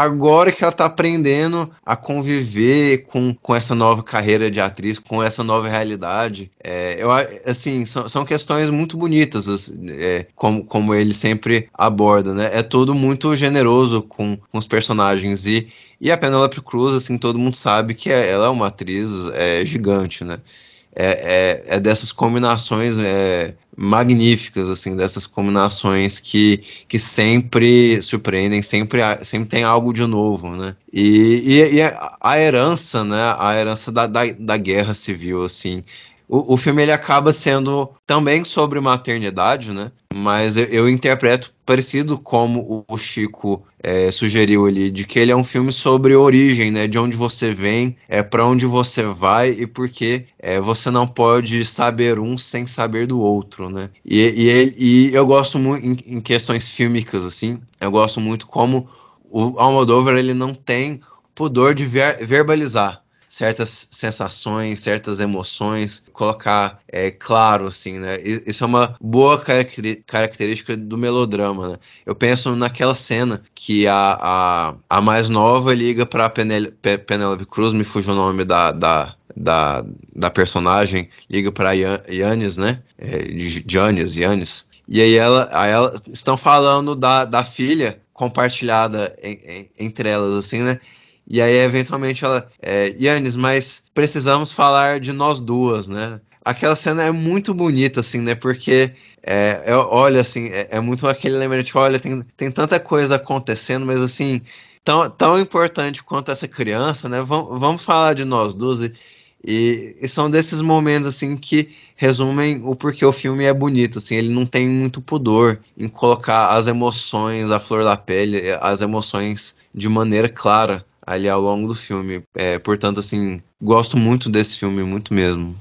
agora que ela tá aprendendo a conviver com, com essa nova carreira de atriz, com essa nova realidade. É, eu, assim, são, são questões muito bonitas, assim, é, como, como ele sempre aborda, né? É tudo muito generoso com, com os personagens e e a Penelope Cruz, assim, todo mundo sabe que é, ela é uma atriz é, gigante, né? É, é, é dessas combinações é, magníficas, assim, dessas combinações que, que sempre surpreendem, sempre, sempre tem algo de novo, né? E, e, e a herança, né? A herança da, da, da guerra civil, assim, o, o filme ele acaba sendo também sobre maternidade, né? Mas eu, eu interpreto parecido como o Chico é, sugeriu ali, de que ele é um filme sobre origem, né? De onde você vem, é para onde você vai e por que é, você não pode saber um sem saber do outro, né? E, e, e eu gosto muito em, em questões fílmicas assim, eu gosto muito como o Almodóvar ele não tem pudor de ver, verbalizar certas sensações, certas emoções, colocar é, claro, assim, né? Isso é uma boa característica do melodrama, né? Eu penso naquela cena que a, a, a mais nova liga para Penélope Cruz, me fugiu o nome da, da, da, da personagem, liga para Yannis, né? É, Yannis. E aí ela, aí ela estão falando da, da filha compartilhada em, em, entre elas, assim, né? E aí, eventualmente, ela. É, mas precisamos falar de nós duas, né? Aquela cena é muito bonita, assim, né? Porque. É, é, olha, assim, é, é muito aquele lembrete, olha, tem, tem tanta coisa acontecendo, mas assim, tão, tão importante quanto essa criança, né? Vamos, falar de nós duas. E, e, e, são desses momentos assim que resumem o porquê o filme é bonito. Assim, ele não tem muito pudor em colocar as emoções à flor da pele, as emoções de maneira clara ali ao longo do filme. É, portanto, assim, gosto muito desse filme, muito mesmo.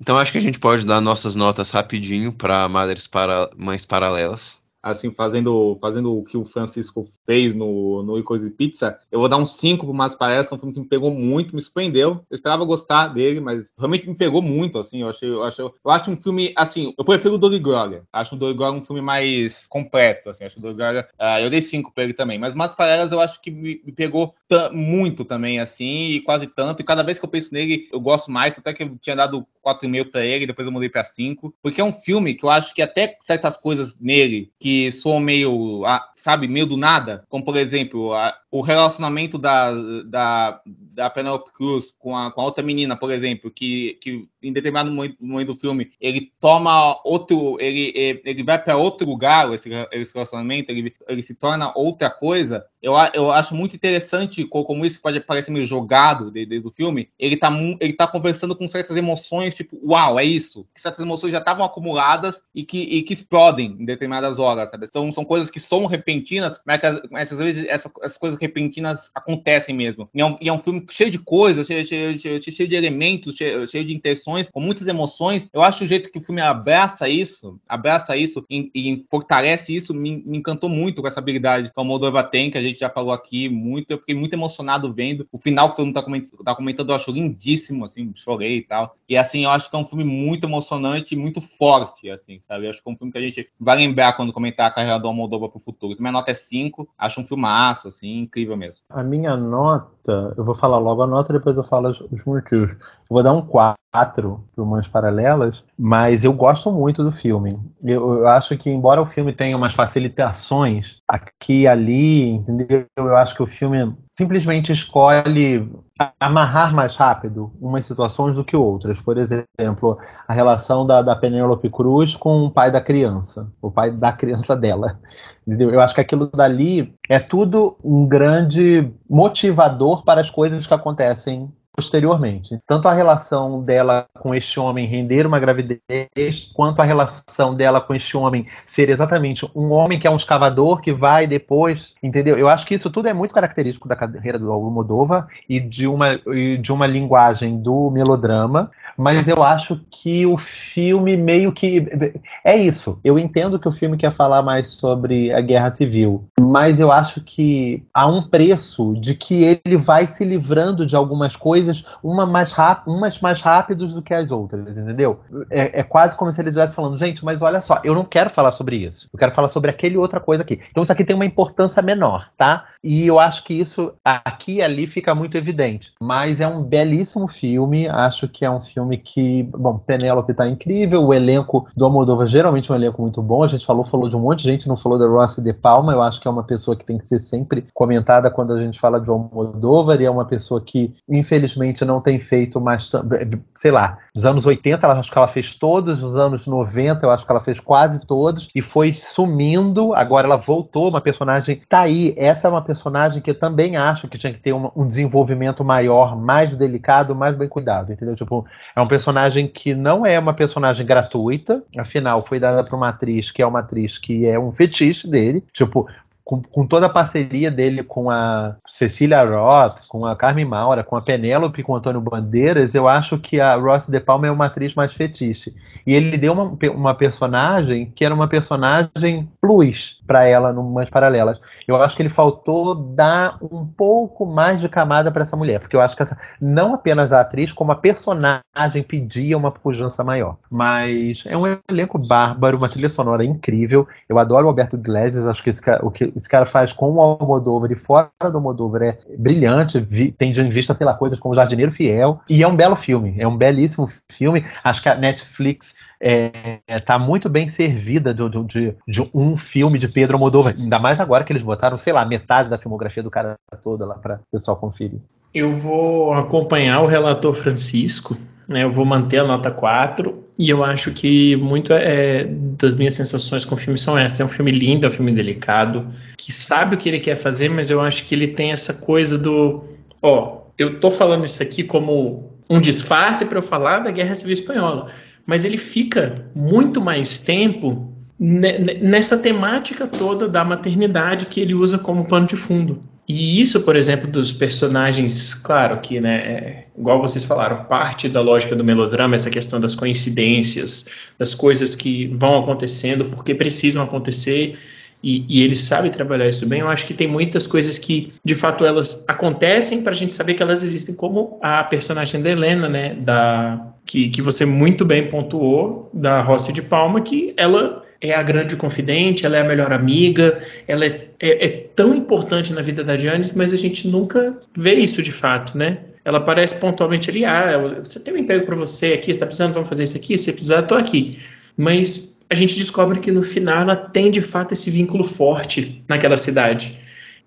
Então acho que a gente pode dar nossas notas rapidinho para Madres para Mães Paralelas assim, fazendo, fazendo o que o Francisco fez no, no Icos e Pizza, eu vou dar um 5 pro Mas Parece, é um filme que me pegou muito, me surpreendeu. Eu esperava gostar dele, mas realmente me pegou muito, assim, eu achei, eu acho, eu acho um filme, assim, eu prefiro o Dori Gloria. Acho o Dori Gloria um filme mais completo, assim, acho o Dori Gloria, uh, eu dei 5 pra ele também, mas Mas Paralelas eu acho que me, me pegou muito também, assim, e quase tanto, e cada vez que eu penso nele, eu gosto mais, até que eu tinha dado 4,5 pra ele, depois eu mudei pra 5, porque é um filme que eu acho que até certas coisas nele que soam meio, sabe, meio do nada, como por exemplo, a, o relacionamento da, da, da Penelope Cruz com a, com a outra menina, por exemplo, que, que em determinado momento, momento do filme ele toma outro, ele, ele vai para outro lugar, esse, esse relacionamento, ele, ele se torna outra coisa. Eu, eu acho muito interessante como isso pode parecer meio jogado desde do filme. Ele tá, ele tá conversando com certas emoções, tipo, uau, é isso. Certas emoções já estavam acumuladas e que, e que explodem em determinadas horas, sabe? São, são coisas que são repentinas, mas que mas às vezes essas, essas coisas repentinas acontecem mesmo. E é um, e é um filme cheio de coisas, cheio, cheio, cheio, cheio de elementos, cheio, de intenções, com muitas emoções. Eu acho o jeito que o filme abraça isso, abraça isso e, e fortalece isso, me, me, encantou muito com essa habilidade que o Moldova tem, que a gente já falou aqui muito. Eu fiquei muito emocionado vendo. O final que todo mundo tá comentando, tá comentando eu acho lindíssimo, assim, chorei e tal. E assim, eu acho que é um filme muito emocionante e muito forte, assim, sabe? Eu acho que é um filme que a gente vai lembrar quando comentar a carreira do Moldova pro futuro. Minha nota é 5, acho um filmaço, assim, incrível mesmo. A minha nota, eu vou falar logo a nota, depois eu falo os motivos. Eu vou dar um 4 para Mães Paralelas, mas eu gosto muito do filme. Eu, eu, acho que, embora o filme tenha umas facilitações aqui e ali, entendeu? Eu acho que o filme simplesmente escolhe amarrar mais rápido umas situações do que outras. Por exemplo, a relação da, da Penélope Cruz com o pai da criança, o pai da criança dela. Entendeu? Eu acho que aquilo dali é tudo um grande motivador para as coisas que acontecem posteriormente. Tanto a relação dela com este homem render uma gravidez, quanto a relação dela com este homem ser exatamente um homem que é um escavador que vai depois, entendeu? Eu acho que isso tudo é muito característico da carreira do Almodóvar e de uma e de uma linguagem do melodrama, mas eu acho que o filme meio que é isso. Eu entendo que o filme quer falar mais sobre a guerra civil, mas eu acho que há um preço de que ele vai se livrando de algumas coisas, uma mais umas mais rápidas do que as outras, entendeu? É, é quase como se ele estivesse falando, gente, mas olha só, eu não quero falar sobre isso. Eu quero falar sobre aquele outra coisa aqui. Então isso aqui tem uma importância menor, tá? E eu acho que isso aqui e ali fica muito evidente. Mas é um belíssimo filme. Acho que é um filme que, bom, Penélope tá incrível. O elenco do Almodóvar geralmente é um elenco muito bom. A gente falou, falou de um monte de gente, não falou da Rossi De Palma. Eu acho que é uma pessoa que tem que ser sempre comentada quando a gente fala de Almodóvar. E é uma pessoa que, infelizmente, não tem feito mais, sei lá, nos anos 80, ela, acho que ela fez todos, nos anos 90, eu acho que ela fez quase todos, e foi sumindo. Agora ela voltou, uma personagem. Tá aí, essa é uma personagem que eu também acho que tinha que ter um, um desenvolvimento maior, mais delicado, mais bem cuidado, entendeu? Tipo, é um personagem que não é uma personagem gratuita, afinal, foi dada para uma atriz que é uma atriz que é um fetiche dele. Tipo, com, com, toda a parceria dele com a Cecília Roth, com a Carmen Maura, com a Penélope, com o Antônio Bandeiras, eu acho que a Ross De Palma é uma atriz mais fetiche. E ele deu uma, uma personagem que era uma personagem plus para ela numas paralelas. Eu acho que ele faltou dar um pouco mais de camada para essa mulher, porque eu acho que essa, não apenas a atriz, como a personagem pedia uma pujança maior. Mas é um elenco bárbaro, uma trilha sonora incrível. Eu adoro o Alberto Iglesias, acho que esse, o que esse cara faz com o Almodóvar e fora do Almodóvar é brilhante, vi, tem em vista, sei lá, coisas como Jardineiro Fiel, e é um belo filme, é um belíssimo filme, acho que a Netflix é, tá muito bem servida de, de, de, um filme de Pedro Almodóvar, ainda mais agora que eles botaram, sei lá, metade da filmografia do cara toda lá para o pessoal conferir. Eu vou acompanhar o relator Francisco, né, eu vou manter a nota 4 e eu acho que muito é, das minhas sensações com o filme são essas. É um filme lindo, é um filme delicado, que sabe o que ele quer fazer, mas eu acho que ele tem essa coisa do, ó, eu tô falando isso aqui como um disfarce para eu falar da Guerra Civil Espanhola, mas ele fica muito mais tempo nessa temática toda da maternidade que ele usa como pano de fundo. E isso, por exemplo, dos personagens, claro que, né, é, igual vocês falaram, parte da lógica do melodrama, essa questão das coincidências, das coisas que vão acontecendo porque precisam acontecer, e, e ele sabe trabalhar isso bem. Eu acho que tem muitas coisas que, de fato, elas acontecem para a gente saber que elas existem, como a personagem da Helena, né, da, que, que você muito bem pontuou, da Rossi de Palma, que ela é a grande confidente, ela é a melhor amiga, ela é, é, é tão importante na vida da Janice, mas a gente nunca vê isso de fato, né? Ela aparece pontualmente ali, ah, você tem um emprego para você aqui, você está precisando, vamos fazer isso aqui, se precisar, estou aqui. Mas a gente descobre que no final ela tem de fato esse vínculo forte naquela cidade.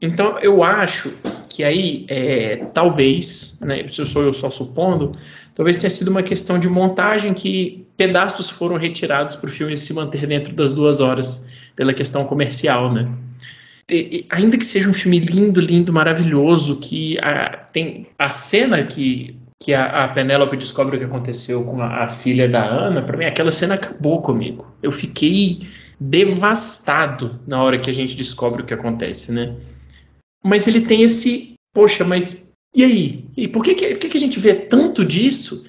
Então eu acho que aí, é, talvez, né, isso sou eu só supondo, talvez tenha sido uma questão de montagem que pedaços foram retirados para o filme se manter dentro das duas horas, pela questão comercial, né? E, ainda que seja um filme lindo, lindo, maravilhoso, que a, tem a cena que que a, a Penélope descobre o que aconteceu com a, a filha da Ana, para mim aquela cena acabou comigo. Eu fiquei devastado na hora que a gente descobre o que acontece, né? Mas ele tem esse, poxa, mas e aí? E por que, que, que, a gente vê tanto disso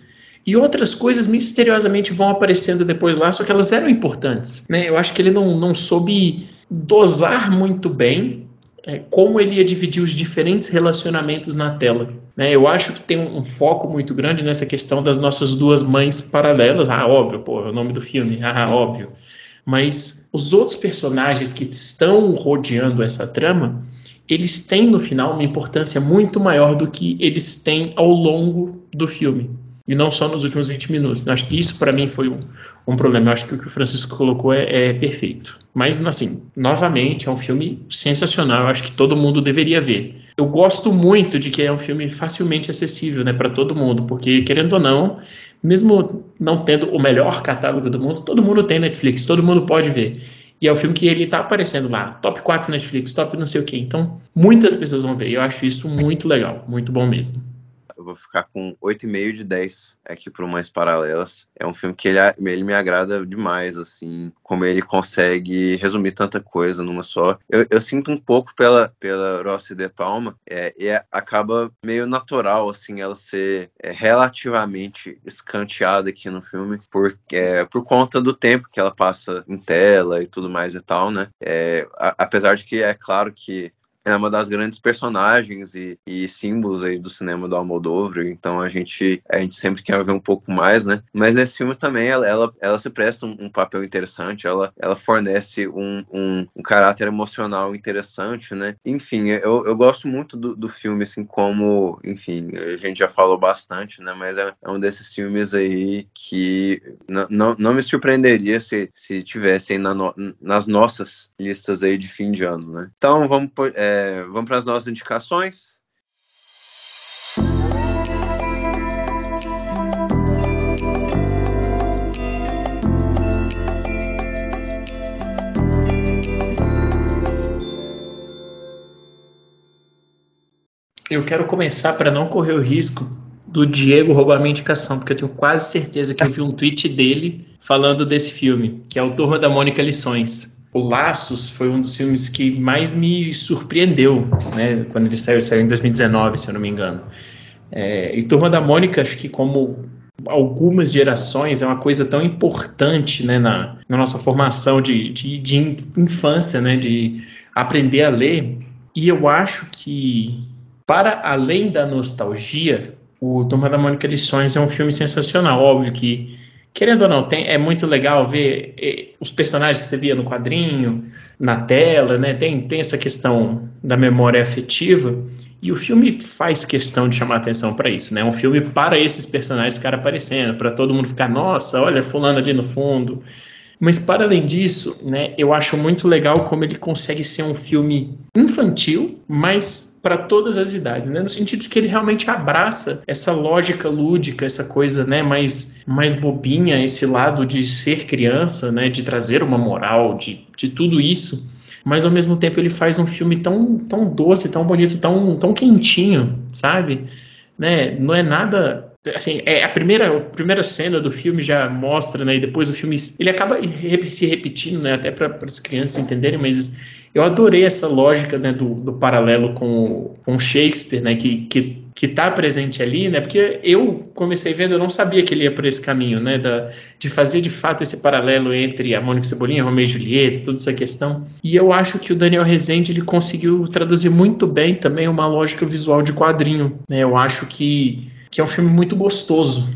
e outras coisas misteriosamente vão aparecendo depois lá, só que elas eram importantes, né? Eu acho que ele não, não soube dosar muito bem é, como ele ia dividir os diferentes relacionamentos na tela. Né? Eu acho que tem um, um, foco muito grande nessa questão das nossas duas mães paralelas. Ah, óbvio, pô, é o nome do filme. Ah, óbvio. Mas os outros personagens que estão rodeando essa trama, eles têm no final uma importância muito maior do que eles têm ao longo do filme. E não só nos últimos 20 minutos. Eu acho que isso para mim foi um, um, problema. Eu acho que o que o Francisco colocou é, é, perfeito. Mas, assim, novamente, é um filme sensacional. Eu acho que todo mundo deveria ver. Eu gosto muito de que é um filme facilmente acessível né, para todo mundo, porque, querendo ou não, mesmo não tendo o melhor catálogo do mundo, todo mundo tem Netflix, todo mundo pode ver. E é o filme que ele tá aparecendo lá, top 4 Netflix, top não sei o que. Então, muitas pessoas vão ver. Eu acho isso muito legal, muito bom mesmo eu vou ficar com 8,5 de 10 aqui por mais paralelas. É um filme que ele, ele me agrada demais, assim, como ele consegue resumir tanta coisa numa só. Eu, eu sinto um pouco pela, pela Rossi de Palma, é, e é, acaba meio natural, assim, ela ser é, relativamente escanteada aqui no filme, por, é, por conta do tempo que ela passa em tela e tudo mais e tal, né? É, a, apesar de que é claro que é uma das grandes personagens e, e, símbolos aí do cinema do Almodóvar, então a gente, a gente sempre quer ver um pouco mais, né? Mas nesse filme também ela, ela, ela se presta um, um, papel interessante, ela, ela fornece um, um, um, caráter emocional interessante, né? Enfim, eu, eu gosto muito do, do filme, assim, como, enfim, a gente já falou bastante, né? Mas é, é um desses filmes aí que não, não me surpreenderia se, se tivessem na no, nas nossas listas aí de fim de ano, né? Então vamos... É, é, vamos para as nossas indicações. Eu quero começar para não correr o risco do Diego roubar minha indicação, porque eu tenho quase certeza que eu vi um tweet dele falando desse filme, que é o Turma da Mônica Lições o Laços foi um dos filmes que mais me surpreendeu, né? Quando ele saiu, saiu em 2019, se eu não me engano. É, e Turma da Mônica, acho que como algumas gerações é uma coisa tão importante, né, na, na nossa formação de, de, de infância, né, de aprender a ler. E eu acho que, para além da nostalgia, o Turma da Mônica Lições é um filme sensacional. Óbvio que querendo ou não, tem, é muito legal ver eh, os personagens que você via no quadrinho, na tela, né? Tem, tem essa questão da memória afetiva. E o filme faz questão de chamar atenção para isso, né? É um filme para esses personagens ficar aparecendo, para todo mundo ficar, nossa, olha fulano ali no fundo. Mas para além disso, né, eu acho muito legal como ele consegue ser um filme infantil, mas para todas as idades, né? No sentido de que ele realmente abraça essa lógica lúdica, essa coisa, né, mais mais bobinha, esse lado de ser criança, né, de trazer uma moral, de, de tudo isso mas ao mesmo tempo ele faz um filme tão, tão doce, tão bonito, tão, tão quentinho, sabe? Né? Não é nada assim, é a primeira, a primeira cena do filme já mostra, né, e depois o filme ele acaba se repetindo, né, até para as crianças entenderem, mas eu adorei essa lógica, né, do, do paralelo com, com Shakespeare, né, que, que que está presente ali, né? Porque eu comecei vendo, eu não sabia que ele ia por esse caminho, né? Da, de fazer de fato esse paralelo entre a Mônica Cebolinha, Romeu e Julieta, toda essa questão. E eu acho que o Daniel Rezende ele conseguiu traduzir muito bem também uma lógica visual de quadrinho. Né? Eu acho que que é um filme muito gostoso.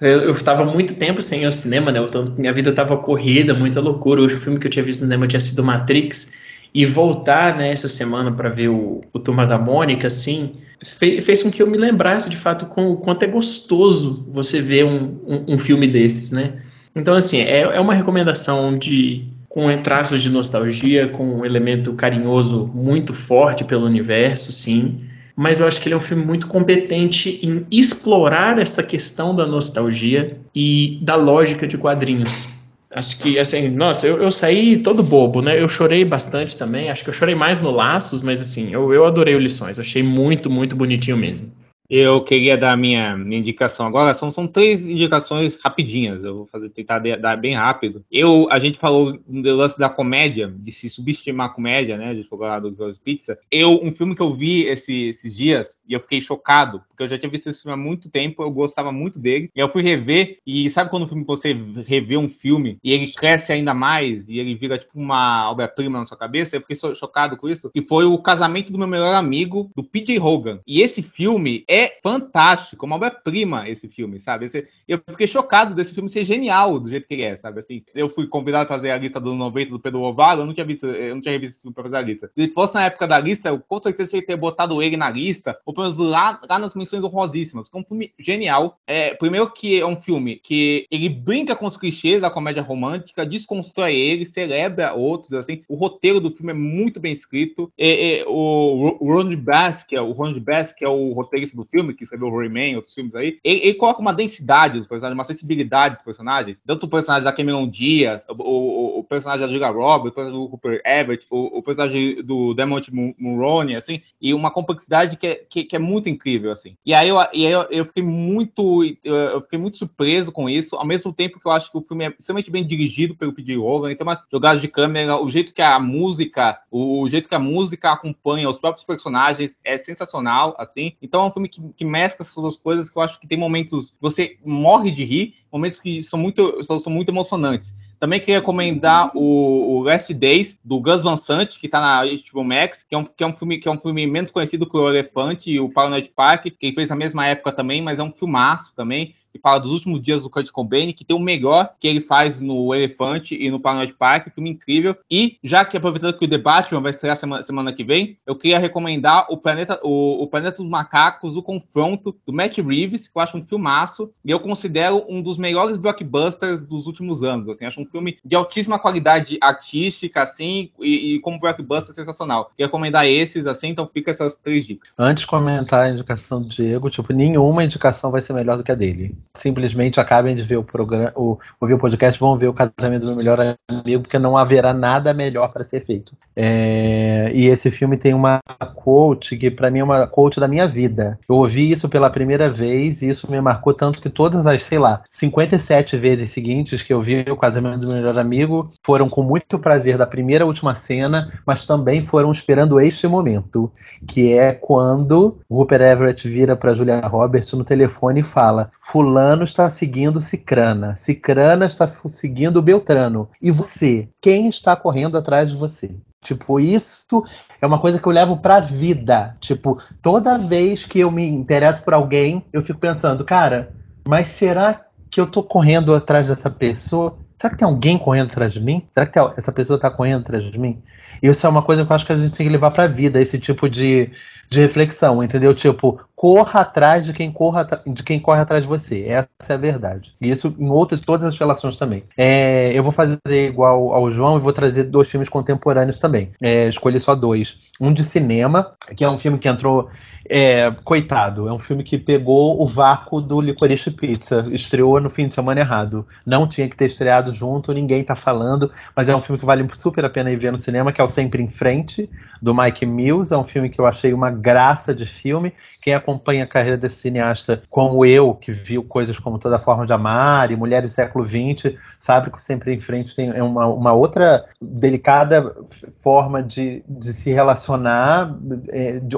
Eu estava muito tempo sem ir ao cinema, né? Minha vida estava corrida, muita loucura. Hoje o filme que eu tinha visto no cinema tinha sido Matrix. E voltar né, essa semana para ver o, o Turma da Mônica, assim, fez, fez com que eu me lembrasse de fato com, o quanto é gostoso você ver um, um, um filme desses, né? Então, assim, é, é uma recomendação de, com traços de nostalgia, com um elemento carinhoso muito forte pelo universo, sim. Mas eu acho que ele é um filme muito competente em explorar essa questão da nostalgia e da lógica de quadrinhos. Acho que, assim, nossa, eu, eu saí todo bobo, né? Eu chorei bastante também. Acho que eu chorei mais no Laços, mas, assim, eu, eu adorei o Lições. Achei muito, muito bonitinho mesmo. Eu queria dar minha, minha indicação agora. São, são três indicações rapidinhas. Eu vou fazer, tentar de, dar bem rápido. Eu, a gente falou do lance da comédia, de se subestimar a comédia, né? A gente falou lá do Girls Pizza. Eu, um filme que eu vi esse, esses dias, e eu fiquei chocado, porque eu já tinha visto esse filme há muito tempo, eu gostava muito dele. E eu fui rever, e sabe quando você revê um filme e ele cresce ainda mais, e ele vira tipo uma obra-prima na sua cabeça? Eu fiquei chocado com isso. E foi o casamento do meu melhor amigo, do P.J. Hogan. E esse filme é fantástico, uma obra-prima esse filme, sabe? Eu fiquei chocado desse filme ser genial do jeito que ele é, sabe? Assim, eu fui convidado a fazer a lista dos 90 do Pedro Ovalo, eu não tinha visto, eu não tinha revisto esse filme pra fazer a lista. Se fosse na época da lista, eu com certeza que ter botado ele na lista, ou menos lá, lá nas menções honrosíssimas. É um filme genial. É, primeiro que é um filme que ele brinca com os clichês da comédia romântica, desconstrói ele, celebra outros, assim. O roteiro do filme é muito bem escrito. É, é, o Ron Bass, que é o Ron Bass, que é o roteirista do filme, que escreveu Rayman, outros filmes aí, ele, ele, coloca uma densidade dos personagens, uma sensibilidade dos personagens. Tanto o personagem da Cameron Diaz, o, o, o personagem da Julia Roberts, o personagem do Cooper Everett, o, o personagem do Demont Mulroney, assim, e uma complexidade que é, que, que é muito incrível, assim. E aí eu, e aí eu, eu fiquei muito eu, fiquei muito surpreso com isso, ao mesmo tempo que eu acho que o filme é extremamente bem dirigido pelo P.J. Hogan, tem uma jogada de câmera, o jeito que a música, o, jeito que a música acompanha os próprios personagens é sensacional, assim. Então é um filme que, que mescla essas duas coisas que eu acho que tem momentos que você morre de rir, momentos que são muito, são muito emocionantes. Também queria recomendar o, o Last Days, do Gus Van Sant, que está na HBO Max, que é, um, que, é um filme, que é um filme menos conhecido que o Elefante e o Paranoid Park, que ele fez na mesma época também, mas é um filmaço também que fala dos últimos dias do Kurt Cobain, que tem o melhor que ele faz no Elefante e no Paranoid Park, filme incrível. E, já que aproveitando que o Batman vai estrear semana, semana que vem, eu queria recomendar o Planeta, o, o Planeta dos Macacos, o Confronto, do Matt Reeves, que eu acho um filmaço, e eu considero um dos melhores blockbusters dos últimos anos, assim, acho um filme de altíssima qualidade artística, assim, e, e como blockbuster sensacional. Queria recomendar esses, assim, então fica essas três dicas. Antes de comentar a indicação do Diego, tipo, nenhuma indicação vai ser melhor do que a dele simplesmente acabem de ver o programa, ouvir o podcast, vão ver o casamento do melhor amigo, porque não haverá nada melhor para ser feito. É, e esse filme tem uma quote que para mim é uma quote da minha vida. Eu ouvi isso pela primeira vez e isso me marcou tanto que todas as, sei lá, 57 vezes seguintes que eu vi o casamento do melhor amigo foram com muito prazer da primeira à última cena, mas também foram esperando este momento, que é quando Rupert Everett vira para Julia Roberts no telefone e fala: Fulano está seguindo Cicrana, Cicrana está seguindo Beltrano. E você? Quem está correndo atrás de você? Tipo, isso é uma coisa que eu levo pra vida. Tipo, toda vez que eu me interesso por alguém, eu fico pensando, cara, mas será que eu tô correndo atrás dessa pessoa? Será que tem alguém correndo atrás de mim? Será que essa pessoa tá correndo atrás de mim? Isso é uma coisa que eu acho que a gente tem que levar pra vida, esse tipo de, de reflexão, entendeu? Tipo, corra atrás de quem, corra, de quem corre atrás de você. Essa é a verdade. E isso em outras, todas as relações também. É, eu vou fazer igual ao João e vou trazer dois filmes contemporâneos também. É, escolhi só dois. Um de cinema, que é um filme que entrou é, coitado, é um filme que pegou o vácuo do Licorice Pizza, estreou no fim de semana errado. Não tinha que ter estreado junto, ninguém tá falando, mas é um filme que vale super a pena ir ver no cinema, que é o Sempre em Frente, do Mike Mills. É um filme que eu achei uma graça de filme. Quem acompanha a carreira desse cineasta, como eu, que viu coisas como Toda Forma de Amar e Mulheres do Século XX, sabe que Sempre em Frente tem uma, uma outra delicada forma de, de se relacionar, é, de,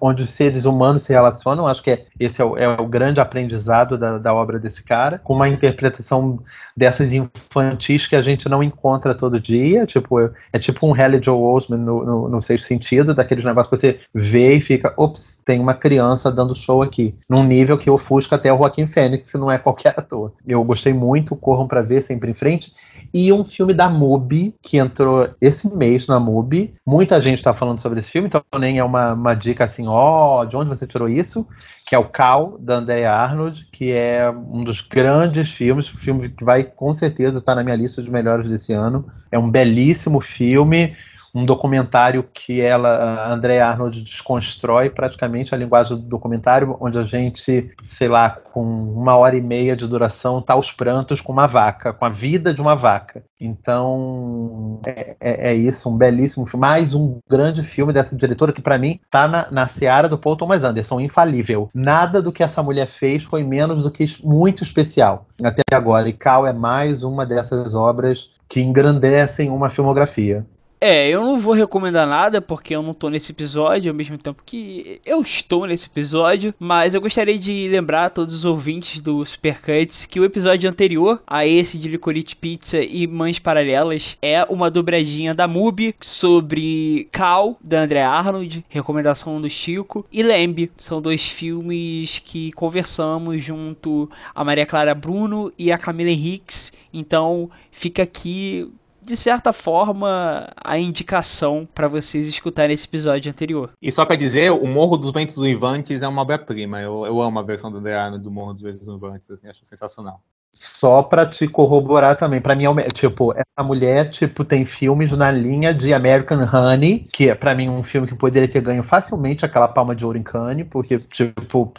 onde os seres humanos se relacionam. Acho que é, esse é o, é o grande aprendizado da, da, obra desse cara, com uma interpretação dessas infantis que a gente não encontra todo dia. Tipo, é tipo um Haley Joel Osment no, no, no sexto sentido, daqueles negócios que você vê e fica, ops, tem uma criança criança dando show aqui, num nível que ofusca até o Joaquim Fênix, não é qualquer ator. Eu gostei muito, corram para ver sempre em frente. E um filme da MUBI, que entrou esse mês na MUBI. Muita gente está falando sobre esse filme, então nem é uma, uma dica assim, ó, oh, de onde você tirou isso? Que é o Cal, da Andrea Arnold, que é um dos grandes filmes, filme que vai com certeza estar tá na minha lista de melhores desse ano. É um belíssimo filme um documentário que ela, a Andrea Arnold, desconstrói praticamente a linguagem do documentário, onde a gente, sei lá, com uma hora e meia de duração, tá aos prantos com uma vaca, com a vida de uma vaca. Então, é, é, é isso, um belíssimo filme. Mais um grande filme dessa diretora que, para mim, tá na, na seara do Paul Thomas Anderson, infalível. Nada do que essa mulher fez foi menos do que muito especial até agora. E Cal é mais uma dessas obras que engrandecem uma filmografia. É, eu não vou recomendar nada porque eu não tô nesse episódio, ao mesmo tempo que eu estou nesse episódio, mas eu gostaria de lembrar a todos os ouvintes do Supercuts que o episódio anterior a esse de Licorice Pizza e Mães Paralelas é uma dobradinha da MUBI sobre Cal, da André Arnold, recomendação do Chico, e Lembe. São dois filmes que conversamos junto a Maria Clara Bruno e a Camila Henriques, então fica aqui de certa forma, a indicação para vocês escutarem esse episódio anterior. E só para dizer, o Morro dos Ventos Uivantes é uma obra-prima. Eu, eu amo a versão do Adriano do Morro dos Ventos Uivantes, assim, acho sensacional. Só para te corroborar também, para mim, é tipo, essa mulher, tipo, tem filmes na linha de American Honey, que é para mim um filme que poderia ter ganho facilmente aquela palma de ouro em Cannes, porque, tipo,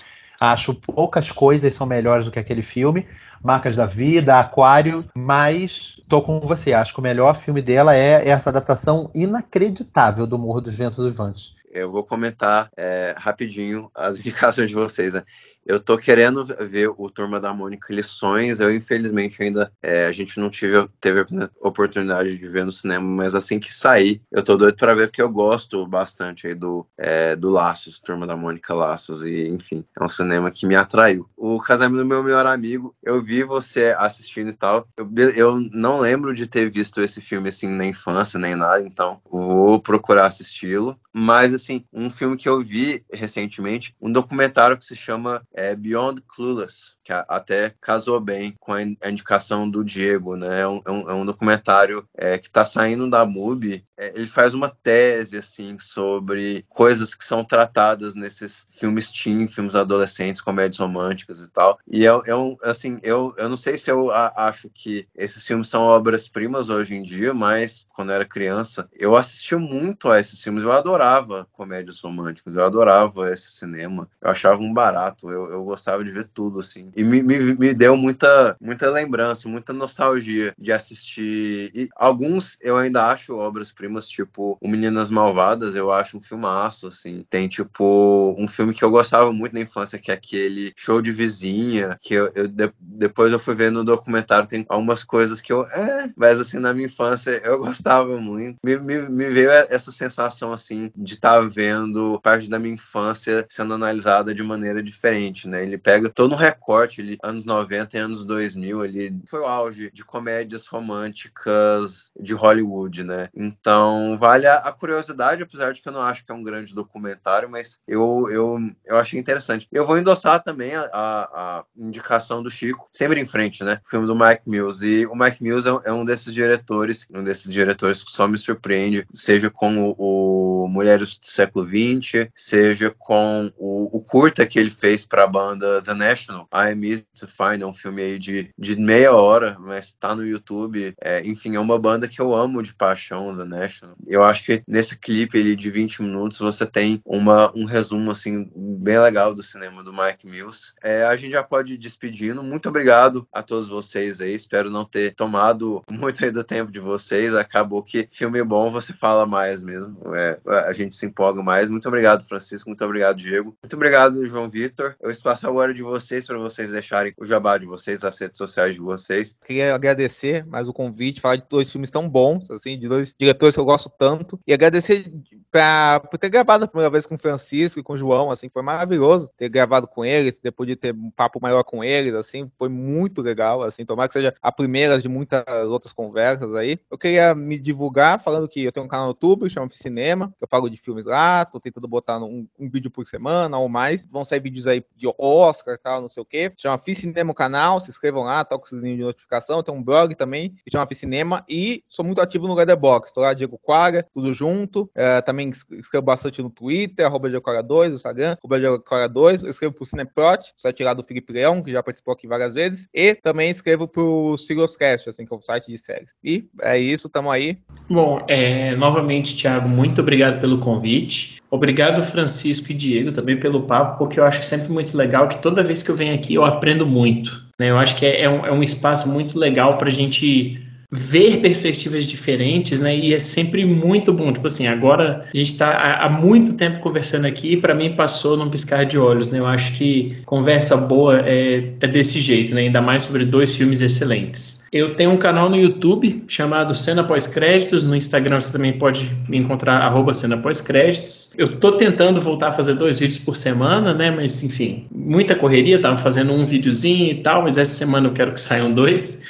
acho poucas coisas são melhores do que aquele filme. Marcas da Vida, Aquário, mas tô com você. Acho que o melhor filme dela é essa adaptação inacreditável do Morro dos Ventos Vivantes. Eu vou comentar é, rapidinho as indicações de vocês, né? Eu tô querendo ver o Turma da Mônica Lições. Eu, infelizmente, ainda é, a gente não tive, teve a oportunidade de ver no cinema, mas assim que sair, eu tô doido para ver, porque eu gosto bastante aí do, é, do Laços, Turma da Mônica Laços, e enfim, é um cinema que me atraiu. O Casamento do Meu Melhor Amigo, eu vi você assistindo e tal. Eu, eu não lembro de ter visto esse filme assim na infância, nem nada, então vou procurar assisti-lo. Mas, assim, um filme que eu vi recentemente, um documentário que se chama é, Beyond Clueless, que até casou bem com a indicação do Diego, né? É um, é um é documentário é, que está saindo da MUBI. É, ele faz uma tese, assim, sobre coisas que são tratadas nesses filmes teen, filmes adolescentes, comédias românticas e tal. E é, é um, assim, eu, eu não sei se eu a, acho que esses filmes são obras-primas hoje em dia, mas quando eu era criança, eu assistia muito a esses filmes. Eu adorava comédias românticas, eu adorava esse cinema. Eu achava um barato, eu, eu gostava de ver tudo, assim. E me, me, me deu muita, muita lembrança, muita nostalgia de assistir. E alguns eu ainda acho obras-primas, tipo O Meninas Malvadas, eu acho um filmaço, assim. Tem, tipo, um filme que eu gostava muito na infância, que é aquele Show de Vizinha, que eu, eu de, depois eu fui ver no documentário, tem algumas coisas que eu. É, mas assim, na minha infância eu gostava muito. Me, me, me veio essa sensação, assim, de estar tá vendo parte da minha infância sendo analisada de maneira diferente, né? Ele pega todo um recorte ali, anos 90 e anos 2000, ele foi o auge de comédias românticas de Hollywood, né? Então, vale a, a curiosidade, apesar de que eu não acho que é um grande documentário, mas eu, eu, eu achei interessante. Eu vou endossar também a, a, a indicação do Chico, sempre em frente, né? O filme do Mike Mills. E o Mike Mills é, é um desses diretores, um desses diretores que só me surpreende, seja com o, o Mulheres do século XX, seja com o, o curta que ele fez para a banda The National, I Easy to Find, é um filme aí de, de meia hora, mas tá no YouTube. É, enfim, é uma banda que eu amo de paixão, The National. Eu acho que nesse clipe ele de 20 minutos você tem uma, um resumo assim bem legal do cinema do Mike Mills. É, a gente já pode ir despedindo. Muito obrigado a todos vocês aí. Espero não ter tomado muito aí do tempo de vocês. Acabou que filme bom você fala mais mesmo. É, a gente se empolga mais. Muito obrigado, Francisco. Muito obrigado, Diego. Muito obrigado, João Vitor. Eu espaço agora de vocês para vocês deixarem o jabá de vocês, as redes sociais de vocês. Queria agradecer mais o convite, falar de dois filmes tão bons, assim, de dois diretores que eu gosto tanto, e agradecer pra, por ter gravado a primeira vez com o Francisco e com o João, assim, foi maravilhoso ter gravado com eles, depois de ter um papo maior com eles, assim, foi muito legal, assim, tomara que seja a primeira de muitas outras conversas aí. Eu queria me divulgar falando que eu tenho um canal no YouTube, chama Cinema, eu falo de filmes lá, tô tentando botar um, um vídeo por semana ou mais, vão sair vídeos aí de Oscar, tal, não sei o que, chama Cinema o canal, se inscrevam lá, toca o sininho de notificação, tem um blog também, que chama Cinema, e sou muito ativo no Letterboxd, tô lá, Diego Quara, tudo junto, é, também escrevo bastante no Twitter, arroba 2 no Instagram, arroba 2 eu escrevo pro Cineprot, site lá do Felipe Leão, que já participou aqui várias vezes, e também escrevo pro Sigoscast, assim, que é o site de séries. E é isso, tamo aí. Bom, é, novamente, Thiago, muito obrigado pelo convite. Obrigado, Francisco e Diego, também pelo papo, porque eu acho sempre muito legal que toda vez que eu venho aqui eu aprendo muito. Né? Eu acho que é, é, um, é um espaço muito legal para a gente ver perspectivas diferentes, né? E é sempre muito bom. Tipo assim, agora a gente está há, muito tempo conversando aqui e para mim passou num piscar de olhos, né? Eu acho que conversa boa é, é desse jeito, né? Ainda mais sobre dois filmes excelentes. Eu tenho um canal no YouTube chamado Cena Pós-Créditos. No Instagram você também pode me encontrar, arroba Cena Pós-Créditos. Eu tô tentando voltar a fazer dois vídeos por semana, né? Mas enfim, muita correria, tava fazendo um videozinho e tal, mas essa semana eu quero que saiam dois.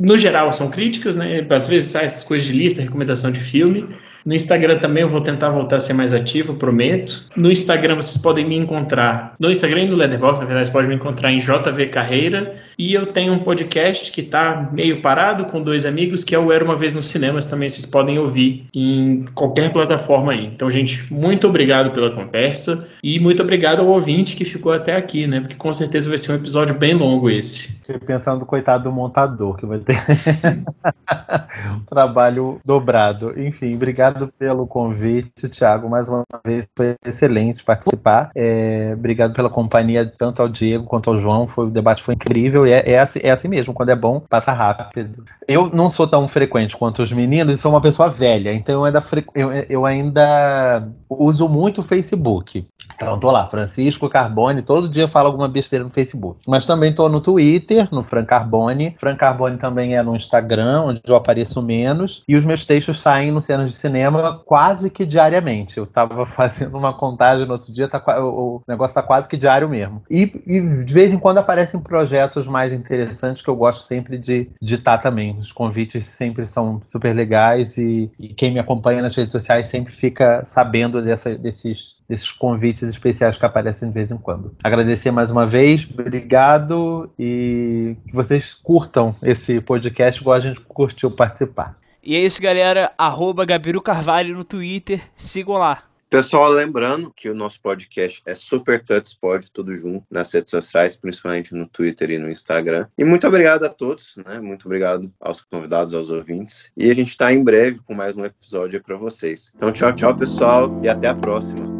No geral, são críticas, né? Às vezes sai essas coisas de lista, recomendação de filme. No Instagram também eu vou tentar voltar a ser mais ativo, prometo. No Instagram vocês podem me encontrar. No Instagram e no Letterboxd, na verdade, vocês podem me encontrar em JV Carreira. E eu tenho um podcast que está meio parado com dois amigos, que é o Era Uma Vez no Cinema. Também vocês podem ouvir em qualquer plataforma aí. Então, gente, muito obrigado pela conversa. E muito obrigado ao ouvinte que ficou até aqui, né? Porque com certeza vai ser um episódio bem longo esse. Fiquei pensando, coitado do montador, que vai ter um trabalho dobrado. Enfim, obrigado obrigado pelo convite, Thiago. Mais uma vez foi excelente participar. É, obrigado pela companhia, tanto ao Diego quanto ao João. Foi, o debate foi incrível e é, é, assim, é assim mesmo. Quando é bom, passa rápido. Eu não sou tão frequente quanto os meninos e sou uma pessoa velha, então eu ainda, eu, eu ainda uso muito o Facebook. Então tô lá, Francisco Carbone, todo dia eu falo alguma besteira no Facebook. Mas também tô no Twitter, no Fran Carbone. Fran Carbone também é no Instagram, onde eu apareço menos. E os meus textos saem no Cenas de Cinema quase que diariamente. Eu tava fazendo uma contagem no outro dia, tá, o, negócio tá quase que diário mesmo. E, e, de vez em quando aparecem projetos mais interessantes que eu gosto sempre de ditar também. Os convites sempre são super legais e, e quem me acompanha nas redes sociais sempre fica sabendo dessa, desses desses convites especiais que aparecem de vez em quando. Agradecer mais uma vez, obrigado e que vocês curtam esse podcast igual a gente curtiu participar. E é isso, galera. Arroba Gabiru Carvalho no Twitter. Sigam lá. Pessoal, lembrando que o nosso podcast é Supercuts Pod, tudo junto, nas redes sociais, principalmente no Twitter e no Instagram. E muito obrigado a todos, né? Muito obrigado aos convidados, aos ouvintes. E a gente está em breve com mais um episódio para vocês. Então, tchau, tchau, pessoal, e até a próxima.